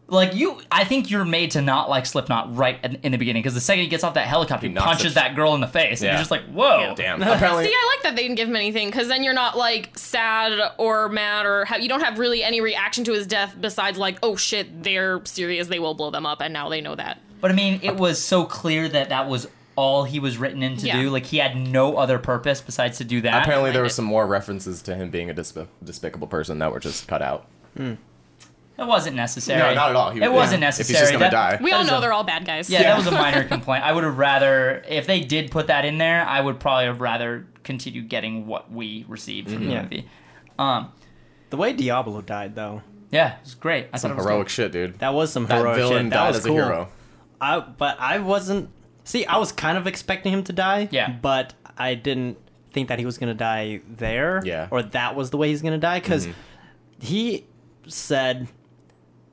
Like you, I think you're made to not like Slipknot right in, in the beginning because the second he gets off that helicopter, he, knocks punches it- that girl in the face, and Yeah. you're just like, whoa. Yeah. Damn. Apparently, See, I like that they didn't give him anything because then you're not like sad or mad or ha- you don't have really any reaction to his death besides like, oh shit, they're serious, they will blow them up, and now they know that. But I mean, it was so clear that that was all he was written in to Yeah. do. Like he had no other purpose besides to do that. apparently there were some more references to him being a disp- despicable person that were just cut out. it wasn't necessary. No, not at all. He- it wasn't yeah. necessary. If he's just gonna That- die. We all know a- they're all bad guys. Yeah, Yeah. that was a minor complaint. I would have rather, if they did put that in there, I would probably have rather continued getting what we received from the Yeah. movie. Um, the way Diablo died, though, yeah, it was great. I Some thought it was heroic good. shit, dude. that was some That heroic villain shit. That died was as cool. a hero. I, but I wasn't. See, I was kind of expecting him to die. Yeah. But I didn't think that he was gonna die there. Yeah. Or that was the way he's gonna die because he said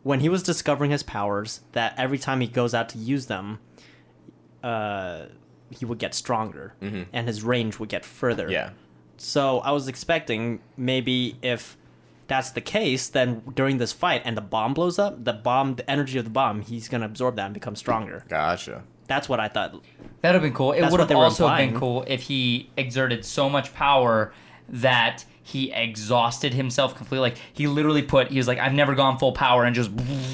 when he was discovering his powers that every time he goes out to use them, uh, he would get stronger and his range would get further. Yeah. So I was expecting maybe if that's the case, then during this fight and the bomb blows up, the bomb, the energy of the bomb, he's gonna absorb that and become stronger. Gotcha. That's what I thought. That would have been cool. It That's would have they were also been cool if he exerted so much power that he exhausted himself completely. Like he literally put, he was like, "I've never gone full power," and just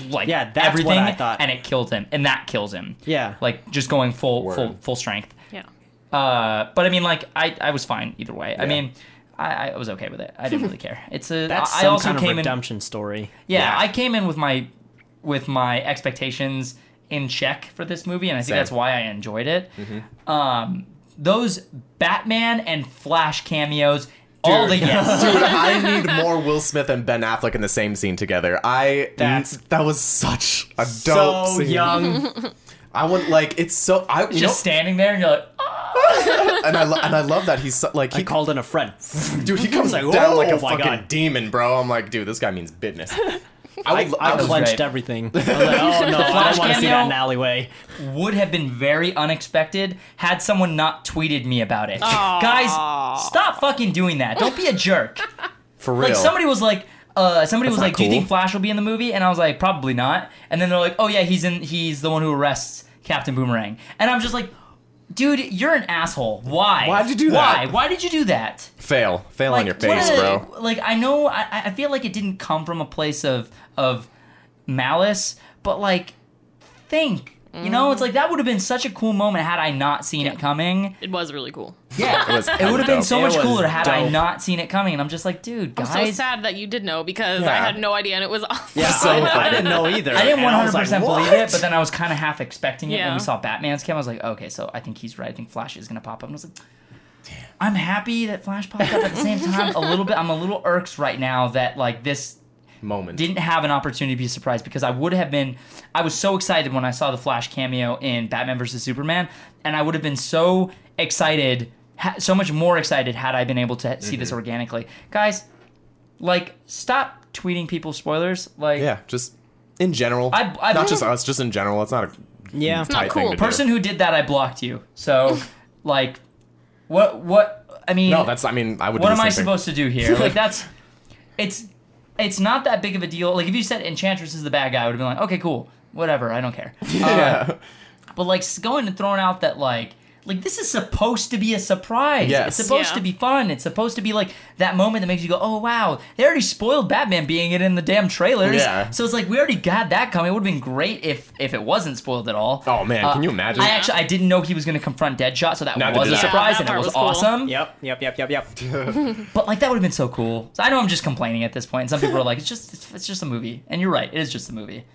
like Yeah, that's what everything, I thought. and it killed him, and that kills him. Yeah. like just going full, Word. full, full strength. Yeah. Uh, but I mean, like I, I was fine either way. I mean, I, I was okay with it. I didn't really care. It's a. That's I some also kind of came in. redemption story. Yeah, Yeah. I came in with my with my expectations in check for this movie, and I think Same. that's why I enjoyed it. Mm-hmm. Um, those Batman and Flash cameos, all the yes. Dude, I need more Will Smith and Ben Affleck in the same scene together. I That's- mm, that was such a dope so scene. young. I want like it's so I you just know, standing there, and you're like, oh. and I lo- and I love that he's so, like I he called in a friend. dude he comes like, down like "Oh a my fucking God." demon, bro. I'm like, dude, this guy means business. I I, would, I clenched great. everything. I was like, oh no, I don't want to see that in an alleyway. would have been very unexpected had someone not tweeted me about it. Guys, stop fucking doing that. Don't be a jerk. for real. Like somebody was like, uh, somebody That's was not like, "Do you think Flash will be in the movie?" And I was like, "Probably not." And then they're like, "Oh yeah, he's in. He's the one who arrests Captain Boomerang." And I'm just like, "Dude, you're an asshole. Why? Why'd you do Why? that? Why Why did you do that?" Fail. Fail on your what face, a- bro. Like I know, I, I feel like it didn't come from a place of of malice, but like think. You know, it's mm. like that would have been such a cool moment had I not seen it coming. It was really cool. Yeah, It was it would have been so It much was cooler had I dope. not seen it coming. And I'm just like, dude, guys. I'm so sad that you did know because I Yeah. had no idea and it was awesome. Yeah, So I, I didn't know either. I didn't and 100 was like, percent believe "What?" it, but then I was kind of half expecting it when Yeah. we saw Batman's cam. I was like, okay, so I think he's right. I think Flash is gonna pop up. And I was like, I'm happy that Flash popped up at the same time. A little bit, I'm a little irks right now that like this Moment. didn't have an opportunity to be surprised because I would have been. I was so excited when I saw the Flash cameo in Batman vs Superman, and I would have been so excited, ha- so much more excited had I been able to see this mm-hmm. organically. Guys, like, stop tweeting people spoilers. Like, yeah, just in general. I- I- not just us, just in general. It's not a Yeah. not cool. thing to person who did that, I blocked you. So, like, what? What? I mean, do. No, that's. I mean, I would. what do am the I thing. supposed to do here? Like that's it's it's not that big of a deal. Like if you said Enchantress is the bad guy, I would have been like, okay, cool, whatever, I don't care. Uh, Yeah. but like going and throwing out that like like this is supposed to be a surprise. Yes. It's supposed Yeah. to be fun. It's supposed to be like that moment that makes you go, oh wow, they already spoiled Batman being it in the damn trailers. Yeah. So it's like we already got that coming. It would have been great if if it wasn't spoiled at all. Oh, man, Uh, can you imagine? I actually I didn't know he was going to confront Deadshot, so that Neither was a did surprise Yeah, and that it was, was cool. awesome. Yep. Yep. Yep. Yep. Yep. But like that would have been so cool. So I know I'm just complaining at this point. And some people are like, it's just it's, it's just a movie, and you're right, it is just a movie.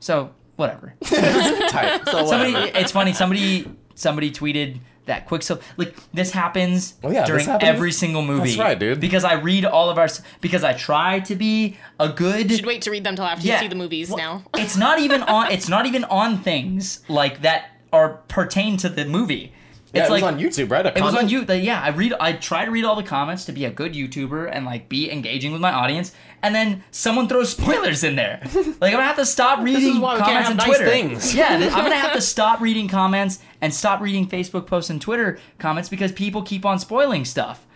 So whatever. Tight. So somebody, whatever. it's funny. Somebody somebody tweeted that Quicksilver like this happens Oh, yeah, this during happens? every single movie. That's right, dude. Because I read all of our because I try to be a good. You should wait to read them till after Yeah. you see the movies Well, now. it's not even on. It's not even on things like that are pertain to the movie. Yeah, It's it was like on YouTube, right? It was on you. Yeah, I read. I try to read all the comments to be a good YouTuber and like be engaging with my audience, and then someone throws spoilers in there. Like I'm gonna have to stop reading why we can't comments have on nice Twitter. things. Yeah, I'm gonna have to stop reading comments and stop reading Facebook posts and Twitter comments because people keep on spoiling stuff.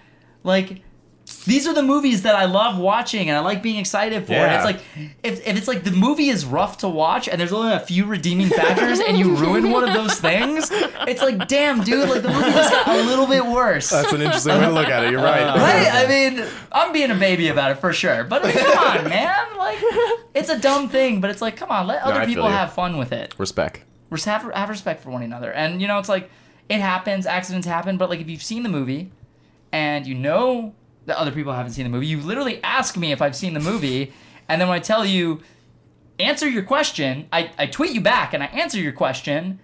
Like. These are the movies that I love watching and I like being excited for. And Yeah. it's like if, if it's like the movie is rough to watch and there's only a few redeeming factors and you ruin one of those things, it's like damn dude, like the movie just got a little bit worse. That's an interesting way to look at it. You're right. Uh, right? I mean, I'm being a baby about it for sure. But I mean, come on, man. Like, it's a dumb thing, but it's like, come on, let other I people have fun with it. Respect. Have, have respect for one another. And, you know, it's like, it happens, accidents happen, but like, if you've seen the movie and you know that other people haven't seen the movie, you literally ask me if I've seen the movie. And then when I tell you, answer your question, I, I tweet you back and I answer your question.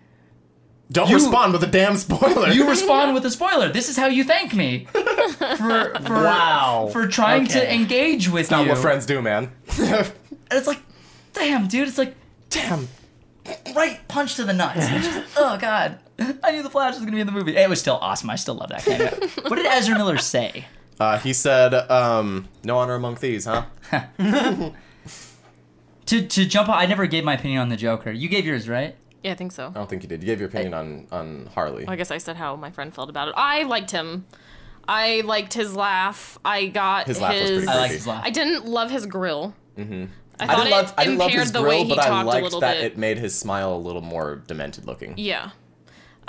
Don't You- respond with a damn spoiler. You respond with a spoiler. This is how you thank me for for Wow. for trying to engage with it's not you. Not what friends do, man. And it's like, damn, dude. It's like, damn. right punch to the nuts. Just, oh god, I knew the Flash was gonna be in the movie. It was still awesome. I still love that cameo. what did Ezra Miller say? Uh, he said, um, "No honor among thieves, huh?" To to jump. on, I never gave my opinion on the Joker. You gave yours, right? Yeah, I think so. I don't think you did. You gave your opinion on on Harley. I guess I said how my friend felt about it. I liked him. I liked his laugh. I got His laugh was pretty I creepy. his laugh. I didn't love his grill. Mm-hmm. I I thought didn't love, it I didn't love impaired his the way grill, he but I talked a liked little that bit. it made his smile a little more demented looking. Yeah.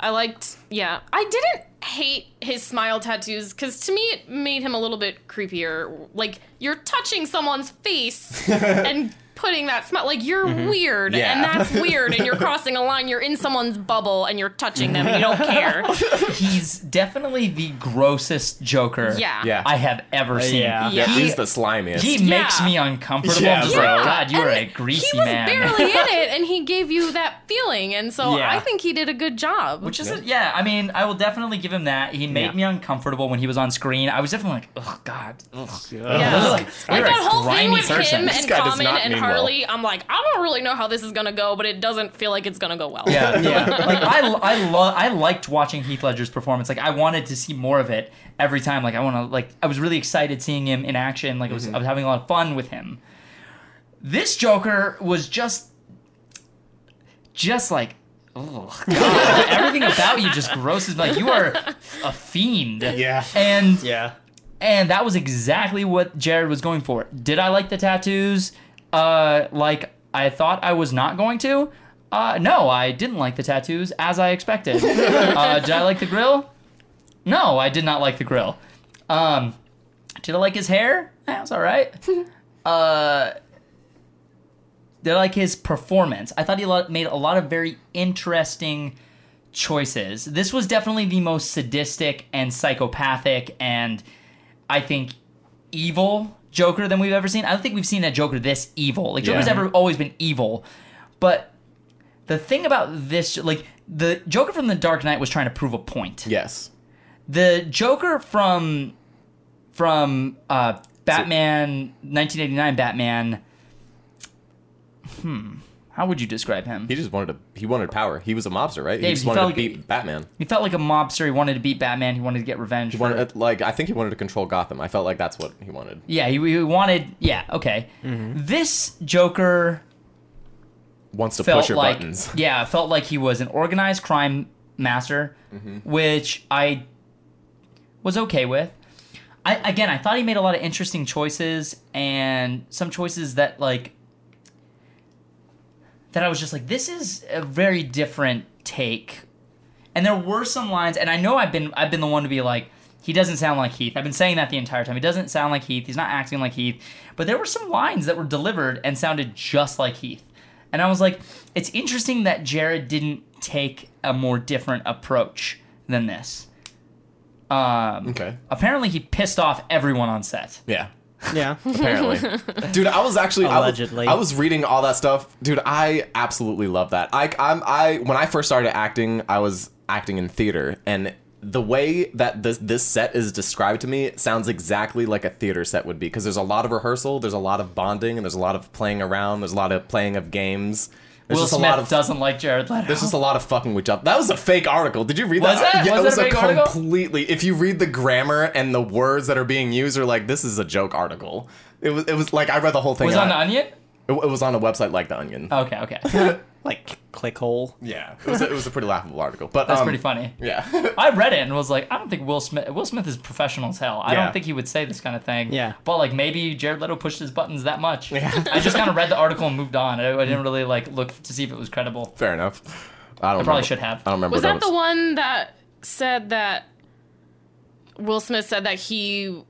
I liked, yeah. I didn't hate his smile tattoos because to me it made him a little bit creepier. Like, you're touching someone's face and putting that smile. Like, you're mm-hmm. weird Yeah. and that's weird and you're crossing a line. You're in someone's bubble and you're touching them and you don't care. He's definitely the grossest Joker Yeah. Yeah. I have ever seen. yeah. Yeah. He, He's the slimiest. he Yeah. makes me uncomfortable. Yeah, I'm just bro. like, God, you are a And greasy he was man. barely in it and he gave you that feeling. And so Yeah. I think he did a good job. Which is, yeah. I mean, I will definitely give him that. He made Yeah. me uncomfortable when he was on screen. I was definitely like, oh God, ugh. Yeah. Like, Like you're a that whole thing with person. him This and guy does Common not and mean well. I'm like, I don't really know how this is gonna go, but it doesn't feel like it's gonna go well. Yeah, yeah. like I, I love, I liked watching Heath Ledger's performance. Like I wanted to see more of it every time. Like I want to, like I was really excited seeing him in action. Like I was, I mm-hmm. was having a lot of fun with him. This Joker was just, just like, oh God, everything about you just grosses. me. Like you are a fiend. Yeah. And Yeah. and that was exactly what Jared was going for. Did I like the tattoos? Uh, like I thought I was not going to. Uh, no, I didn't like the tattoos as I expected. uh, did I like the grill? No, I did not like the grill. Um, did I like his hair? That was all right. uh, did I like his performance? I thought he lo- made a lot of very interesting choices. This was definitely the most sadistic and psychopathic and I think evil Joker than we've ever seen. I don't think we've seen a Joker this evil. Like Joker's Yeah. ever always been evil, but the thing about this, like the Joker from the Dark Knight, was trying to prove a point. Yes. The Joker from from uh, Batman 1989 Batman. Hmm. How would you describe him? He just wanted to. He wanted power. He was a mobster, right? Yeah, he just he wanted to like- beat Batman. He felt like a mobster. He wanted to beat Batman. He wanted to get revenge. He for- like, I think he wanted to control Gotham. I felt like that's what he wanted. yeah, he, he wanted. Yeah, okay. Mm-hmm. This Joker Wants to push your like buttons. yeah, felt like he was an organized crime master, mm-hmm. which I was okay with. I again, I thought he made a lot of interesting choices and some choices that like that I was just like, this is a very different take. And there were some lines, and I know I've been I've been the one to be like, he doesn't sound like Heath. I've been saying that the entire time. He doesn't sound like Heath. He's not acting like Heath. But there were some lines that were delivered and sounded just like Heath. And I was like, it's interesting that Jared didn't take a more different approach than this. Um, Okay. Apparently, he pissed off everyone on set. Yeah. Yeah. Apparently, dude, I was actually I was- Allegedly. I was, reading all that stuff, dude. I absolutely love that. I, I'm, I when I first started acting, I was acting in theater, and the way that this this set is described to me sounds exactly like a theater set would be because there's a lot of rehearsal, there's a lot of bonding, and there's a lot of playing around, there's a lot of playing of games. There's Will Smith a lot of doesn't like Jared Leto. there's just a lot of fucking with each That was a fake article. Did you read Was that? that? Yeah, Was it was a a fake article? completely. If you read the grammar and the words that are being used, are like this is a joke article. It was. It was like I read the whole thing. was on the Onion. It, it was on a website like the Onion. Okay, okay, like clickhole. yeah, it was. A, it was a pretty laughable article. But that's um, pretty funny. Yeah. I read it and was like, I don't think Will Smith. Will Smith is professional as hell. I Yeah. don't think he would say this kind of thing. Yeah. But like maybe Jared Leto pushed his buttons that much. Yeah. I just kind of read the article and moved on. I, I didn't really like look to see if it was credible. Fair enough. I don't. I probably remember- should have. I don't remember. Was what that the one that said that Will Smith said that he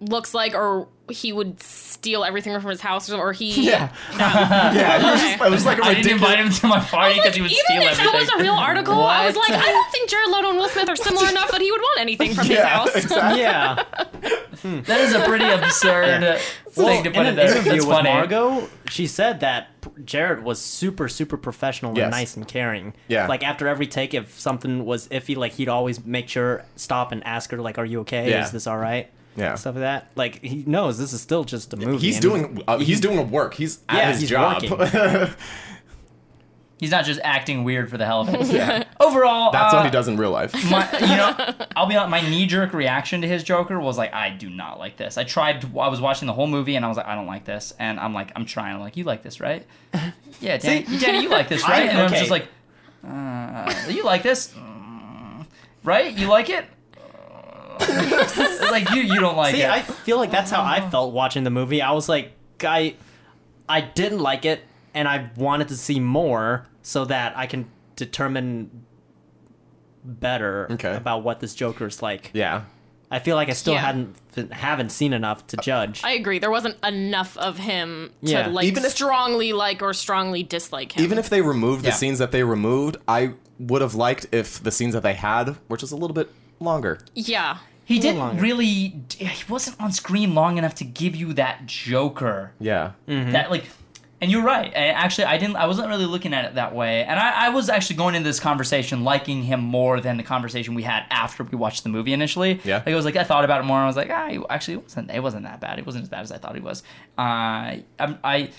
looks like or he would steal everything from his house or he Yeah. Yeah. It was, just, it was like a I didn't invite him to my party because he would even steal if everything. that was a real article, I was like, I don't think Jared Leto and Will Smith are similar enough that he would want anything from his Yeah, house. exactly. Yeah. Hmm. that is a pretty absurd Yeah. thing to put in in an there. interview That's with funny. Margot, she said that P- Jared was super, super professional Yes. and nice and caring. Yeah. Like after every take, if something was iffy, like he'd always make sure stop and ask her, like, "Are you okay? Yeah. Is this all right?" Yeah. Stuff like that. Like he knows this is still just a movie. He's doing. Uh, he's doing a work. He's at Yeah, his he's job. He's not just acting weird for the hell of it. yeah. Overall, That's uh, what he does in real life. my, you know, I'll be honest, my knee jerk reaction to his Joker was like, I do not like this. I tried, to, I was watching the whole movie and I was like, I don't like this. And I'm like, I'm trying. I'm like, you like this, right? Yeah, Danny, Danny you like this, right? I- and I'm just like, uh, you like this? Mm, right? You like it? Uh, like, you, you don't like See, it. I feel like that's how I felt watching the movie. I was like, I, I didn't like it, and I wanted to see more so that I can determine better Okay. about what this Joker's like. Yeah. I feel like I still Yeah. hadn't haven't seen enough to judge. I agree. There wasn't enough of him to Yeah. like Even if- strongly like or strongly dislike him. Even if they removed the scenes that they removed, I would have liked if the scenes that they had were just a little bit longer. yeah. He didn't longer. really, he wasn't on screen long enough to give you that Joker. Yeah. that like and you're right and actually i didn't i wasn't really looking at it that way and I, I was actually going into this conversation liking him more than the conversation we had after we watched the movie initially Yeah. like it was like i thought about it more and i was like ah, he- actually it wasn't it wasn't that bad it wasn't as bad as i thought he was uh, I, I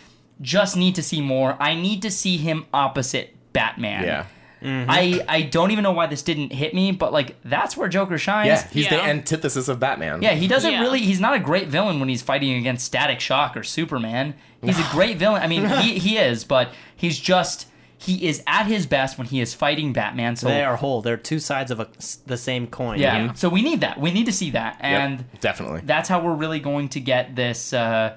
just need to see more i need to see him opposite batman Yeah. I, I don't even know why this didn't hit me, but like that's where Joker shines. Yeah. He's the antithesis of Batman. Yeah, he doesn't Yeah. really. He's not a great villain when he's fighting against Static Shock or Superman. He's a great villain. I mean, he, he is, but he's just he is at his best when he is fighting Batman. So They are whole. They're two sides of a, the same coin. yeah. So we need that. We need to see that, Yep, and definitely that's how we're really going to get this. Uh,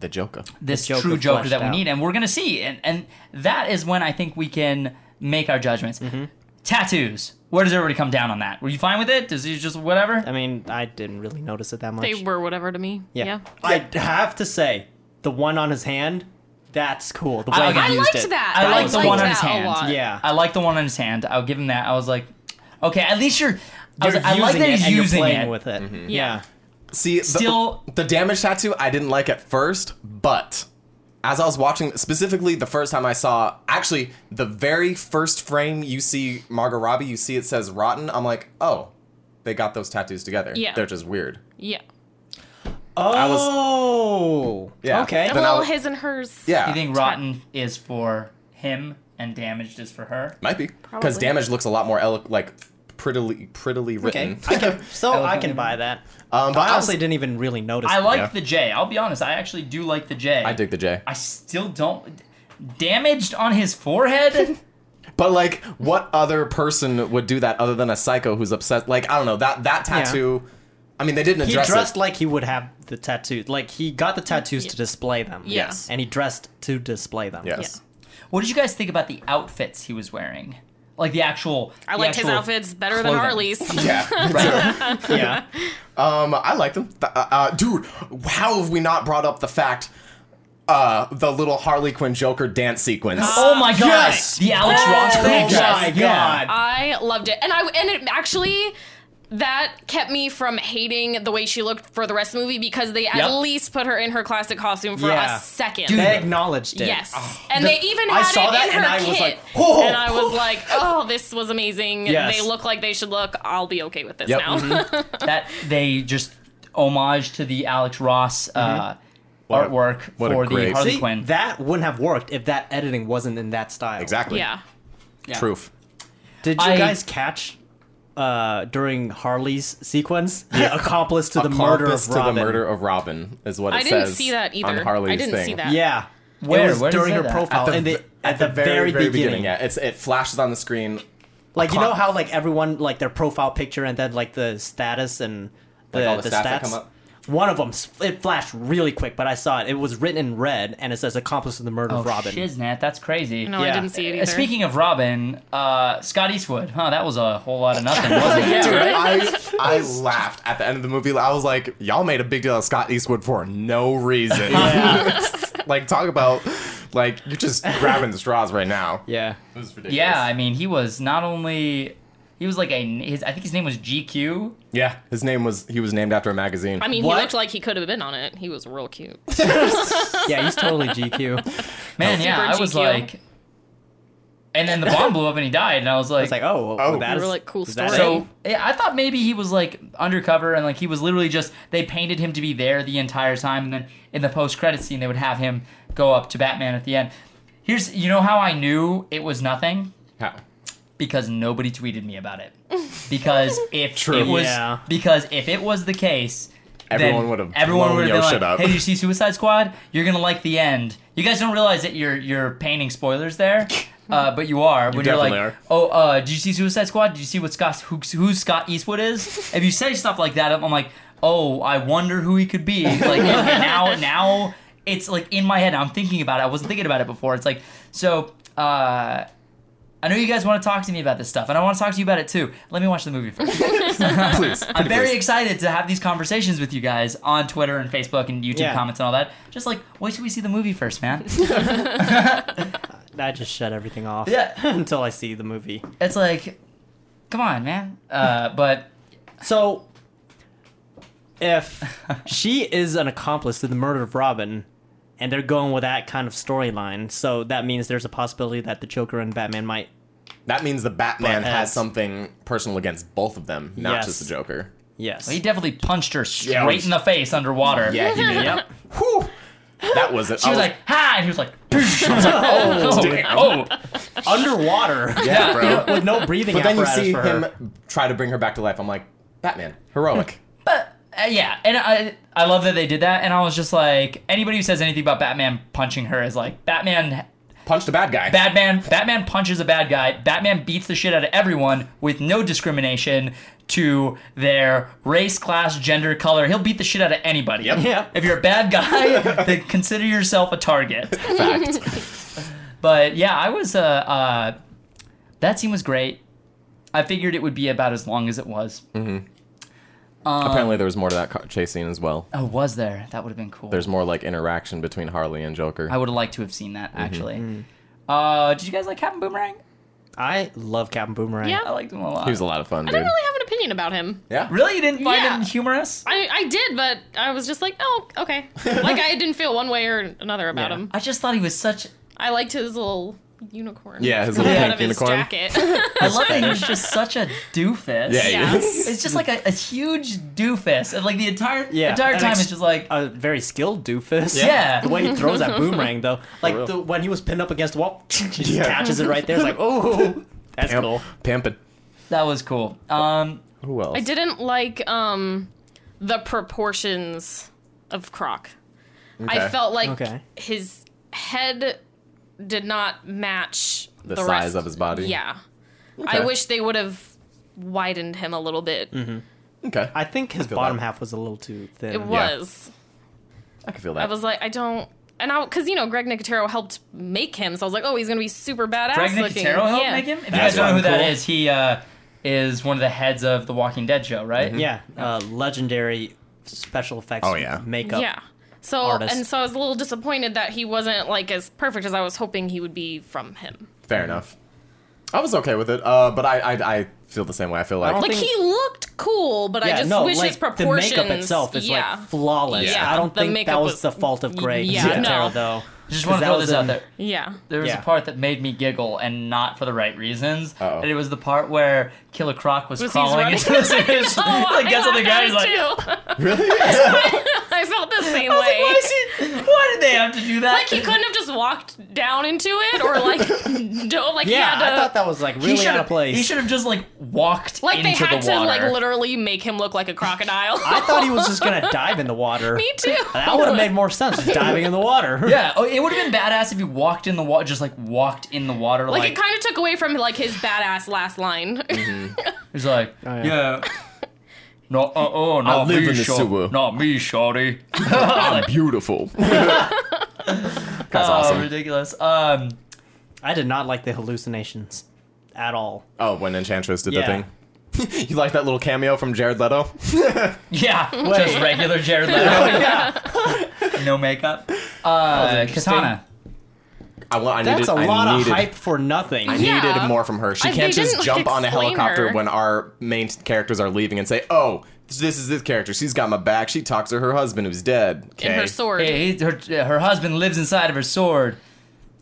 the Joker. this Joker true Joker that we out. need, and we're gonna see, and and that is when I think we can make our judgments. Mm-hmm. Tattoos. Where does everybody come down on that? Were you fine with it? Does he just whatever? I mean, I didn't really notice it that much. They were whatever to me. yeah. Yeah. I have to say, the one on his hand, that's cool. The way I- he I used liked it. that. I I like liked the one on his hand. Yeah. I like the one on his hand. I'll give him that. I was like, okay, at least you're. I, was like, I like using that it he's and you're using playing it. with it. Mm-hmm. Yeah. See, the, Still- the damage tattoo I didn't like at first, but as I was watching, specifically the first time I saw, actually the very first frame you see Margot Robbie, you see it says rotten. I'm like, oh, they got those tattoos together. Yeah. they're just weird. Yeah. Oh. Yeah. Okay. A Then I little was- his and hers. Yeah, You think rotten is for him and damaged is for her? might be because Probably. damage looks a lot more elo- like prettily prettily Okay. written. I can, so I can buy that. Um, But I I honestly was- didn't even really notice. I that. like Yeah. the J. I'll be honest. I actually do like the J. I dig the J. I still don't. Damaged on his forehead. But like, what other person would do that other than a psycho who's obsessed? Like, I don't know that that tattoo. I mean, they didn't address. He address dressed it. like he would have the tattoos. Like he got the tattoos to display them. Yeah. Yes. And he dressed to display them. yes. what did you guys think about the outfits he was wearing? Like the actual. I the liked his outfits better clothing. than Harley's. Yeah. Right. Yeah. Um, I like them. Uh, uh, dude, how have we not brought up the fact, uh, the little Harley Quinn Joker dance sequence? oh my god! Yes! The Alex Ross Oh thing. my God. I loved it, and I and it actually that kept me from hating the way she looked for the rest of the movie because they Yep. at least put her in her classic costume for Yeah. a second. Dude, They acknowledged it. Yes, Oh. and The- they even I had saw it that in her and I kit. was like, "Oh." and I was like, "Oh, this was amazing. Yes. They look like they should look. I'll be okay with this Yep. now." Mm-hmm. that they just homage to the Alex Ross uh, What a- artwork what a for the great- Harley See, Quinn. that wouldn't have worked if that editing wasn't in that style. Exactly. yeah, Yeah. Truth. Did you I- guys catch uh, during Harley's sequence the accomplice to the murder Accomplice of to Robin? the murder of Robin is what it I didn't see that either. on Harley's I didn't thing. see that. Yeah. Where? It Where during her that? profile. At the, and v- the, at the very, very beginning. Yeah, it's it flashes on the screen. Like you know how like everyone like their profile picture and then like the status and the, Like all the the stats stats. That come up? One of them it flashed really quick, but I saw it. It was written in red and it says accomplice to the murder Oh, of Robin. shiznit, that's crazy. No, I didn't see it Uh, either. Speaking of Robin, uh, Scott Eastwood, huh? That was a whole lot of nothing, wasn't it? Dude, I I laughed at the end of the movie. I was like, y'all made a big deal of Scott Eastwood for no reason. like talk about like you're just grabbing the straws right now. Yeah. It was ridiculous. Yeah, I mean, he was not only he was like a his I think his name was GQ. Yeah. His name was he was named after a magazine. I mean, What? he looked like he could have been on it. He was real cute. Yeah, he's totally GQ. Man, Super yeah, I was GQ. like, and then the bomb blew up and he died, and I was like, It's like, oh, Oh. well, that We were is- like, cool is that story. it? So yeah, I thought maybe he was like undercover and like he was literally just they painted him to be there the entire time, and then in the post credit scene they would have him go up to Batman at the end. Here's you know how I knew it was nothing How? Because nobody tweeted me about it. Because if True. it was Yeah. because if it was the case. Everyone would've everyone would have your been shit like, up. "Hey, you see Suicide Squad? You're gonna like the end." You guys don't realize that you're you're painting spoilers there, uh, but you are when you are like, are. "Oh, uh, did you see Suicide Squad? Did you see what Scott who, who Scott Eastwood is?" if you say stuff like that, I'm I'm like, "Oh, I wonder who he could be." Like and now now it's like in my head. I'm thinking about it. I wasn't thinking about it before. It's like so. uh I know you guys want to talk to me about this stuff, and I want to talk to you about it too. Let me watch the movie first. Please. I'm very excited to have these conversations with you guys on Twitter and Facebook and YouTube Yeah. comments and all that. Just like, wait till we see the movie first, man. I just shut everything off. Yeah. until I see the movie. it's like, come on, man. Uh, but So, if she is an accomplice to the murder of Robin, and they're going with that kind of storyline, so that means there's a possibility that the Joker and Batman might. That means the Batman But has something personal against both of them, not Yes. just the Joker. Yes. he definitely punched her straight Yeah, was- in the face underwater. Yeah, he did. Yep. Whew. That was it. She was oh. like, ha! And he was like, I was like, oh, oh damn. oh. Underwater. yeah, bro. With no breathing But then you see him her. try to bring her back to life. I'm like, Batman, heroic. But yeah, and I I love that they did that, and I was just like, anybody who says anything about Batman punching her is like Batman. punched a bad guy. Batman Batman punches a bad guy. Batman beats the shit out of everyone with no discrimination to their race, class, gender, color. He'll beat the shit out of anybody. Yep. Yeah. If you're a bad guy, then consider yourself a target. Fact. But yeah, I was uh, uh that scene was great. I figured it would be about as long as it was. Apparently, there was more to that car chase scene as well. Oh, was there? That would have been cool. There's more like interaction between Harley and Joker. I would have liked to have seen that actually. Uh, did you guys like Captain Boomerang? I love Captain Boomerang. Yeah. I liked him a lot. he was a lot of fun, I dude. don't really have an opinion about him. Yeah. Really, you didn't find Yeah. him humorous? I, I did, but I was just like, oh, okay. like I didn't feel one way or another about Yeah. him. I just thought he was such. I liked his little unicorn. Yeah, his coming little out pink of his unicorn. jacket. I love that he's just such a doofus. Yeah, he Yeah. is. It's just like a, a huge doofus, and like the entire Yeah, entire and time ex- it's just like A very skilled doofus. Yeah. The way he throws that boomerang, though. Like, real. the, when he was pinned up against the wall, he just Yeah. catches it right there. It's like, oh, that's Pimp- cool. Pimping. that was cool. Um, Who else? I didn't like um the proportions of Croc. I Okay. felt like Okay. his head did not match The the, size rest. of his body? Yeah. I wish they would have widened him a little bit. Okay. I think his feel bottom that. half was a little too thin. It was. I can feel that. I was like, I don't. And I, because you know, Greg Nicotero helped make him, so I was like, oh, he's gonna be super badass Greg looking. Nicotero helped yeah. make him. If you guys don't know who that cool. is, he uh, is one of the heads of the Walking Dead show, right? Yeah, uh, legendary special effects. Oh, yeah. makeup. Yeah. So artist. and so I was a little disappointed that he wasn't like as perfect as I was hoping he would be from him. Fair enough. I was okay with it, uh, but I, I I feel the same way. I feel like don't Like think- he looked cool, but I just no, wish like his proportions. the makeup itself is yeah. like flawless. Yeah, I don't the think that was, was- the fault of Greg yeah, Nicotero, no. though. Just want to throw was this out there. yeah. There was Yeah. a part that made me giggle, and not for the right reasons. Uh-oh. And it was the part where Killer Croc was, Was crawling into the his Oh, like I gets on the laughed ground. He's like, too. really. I felt the same I was like, way. why, is he, why did they have to do that? like he couldn't have just walked down into it, or like don't like he Yeah, had to. I thought that was like He really should out have of place. He should have just like walked into the water. like they had the to water. like literally make him look like a crocodile. I thought he was just gonna dive in the water. Me too. That would have made more sense, just diving in the water. Yeah, oh, it would have been badass if he walked in the water, just like walked in the water, Like, like, it kind of took away from like his badass last line. he's like, Oh, yeah. yeah. No, uh, oh, not live me, in the shor- sewer. Not me, shorty. I'm beautiful. That's Oh, awesome. ridiculous. Um, I did not like the hallucinations at all. Oh, when Enchantress did Yeah. the thing. you like that little cameo from Jared Leto? yeah, just regular Jared Leto. no makeup. Uh, interesting. Katana. I want. I That's needed, a lot I of hype for nothing. I Yeah. needed more from her. She I- can't just didn't, jump on a explain helicopter her. when our main characters are leaving and say, "Oh, this is this character. She's got my back. She talks to her husband who's dead." Okay. In her sword. Hey, he- her, her husband lives inside of her sword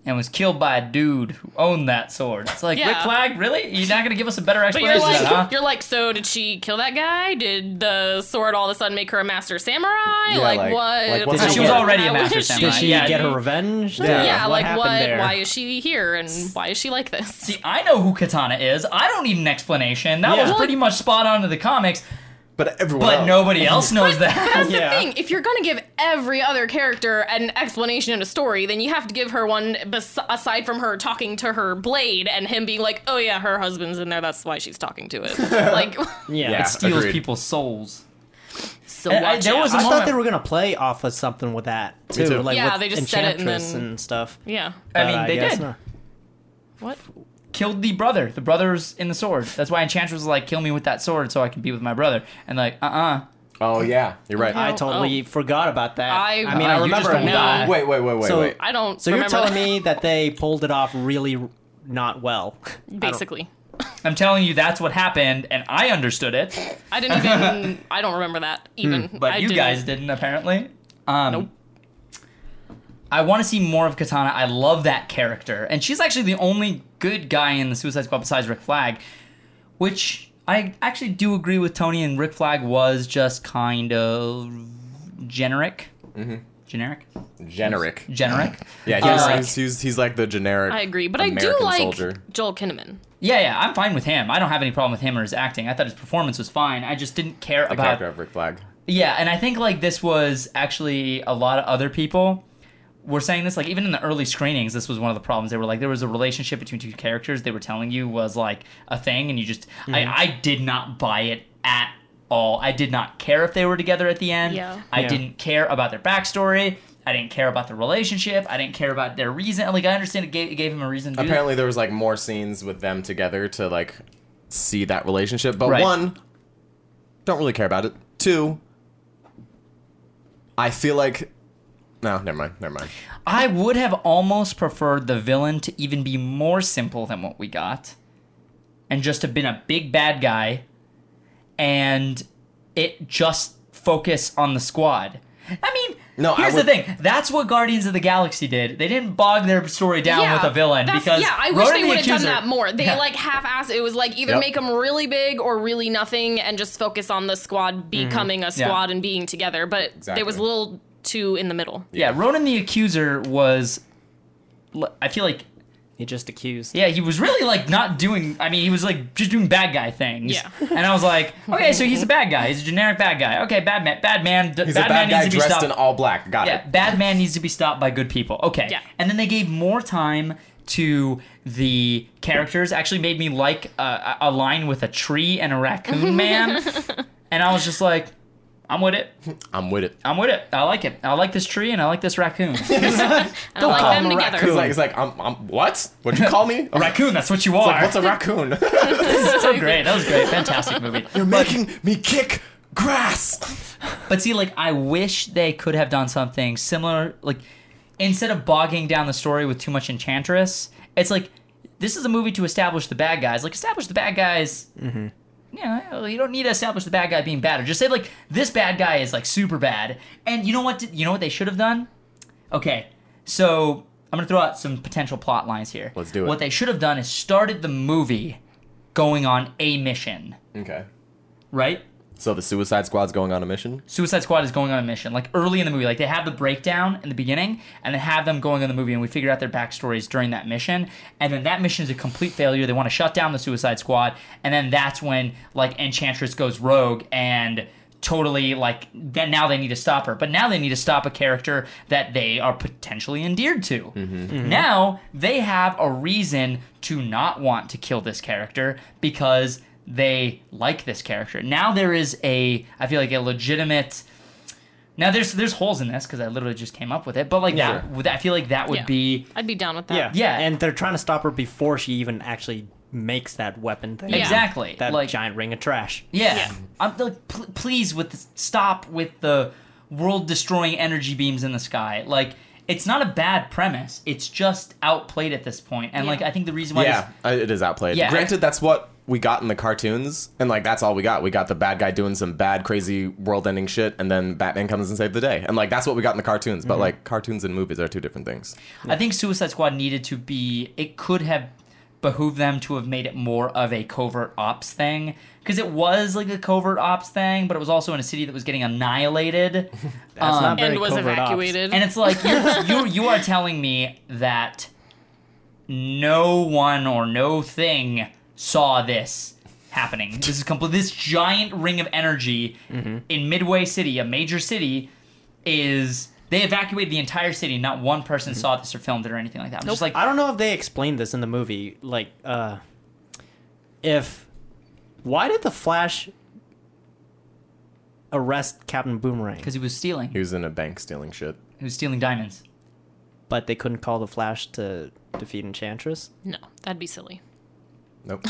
and was killed by a dude who owned that sword. It's like, Yeah. Rick Flag, really? You're not going to give us a better But you're explanation like, huh? you're like, so did she kill that guy? Did the sword all of a sudden make her a master samurai? Yeah, like, like- what? like, what's Did she she was get- already a master samurai. Did she Yeah, get her revenge? Yeah. Yeah, what like what? there? Why is she here? And why is she like this? See, I know who Katana is. I don't need an explanation. That was pretty much spot on to the comics, but everyone. but else. nobody else knows that. That's Yeah. the thing. If you're gonna give every other character an explanation and a story, then you have to give her one bes- aside from her talking to her blade and him being like, "Oh yeah, her husband's in there. That's why she's talking to it." like, Yeah. Yeah. It steals agreed. people's souls. so And I- watch there out. was a I moment- thought they were gonna play off of something with that Me too, too. like Yeah, with they just said it and Enchantress then- and stuff. yeah. I But mean, they guess did. not. What? Killed the brother. The brother's in the sword. That's why Enchantress was like, kill me with that sword so I can be with my brother. And like, uh-uh. Oh yeah, you're right. I Oh, totally forgot about that. I- I mean, Uh, I remember just it don't now. Wait, wait, wait, wait, So- wait. I don't. So you're telling that. me that they pulled it off really not well? basically? I'm telling you that's what happened, and I understood it, I didn't even. I don't remember that even. but I you didn't. guys didn't apparently. Um, Nope. I want to see more of Katana. I love that character, and she's actually the only good guy in the Suicide Squad besides Rick Flag, which I actually do agree with Tony. And Rick Flag was just kind of generic. Mm-hmm. Generic. Generic. Generic. Yeah, Uh, he's, he's, he's like the generic. I agree, but I do like soldier. Joel Kinnaman. Yeah, yeah, I'm fine with him. I don't have any problem with him or his acting. I thought his performance was fine. I just didn't care about The about character of Rick Flag. Yeah, and I think like this was actually a lot of other people were saying this like even in the early screenings this was one of the problems they were like there was a relationship between two characters they were telling you was like a thing and you just I, mm-hmm. I did not buy it at all i did not care if they were together at the end Yeah. i Yeah. didn't care about their backstory i didn't care about the relationship i didn't care about their reason like i understand it gave, it gave him a reason to do that. Apparently, there was like more scenes with them together to like see that relationship. But Right. one, don't really care about it. Two, I feel like no, never mind, never mind. I would have almost preferred the villain to even be more simple than what we got and just have been a big bad guy and it just focus on the squad. I mean, No, I here's would- the thing. That's what Guardians of the Galaxy did. They didn't bog their story down with a villain because yeah, I wish Ronan they the would have done that more. They Yeah. like half-assed. It was like either Yep. make them really big or really nothing, and just focus on the squad becoming a Mm-hmm. Yeah. squad and being together. But Exactly. there was a little too in the middle. Yeah, Ronan the Accuser was I feel like He just accused. Yeah, he was really like not doing. I mean, he was like just doing bad guy things. Yeah. And I was like, okay, so he's a bad guy. He's a generic bad guy. Okay, bad man. Bad man. d- He's bad a man bad guy needs to be dressed stopped. in all black. Got yeah, it. bad man needs to be stopped by good people. Okay. Yeah. And then they gave more time to the characters. Actually, made me like uh, a line with a tree and a raccoon man. and I was just like, I'm with it. I'm with it. I'm with it. I like it. I like this tree and I like this raccoon. And I like call them him a together. He's like, he's like, I'm, I'm what? What'd you call me? a raccoon. That's what you are. Like, what's a raccoon? so great. That was great. Fantastic movie. You're making me kick grass. But see, like, I wish they could have done something similar. Like, instead of bogging down the story with too much Enchantress, it's like this is a movie to establish the bad guys. Like, establish the bad guys. Mm-hmm. Yeah, you don't need to establish the bad guy being bad, or just say like this bad guy is like super bad. And you know what? You know what they should have done? Okay, so I'm gonna throw out some potential plot lines here. Let's do it. What they should have done is started the movie going on a mission, Okay. right? So the Suicide Squad's going on a mission. Suicide Squad is going on a mission, like early in the movie. Like they have the breakdown in the beginning, and then have them going on the movie, and we figure out their backstories during that mission. And then that mission is a complete failure. They want to shut down the Suicide Squad, and then that's when like Enchantress goes rogue and totally like then now they need to stop her. But now they need to stop a character that they are potentially endeared to. Mm-hmm. Mm-hmm. Now they have a reason to not want to kill this character because they like this character. Now there is a I feel like a legitimate now there's there's holes in this because I literally just came up with it, but like Yeah. that I feel like that would Yeah. be I'd be down with that. Yeah, Yeah. and they're trying to stop her before she even actually makes that weapon thing. Yeah. exactly That like giant ring of trash. yeah. Yeah. I'm like pl- please with the, stop with the world destroying energy beams in the sky like. It's not a bad premise. It's just outplayed at this point, and Yeah. like I think the reason why Yeah, uh, it is outplayed. Yeah. Granted, that's what we got in the cartoons, and like that's all we got. We got the bad guy doing some bad, crazy, world-ending shit, and then Batman comes and saves the day, and like that's what we got in the cartoons. Mm-hmm. But like cartoons and movies are two different things. I think Suicide Squad needed to be. It could have behooved them to have made it more of a covert ops thing because it was like a covert ops thing, but it was also in a city that was getting annihilated. That's Um, not very And was covert ops. evacuated. and it's like you're, you you are telling me that no one or no thing saw this happening. This is complete. This giant ring of energy in Midway City, a major city, is they evacuated the entire city. Not one person saw this or filmed it or anything like that. I'm just like, I don't know if they explained this in the movie. Like, uh, if why did the Flash arrest Captain Boomerang, because he was stealing. He was in a bank stealing shit. He was stealing diamonds. but they couldn't call the Flash to defeat Enchantress? no, that'd be silly. Nope.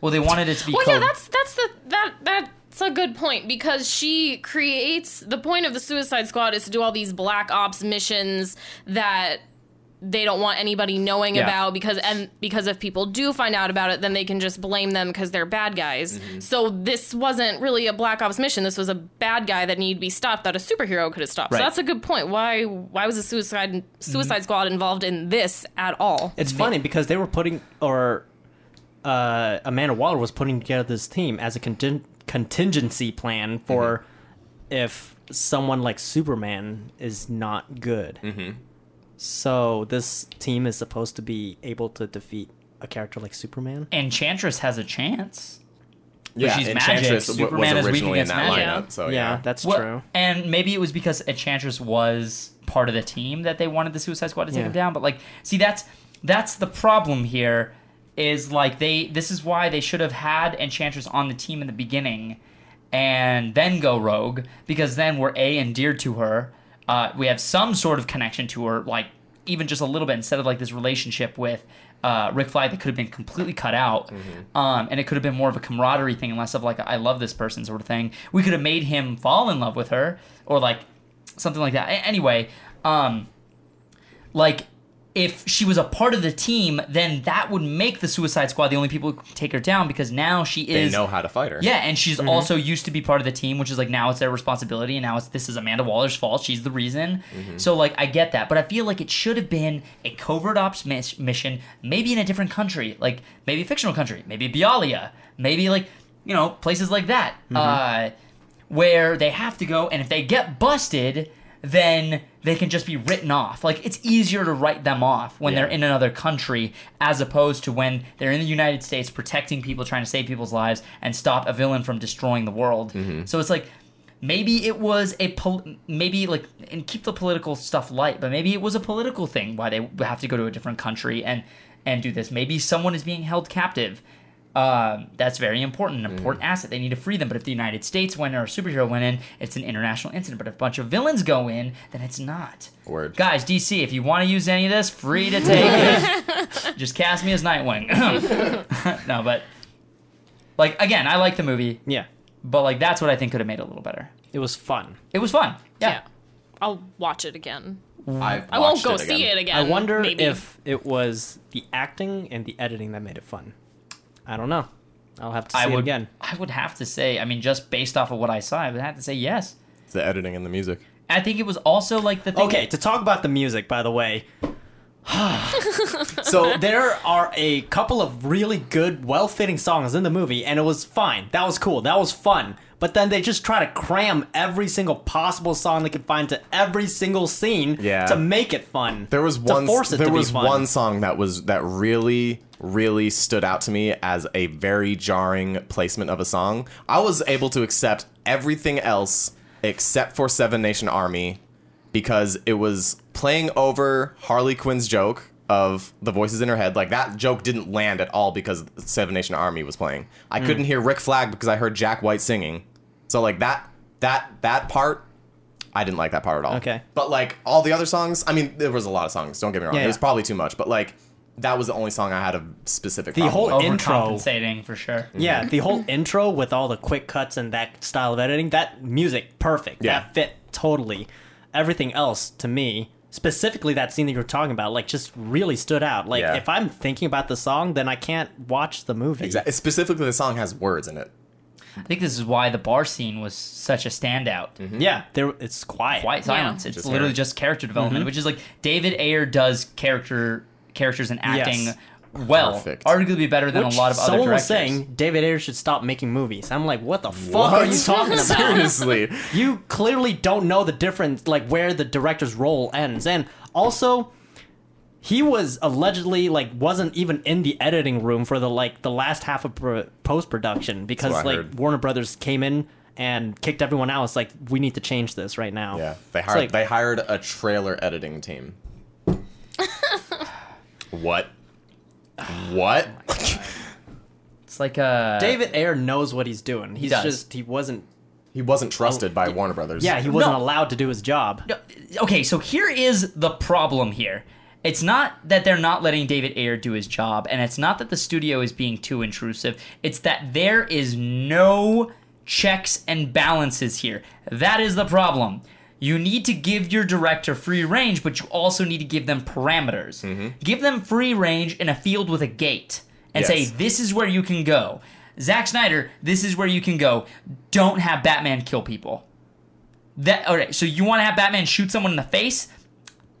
Well, they wanted it to be. Well, co- yeah, that's that's the that that that's a good point because she creates the point of the Suicide Squad is to do all these black ops missions that they don't want anybody knowing Yeah. about because and because if people do find out about it then they can just blame them because they're bad guys. So this wasn't really a black ops mission. This was a bad guy that needed to be stopped that a superhero could have stopped Right. so that's a good point. Why why was the suicide suicide squad involved in this at all? It's funny because they were putting, or uh, Amanda Waller was putting together this team as a contin- contingency plan for if someone like Superman is not good. Mm-hmm. So this team is supposed to be able to defeat a character like Superman. Enchantress has a chance. Yeah, she's Enchantress magic. w- Superman was is weak originally in against that magic. lineup. So yeah, yeah, that's Well, true. And maybe it was because Enchantress was part of the team that they wanted the Suicide Squad to take Yeah. him down. But like, see, that's that's the problem here. Is like they. This is why they should have had Enchantress on the team in the beginning, and then go rogue because then we're a endeared to her. Uh, we have some sort of connection to her, like even just a little bit, instead of like this relationship with uh, Rick Flag that could have been completely cut out, um, and it could have been more of a camaraderie thing, and less of like a, I love this person sort of thing. We could have made him fall in love with her, or like something like that. A- anyway, um, like if she was a part of the team, then that would make the Suicide Squad the only people who can take her down because now she is. they know how to fight her. yeah, and she's mm-hmm. also used to be part of the team, which is like now it's their responsibility, and now it's this is Amanda Waller's fault. She's the reason. Mm-hmm. So like I get that, but I feel like it should have been a covert ops mis- mission, maybe in a different country, like maybe a fictional country, maybe Bialya, maybe like you know places like that, mm-hmm. uh, where they have to go, and if they get busted. Then they can just be written off. Like it's easier to write them off when they're in another country as opposed to when they're in the United States protecting people, trying to save people's lives and stop a villain from destroying the world. Mm-hmm. So it's like maybe it was a pol- maybe like and keep the political stuff light, but maybe it was a political thing why they have to go to a different country and and do this. Maybe someone is being held captive. Um, that's very important, an important asset. They need to free them. But if the United States went or a superhero went in, it's an international incident. But if a bunch of villains go in, then it's not. Word. Guys, DC, if you want to use any of this, free to take it. Just cast me as Nightwing. no, but like again, I like the movie, Yeah, but like that's what I think could have made it a little better. it was fun. It was fun. Yeah. Yeah. I'll watch it again. I've I won't go it see it again. I wonder maybe. if it was the acting and the editing that made it fun. I don't know. I'll have to see I it would again. I would have to say, I mean, just based off of what I saw, I would have to say yes. It's the editing and the music. I think it was also like the thing. Okay, to talk about the music, by the way. so there are a couple of really good, well-fitting songs in the movie, and it was fine. That was cool. That was fun. But then they just try to cram every single possible song they could find to every single scene Yeah. to make it fun. There was to one. force it there to was one song that was that really, really stood out to me as a very jarring placement of a song. I was able to accept everything else except for Seven Nation Army because it was playing over Harley Quinn's joke of the voices in her head. Like that joke didn't land at all because Seven Nation Army was playing. I couldn't hear Rick Flag because I heard Jack White singing. So like that that that part I didn't like that part at all. Okay. But like all the other songs, I mean, there was a lot of songs. Don't get me wrong. Yeah, it was yeah. probably too much, but like that was the only song I had a specific. The whole with. intro- Overcompensating for sure. Mhm. Yeah, the whole intro with all the quick cuts and that style of editing, that music, perfect. Yeah. That fit totally. Everything else to me, specifically that scene that you were talking about, like just really stood out. Like Yeah. if I'm thinking about the song, then I can't watch the movie. Exactly. Specifically, the song has words in it. I think this is why the bar scene was such a standout. Mm-hmm. Yeah, there it's quiet. Quiet silence. It's Just literally hearing. just character development, mm-hmm. which is like David Ayer does character characters and acting Yes. Well, Perfect. arguably better than Which a lot of other someone directors. was saying David Ayer should stop making movies. I'm like, what the fuck are you talking about? Seriously. you clearly don't know the difference, like where the director's role ends. And also, he was allegedly like wasn't even in the editing room for the like the last half of post production because like heard. Warner Brothers came in and kicked everyone out. It's like we need to change this right now. Yeah, they hired like- they hired a trailer editing team. what? What? It's like uh David Ayer knows what he's doing. He's does. just he wasn't. He wasn't trusted by Warner Brothers. Yeah, he wasn't No. allowed to do his job. No, okay, so here is the problem here. It's not that they're not letting David Ayer do his job, and it's not that the studio is being too intrusive. It's that there is no checks and balances here. That is the problem. You need to give your director free range, but you also need to give them parameters. Mm-hmm. Give them free range in a field with a gate and say, this is where you can go. Zack Snyder, this is where you can go. Don't have Batman kill people. That okay, so you want to have Batman shoot someone in the face?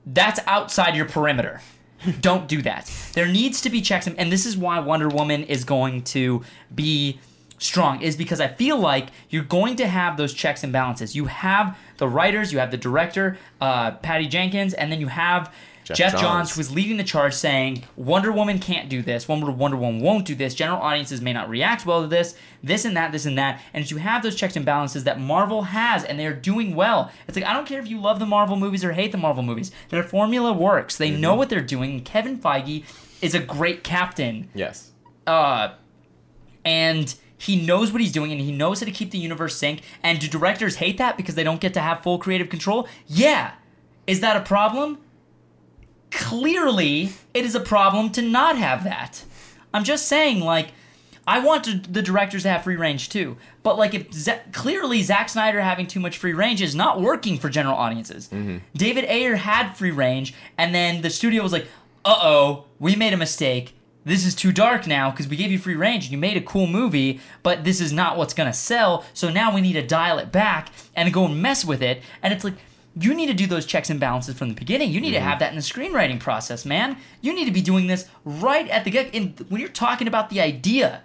That's outside your perimeter. Don't do that. There needs to be checks, and this is why Wonder Woman is going to be strong. Is because I feel like you're going to have those checks and balances. You have the writers, you have the director, uh, Patty Jenkins, and then you have Geoff Geoff, Johns. Johns. was leading the charge saying Wonder Woman can't do this, Wonder Wonder Woman won't do this, general audiences may not react well to this, this and that, this and that. And you have those checks and balances that Marvel has and they're doing well. It's like I don't care if you love the Marvel movies or hate the Marvel movies. Their formula works. They know Mm-hmm. what they're doing. Kevin Feige is a great captain. Yes. Uh and he knows what he's doing and he knows how to keep the universe synced. And do directors hate that because they don't get to have full creative control? Yeah. Is that a problem? Clearly, it is a problem to not have that. I'm just saying, like, I want the directors to have free range too. But like, if Z- clearly Zack Snyder having too much free range is not working for general audiences. David Ayer had free range, and then the studio was like, "Uh oh, we made a mistake. This is too dark now because we gave you free range and you made a cool movie, but this is not what's gonna sell. So now we need to dial it back and go and mess with it." And it's like. You need to do those checks and balances from the beginning. You need to mm-hmm. have that in the screenwriting process, man. You need to be doing this right at the get. And when you're talking about the idea,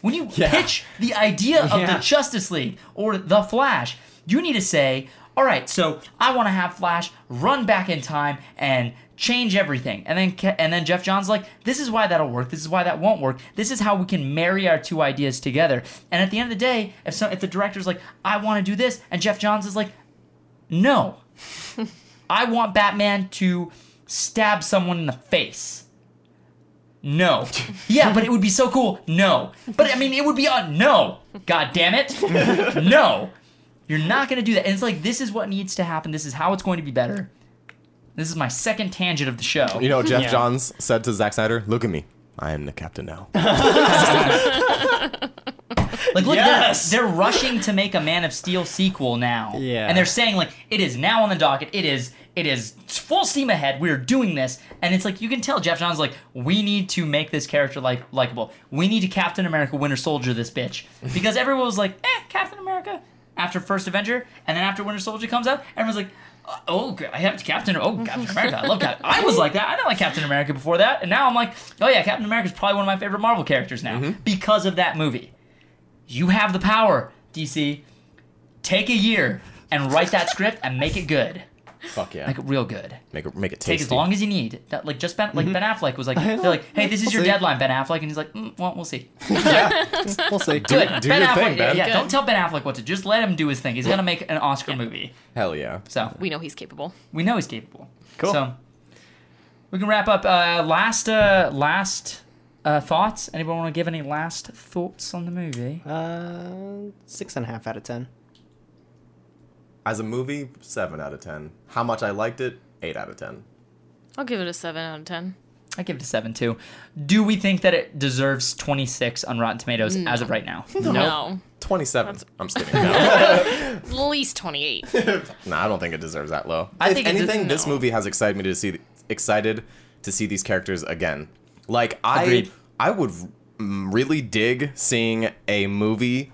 when you pitch the idea of the Justice League or the Flash, you need to say, all right, so I want to have Flash run back in time and change everything. And then Ke- and then Geoff John's like, this is why that'll work. This is why that won't work. This is how we can marry our two ideas together. And at the end of the day, if some if the director's like, I want to do this, and Geoff Johns is like, no. I want Batman to stab someone in the face. No. Yeah, but it would be so cool. No. But I mean, it would be a no. God damn it. No. You're not going to do that. And it's like, this is what needs to happen. This is how it's going to be better. This is my second tangent of the show. You know, Geoff Yeah. Johns said to Zack Snyder, "Look at me. I am the captain now." Like, look, Yes! they're, they're rushing to make a Man of Steel sequel now. Yeah. And they're saying, like, it is now on the docket. It is it is full steam ahead. We're doing this. And it's like, you can tell Geoff John's like, we need to make this character like likable. We need to Captain America Winter Soldier this bitch. Because everyone was like, eh, Captain America after First Avenger. And then after Winter Soldier comes out, everyone's like, uh, Oh, I have Captain. Oh, Captain America! I love Captain. I was like that. I didn't like Captain America before that, and now I'm like, oh yeah, Captain America is probably one of my favorite Marvel characters now because of that movie. You have the power, DC. Take a year and write that script and make it good. Fuck yeah. Make it real good. Make it make it Take as long as you need. That, like just Ben, like Ben Affleck was like, they're like, hey, this is your see. deadline, Ben Affleck, and he's like, mm, well, we'll see. We'll see. Good. do ben your Affleck, thing, Ben. Yeah, Good. don't tell Ben Affleck what to. do. Just let him do his thing. He's gonna make an Oscar movie. Hell yeah. So We know he's capable. we know he's capable. Cool. So we can wrap up. Uh, last, uh, last uh, thoughts. Anyone want to give any last thoughts on the movie? Uh, six and a half out of ten. As a movie, seven out of ten. How much I liked it, eight out of ten. I'll give it a 7 out of 10. I give it a seven too. Do we think that it deserves 26 on Rotten Tomatoes as of right now? No. Twenty-seven. I'm just kidding. No. At least 28. no, I don't think it deserves that low. I if think it does- anything, this no. movie has excited me to see excited to see these characters again. Like I, Agreed. I would mm, really dig seeing a movie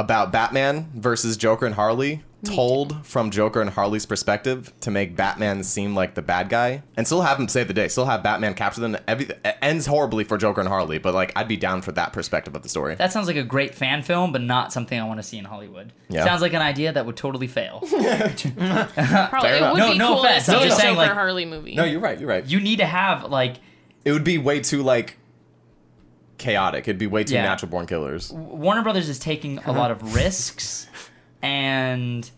about Batman versus Joker and Harley told from Joker and Harley's perspective to make Batman seem like the bad guy and still have him save the day. Still have Batman capture them. Everything it ends horribly for Joker and Harley, but like I'd be down for that perspective of the story. That sounds like a great fan film, but not something I want to see in Hollywood. Yeah. Sounds like an idea that would totally fail. Probably it would No- be no cool offense, to see I'm a just saying, Joker like- Harley movie. no, you're right. You're right. you need to have like it would be way too like chaotic. It'd be way too Yeah. natural born killers. Warner Brothers is taking a lot of risks, and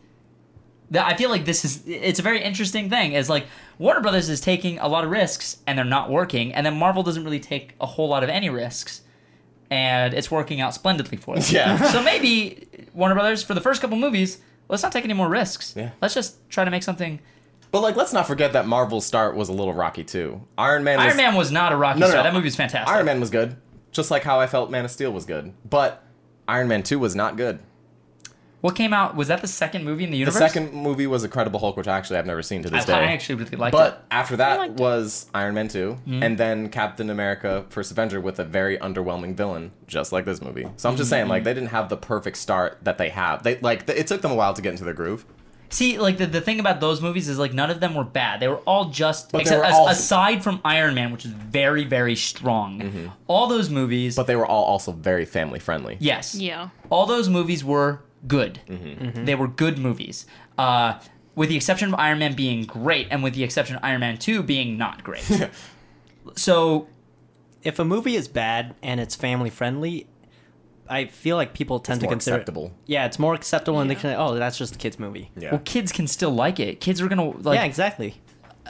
th- I feel like this is it's a very interesting thing. Is like Warner Brothers is taking a lot of risks and they're not working, and then Marvel doesn't really take a whole lot of any risks, and it's working out splendidly for them. Yeah. so maybe Warner Brothers for the first couple movies, let's not take any more risks. Yeah. Let's just try to make something. But like, let's not forget that Marvel's start was a little rocky too. Iron Man. Was, Iron Man was not a rocky No, no, start. no. That movie was fantastic. Iron Man was good, just like how I felt Man of Steel was good. But Iron Man Two was not good. What came out? Was that the second movie in the universe? The second movie was Incredible Hulk, which actually I've never seen to this I day. I actually really liked But it. after that liked it. was Iron Man 2, Mm-hmm. and then Captain America First Avenger with a very underwhelming villain, just like this movie. So I'm just saying, Mm-hmm. like, they didn't have the perfect start that they have. They like th- it took them a while to get into their groove. See, like the, the thing about those movies is like none of them were bad. They were all just But they except were as- all- aside from Iron Man, which is very very strong. All those movies, But they were all also very family friendly. yes, Yeah. all those movies were good. Mm-hmm. They were good movies. Uh, with the exception of Iron Man being great, and with the exception of Iron Man Two being not great. so if a movie is bad and it's family friendly, I feel like people tend It's to more consider acceptable. Yeah, it's more acceptable, and they can. Oh, that's just a kids movie. Yeah. well, kids can still like it. Kids are gonna like. yeah, exactly.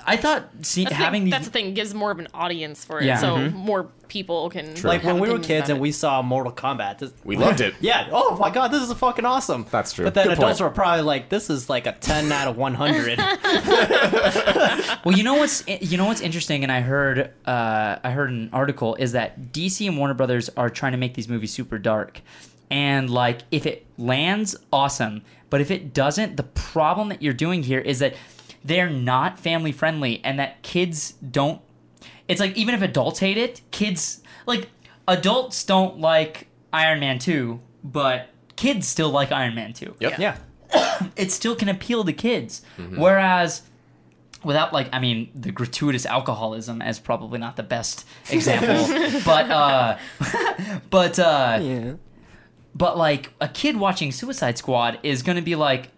I thought see, That's, the having thing, these. that's the thing. Gives more of an audience for it, Yeah. so Mm-hmm. more people can. Like when we were kids and it. we saw Mortal Kombat. This, We loved it. yeah. Oh my god, this is fucking awesome. That's true. But then Good adults point. were probably like, this is like a ten out of one hundred. Well, you know what's you know what's interesting, and I heard uh, I heard an article is that DC and Warner Brothers are trying to make these movies super dark, and like if it lands, awesome. But if it doesn't, the problem that you're doing here is that they're not family friendly, and that kids don't. It's like even if adults hate it, kids like adults don't like Iron Man two, but kids still like Iron Man two Yep. yeah. it still can appeal to kids. Whereas without like I mean the gratuitous alcoholism as probably not the best example, but uh but uh Yeah. but like a kid watching Suicide Squad is going to be like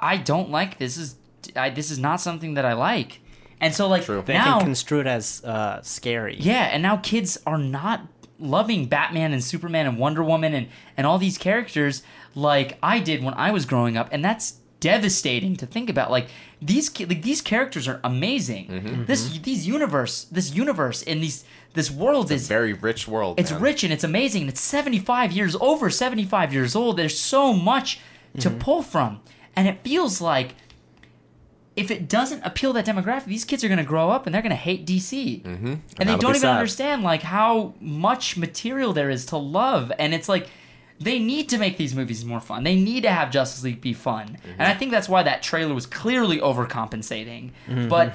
I don't like this is I, this is not something that I like. And so like True. They now can construe it as uh, scary. yeah, and now kids are not loving Batman and Superman and Wonder Woman and, and all these characters like I did when I was growing up, and that's devastating to think about. Like these ki- like these characters are amazing. Mm-hmm. This mm-hmm. these universe this universe and these this world is a Very rich world. it's man. rich and it's amazing. And it's 75 years over 75 years old. There's so much to mm-hmm. pull from. And it feels like if it doesn't appeal that demographic, these kids are going to grow up and they're going to hate DC. Mm-hmm. And, they don't even sad. understand like how much material there is to love. And it's like they need to make these movies more fun. They need to have Justice League be fun. And I think that's why that trailer was clearly overcompensating. But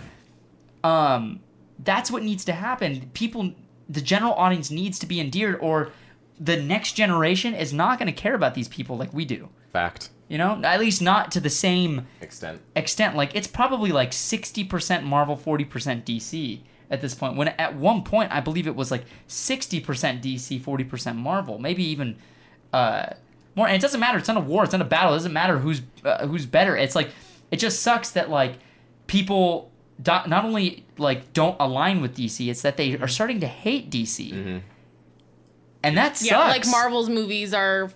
um that's what needs to happen. People the general audience needs to be endeared or the next generation is not going to care about these people like we do. Fact. You know, at least not to the same Extent. extent. Like it's probably like 60% Marvel, 40% DC at this point. When at one point I believe it was like 60% DC, 40% Marvel, maybe even uh more and it doesn't matter. It's not a war, it's not a battle. It doesn't matter who's uh, who's better. It's like it just sucks that like people do, not only like don't align with DC, it's that they are starting to hate DC. And that sucks. yeah, like Marvel's movies are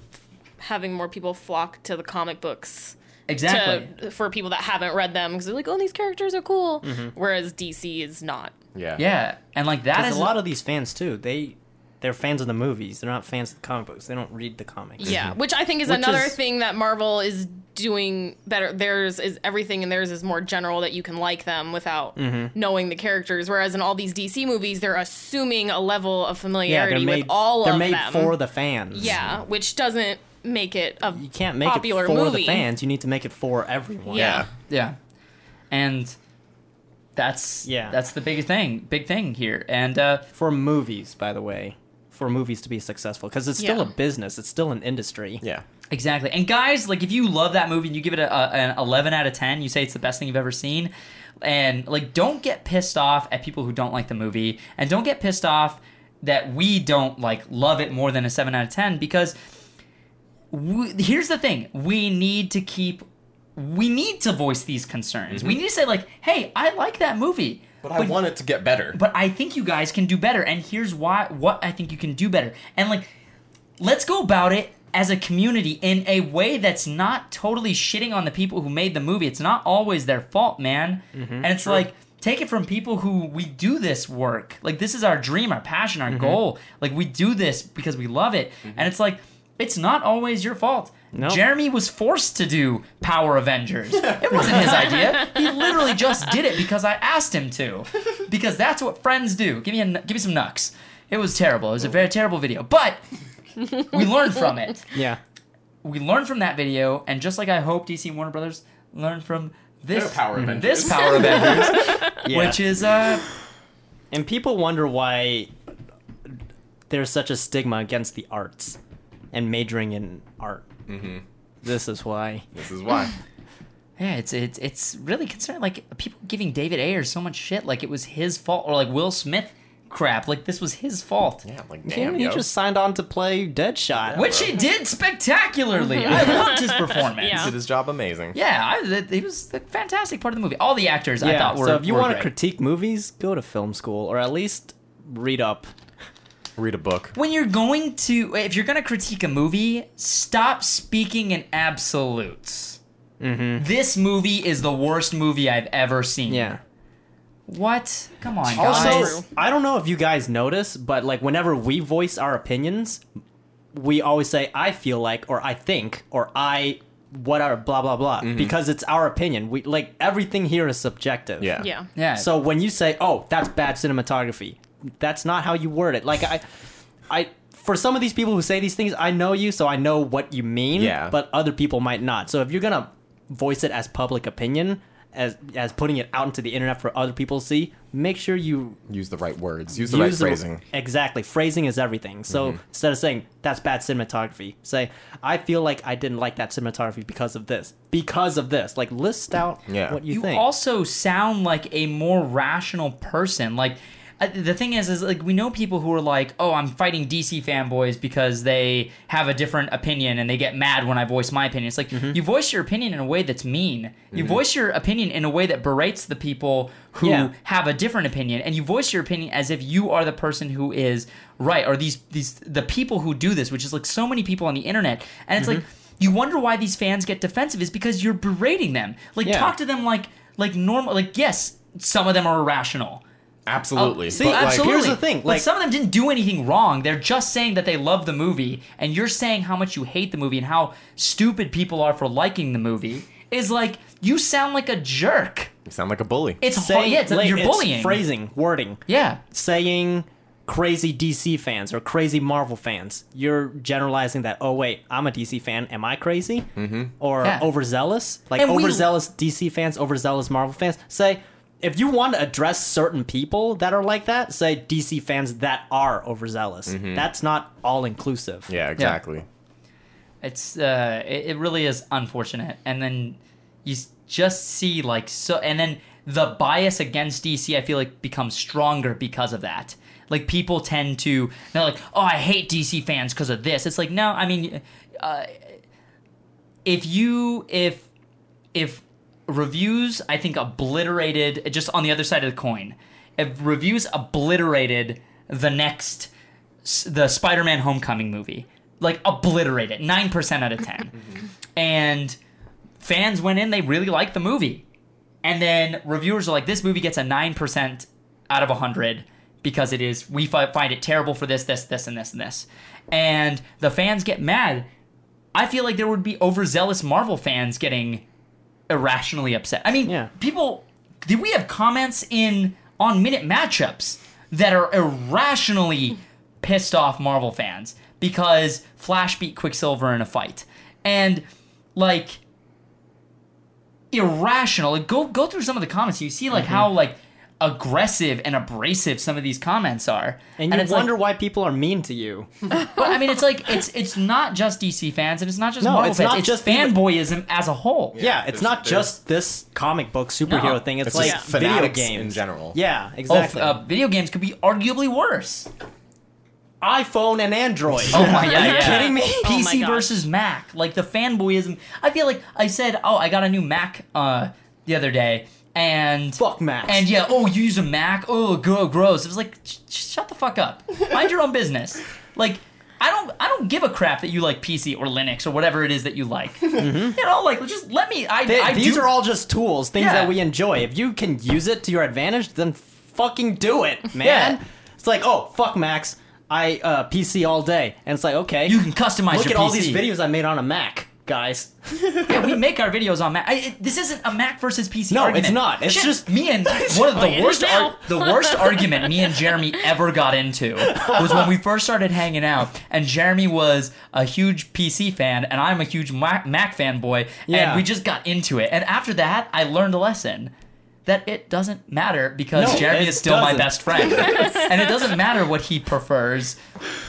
having more people flock to the comic books Exactly. to, for people that haven't read them because they're like, oh, these characters are cool. Mm-hmm. Whereas DC is not. Yeah. yeah, and like that is a lot of these fans too. They they're fans of the movies. They're not fans of the comic books. They don't read the comics. Yeah, which I think is Which another is- thing that Marvel is doing better. Theirs is everything, and theirs is more general that you can like them without Mm-hmm. knowing the characters. Whereas in all these DC movies, they're assuming a level of familiarity they're made. with all they're of made them. for the fans. yeah, which doesn't make it a You can't make popular it for movie. the fans. You need to make it for everyone. Yeah. Yeah, and that's Yeah. that's the biggest thing, big thing here. And uh, For movies, by the way, for movies to be successful, because it's still Yeah. a business. It's still an industry. Yeah. exactly. And guys, like if you love that movie and you give it a, a, an eleven out of ten, you say it's the best thing you've ever seen. And like, don't get pissed off at people who don't like the movie, and don't get pissed off that we don't like love it more than a seven out of ten because we, here's the thing. We need to keep we need to voice these concerns. We mm-hmm. need to say like hey i like that movie But I want it to get better. but i think you guys can do better and here's why what i think you can do better. And like let's go about it as a community in a way that's not totally shitting on the people who made the movie. It's not always their fault man. Mm-hmm. And it's like take it from people who we do this work. Like this is our dream our passion our mm-hmm. goal. Like we do this because we love it. And it's like it's not always your fault No. Jeremy was forced to do Power Avengers. It wasn't his idea. He literally just did it because I asked him to. Because that's what friends do. Give me a, give me some nucks. It was terrible. It was a very terrible video, but we learned from it. Yeah. We learned from that video, and just like I hope DC and Warner Brothers learned from this Their Power Avengers. this Power Avengers, Yeah. which is uh And people wonder why there's such a stigma against the arts and majoring in art. Mm-hmm. This is why. This is why. Yeah, it's it's it's really concerning. Like people giving David Ayer so much shit, like it was his fault, or like Will Smith crap. Like this was his fault. Yeah, like Yeah, damn, he yo. just signed on to play Deadshot. Which he did spectacularly. I loved his performance. Yeah. did his job amazing. Yeah, I, th- he was a fantastic part of the movie. All the actors I thought were. so if you were want to great. critique movies, go to film school or at least read up. Read a book. when you're going to, if you're going to critique a movie, stop speaking in absolutes. Mm-hmm. This movie is the worst movie I've ever seen. Yeah. What? Come on, Also, guys. I don't know if you guys notice, but like whenever we voice our opinions, we always say I feel like or I think or I whatever blah blah blah because it's our opinion. We like everything here is subjective. Yeah. Yeah. yeah. So when you say, "Oh, that's bad cinematography," that's not how you word it. Like I I for some of these people who say these things, I know you, so I know what you mean, Yeah. but other people might not. So if you're going to voice it as public opinion, as as putting it out into the internet for other people to see, make sure you Use the right words. Use the right use the- phrasing. exactly. Phrasing is everything. So mm-hmm. instead of saying that's bad cinematography, say I feel like I didn't like that cinematography because of this. Because of this. Like list out Yeah. what you, you think. also sound like a more rational person. Like uh, the thing is, is like we know people who are like, "Oh, I'm fighting DC fanboys because they have a different opinion and they get mad when I voice my opinion." It's like Mm-hmm. you voice your opinion in a way that's mean. You voice your opinion in a way that berates the people who Yeah. have a different opinion, and you voice your opinion as if you are the person who is right, or these these the people who do this, which is like so many people on the internet, and it's like. Mm-hmm. You wonder why these fans get defensive is because you're berating them. Like Yeah. talk to them like like normal. Like yes, some of them are irrational. Absolutely. see, but like, Absolutely. here's the thing, But like- some of them didn't do anything wrong. They're just saying that they love the movie, and you're saying how much you hate the movie and how stupid people are for liking the movie. Is like you sound like a jerk. you sound like a bully. It's Say- hard. Yeah, it's, like, you're it's bullying. Phrasing, wording. Yeah. saying crazy DC fans or crazy Marvel fans, you're generalizing that. Oh wait, I'm a DC fan. Am I crazy? Mm-hmm. Or Yeah. overzealous? Like And we- overzealous DC fans, overzealous Marvel fans. Say if you want to address certain people that are like that, say DC fans that are overzealous. That's not all inclusive. yeah, exactly. It's uh, it, it really is unfortunate. And then you just see like so, and then the bias against DC, I feel like becomes stronger because of that. Like people tend to they're like, oh, I hate DC fans because of this. It's like no, I mean, uh, if you if if reviews, I think obliterated just on the other side of the coin. If reviews obliterated the next the Spider-Man Homecoming movie, like obliterate it, nine percent out of ten, mm-hmm. and fans went in, they really liked the movie, and then reviewers are like, this movie gets a nine percent out of hundred because it is we fi- find it terrible for this, this, this, and this, and this, and the fans get mad. I feel like there would be overzealous Marvel fans getting irrationally upset. I mean, Yeah. people. Did we have comments in on minute matchups that are irrationally pissed off Marvel fans because Flash beat Quicksilver in a fight, and like irrational. Like, go go through some of the comments. You see like Mm-hmm. how like aggressive and abrasive some of these comments are, And you it's like- wonder why people are mean to you. but I mean, it's like it's it's not just DC fans and it's not just No, Marvel it's fans. not it's just even- fanboyism as a whole. Yeah, it's not just this comic book superhero No. thing. It's, It's like just video games in general. Yeah, Oh, exactly. uh, video games could be arguably worse. iPhone and Android. Oh my yeah, Are you yeah. kidding me? Oh PC gosh. versus Mac, like the fanboyism. I feel like I said, "Oh, I got a new Mac uh, the other day," and Fuck Mac. And yeah, oh, you use a Mac? Oh, go gross. It was like, sh- shut the fuck up. Mind your own business. Like, I don't, I don't give a crap that you like PC or Linux or whatever it is that you like. You know, like just let me. I, They- I these do, are all just tools, things Yeah. that we enjoy. If you can use it to your advantage, then fucking do it, man. Yeah. It's like, oh fuck Max, I uh, PC all day, and it's like, okay, You can customize your PC. look your at all these videos I made on a Mac, guys. Yeah, we make our videos on Mac. I, it, this isn't a Mac versus PC No, argument. it's not. It's Shit, just- me and one of the worst ar- the worst argument me and Jeremy ever got into was when we first started hanging out, and Jeremy was a huge PC fan, and I'm a huge Mac, Mac fanboy, Yeah. and we just got into it. And after that, I learned a lesson. That it doesn't matter because No, Jeremy is still my doesn't. best friend. and it doesn't matter what he prefers.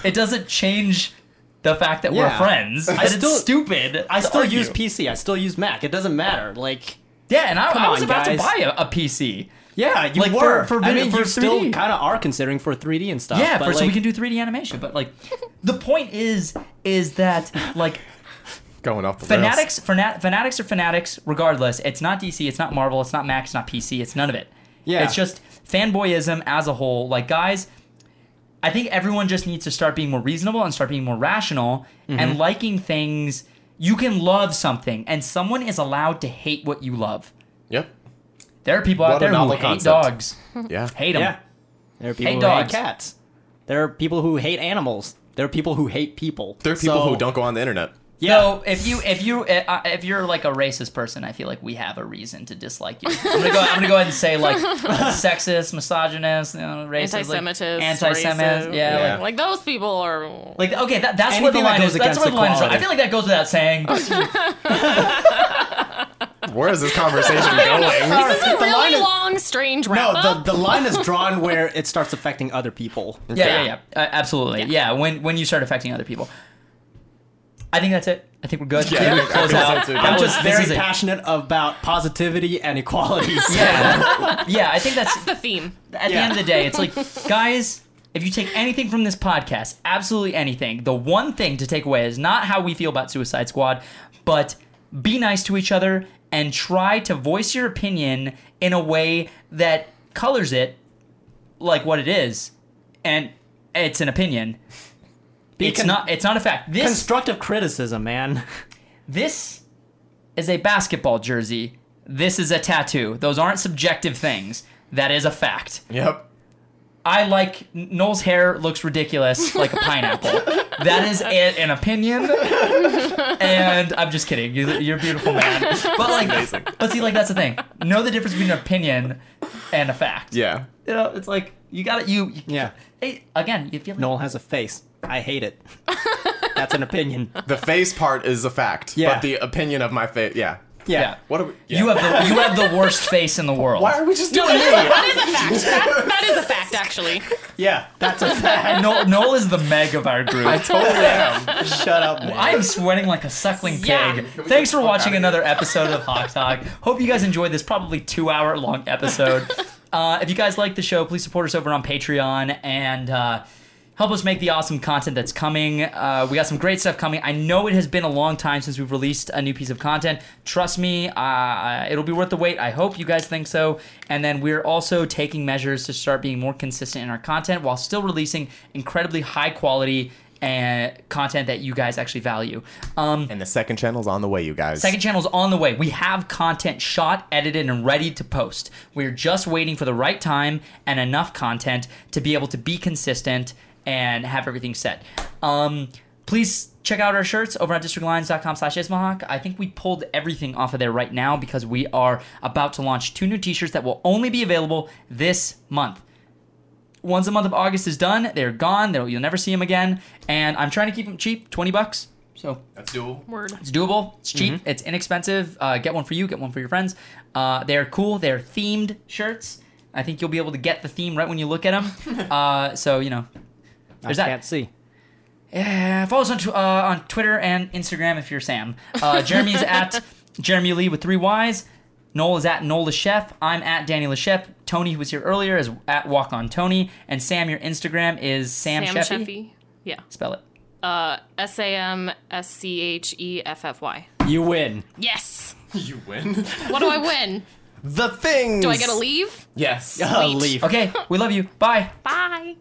It doesn't change the fact that we're friends. I it's still- stupid. I still argue. use PC. I still use Mac. It doesn't matter. Like, Yeah, and I, I was on, about guys. to buy a, a PC. Yeah, you Like, were. for- for I mean, for you still 3D. kind of are considering for 3D and stuff. Yeah, but for, so we can do 3D animation. But like, the point is, is that like Going off the fanatics, fanat, fanatics are fanatics. Regardless, it's not DC, it's not Marvel, it's not Mac, it's not PC, it's none of it. Yeah. it's just fanboyism as a whole. Like, guys, I think everyone just needs to start being more reasonable and start being more rational Mm-hmm. and liking things. You can love something, and someone is allowed to hate what you love. Yep. There are people out What a there who novel hate dogs, Yeah. hate them. Yeah. There are people Hate who dogs. hate cats. There are people who hate animals. There are people who hate people. There are people So- who don't go on the internet. Yeah. So if you if you uh, if you're like a racist person, I feel like we have a reason to dislike you. I'm gonna go. I'm gonna go ahead and say like sexist, misogynist, you know, racist, Anti-Semitist, like, anti-Semit, racist. yeah, Yeah. Like, Like those people are. like okay, that, that's where the Anything that line goes is. That's against where the line is. I feel like that goes without saying. Where is this conversation going? This is a the line really is- long, strange No, the, the line is drawn where it starts affecting other people. Yeah, yeah, yeah, uh, absolutely. Yeah. when when you start affecting other people. I think that's it. I think we're good. Yeah, Yeah, I we think- close I think out. I'm I was just this very is it. passionate about positivity and equality. so- Yeah, yeah. I think that's the theme. at the Yeah. end of the day, it's like, guys, if you take anything from this podcast, absolutely anything, the one thing to take away is not how we feel about Suicide Squad, but be nice to each other and try to voice your opinion in a way that colors it like what it is. And it's an opinion. It's con- not it's not a fact. This Constructive criticism, man. this is a basketball jersey. This is a tattoo. Those aren't subjective things. That is a fact. Yep. I like Noel's hair looks ridiculous like a pineapple. that is a, an opinion, and I'm just kidding. You, you're a beautiful man, but like, but see, like that's the thing. Know the difference between an opinion and a fact. Yeah. you know, it's like you got to you. you Yeah. Hey, again, you feel like Noel has a face. I hate it. That's an opinion. The face part is a fact. Yeah. But the opinion of my face, yeah. Yeah. yeah. What are we? You have the you have the worst face in the world. Why are we just doing that this that is a fact. That, that is a fact, actually. Yeah. That's a fact. Noel, Noel is the Meg of our group. I totally am. Shut up, man. I am sweating like a suckling pig. Yeah. Thanks for watching another episode of Hawk Talk. Hope you guys enjoyed this probably two hour long episode. Uh, if you guys like the show, please support us over on Patreon and uh, help us make the awesome content that's coming. Uh, we got some great stuff coming. I know it has been a long time since we've released a new piece of content. Trust me, uh, it'll be worth the wait. I hope you guys think so. And then we're also taking measures to start being more consistent in our content while still releasing incredibly high quality and content that you guys actually value. Um, And the second channel's on the way, you guys. Second channel's on the way. We have content shot, edited, and ready to post. We're just waiting for the right time and enough content to be able to be consistent and have everything set. Um, please check out our shirts over at districtlines.com slash ismahawk. I think we pulled everything off of there right now because we are about to launch two new t-shirts that will only be available this month once the month of August is done, they're gone. They'll, you'll never see them again. And I'm trying to keep them cheap, 20 bucks. So That's doable. Word. it's doable. It's cheap. It's inexpensive. Uh, get one for you. Get one for your friends. Uh, they're cool. They're themed shirts. I think you'll be able to get the theme right when you look at them. uh, so you know, I there's that. can't see. Yeah, follow us on, tw- uh, on Twitter and Instagram if you're Sam. Uh, Jeremy's at Jeremy Lee with three Y's. Noel is at Noel the Chef. I'm at Danny Lechef. Tony, who was here earlier, is at Walk on Tony. And Sam, your Instagram is Sam, Sam Scheffy. Scheffy. Yeah. Spell it. Uh, S A M S C H E F F Y. You win. Yes. You win. What do I win? the thing. Do I get to leave? Yes. Sweet. leave. Okay, we love you. Bye. Bye.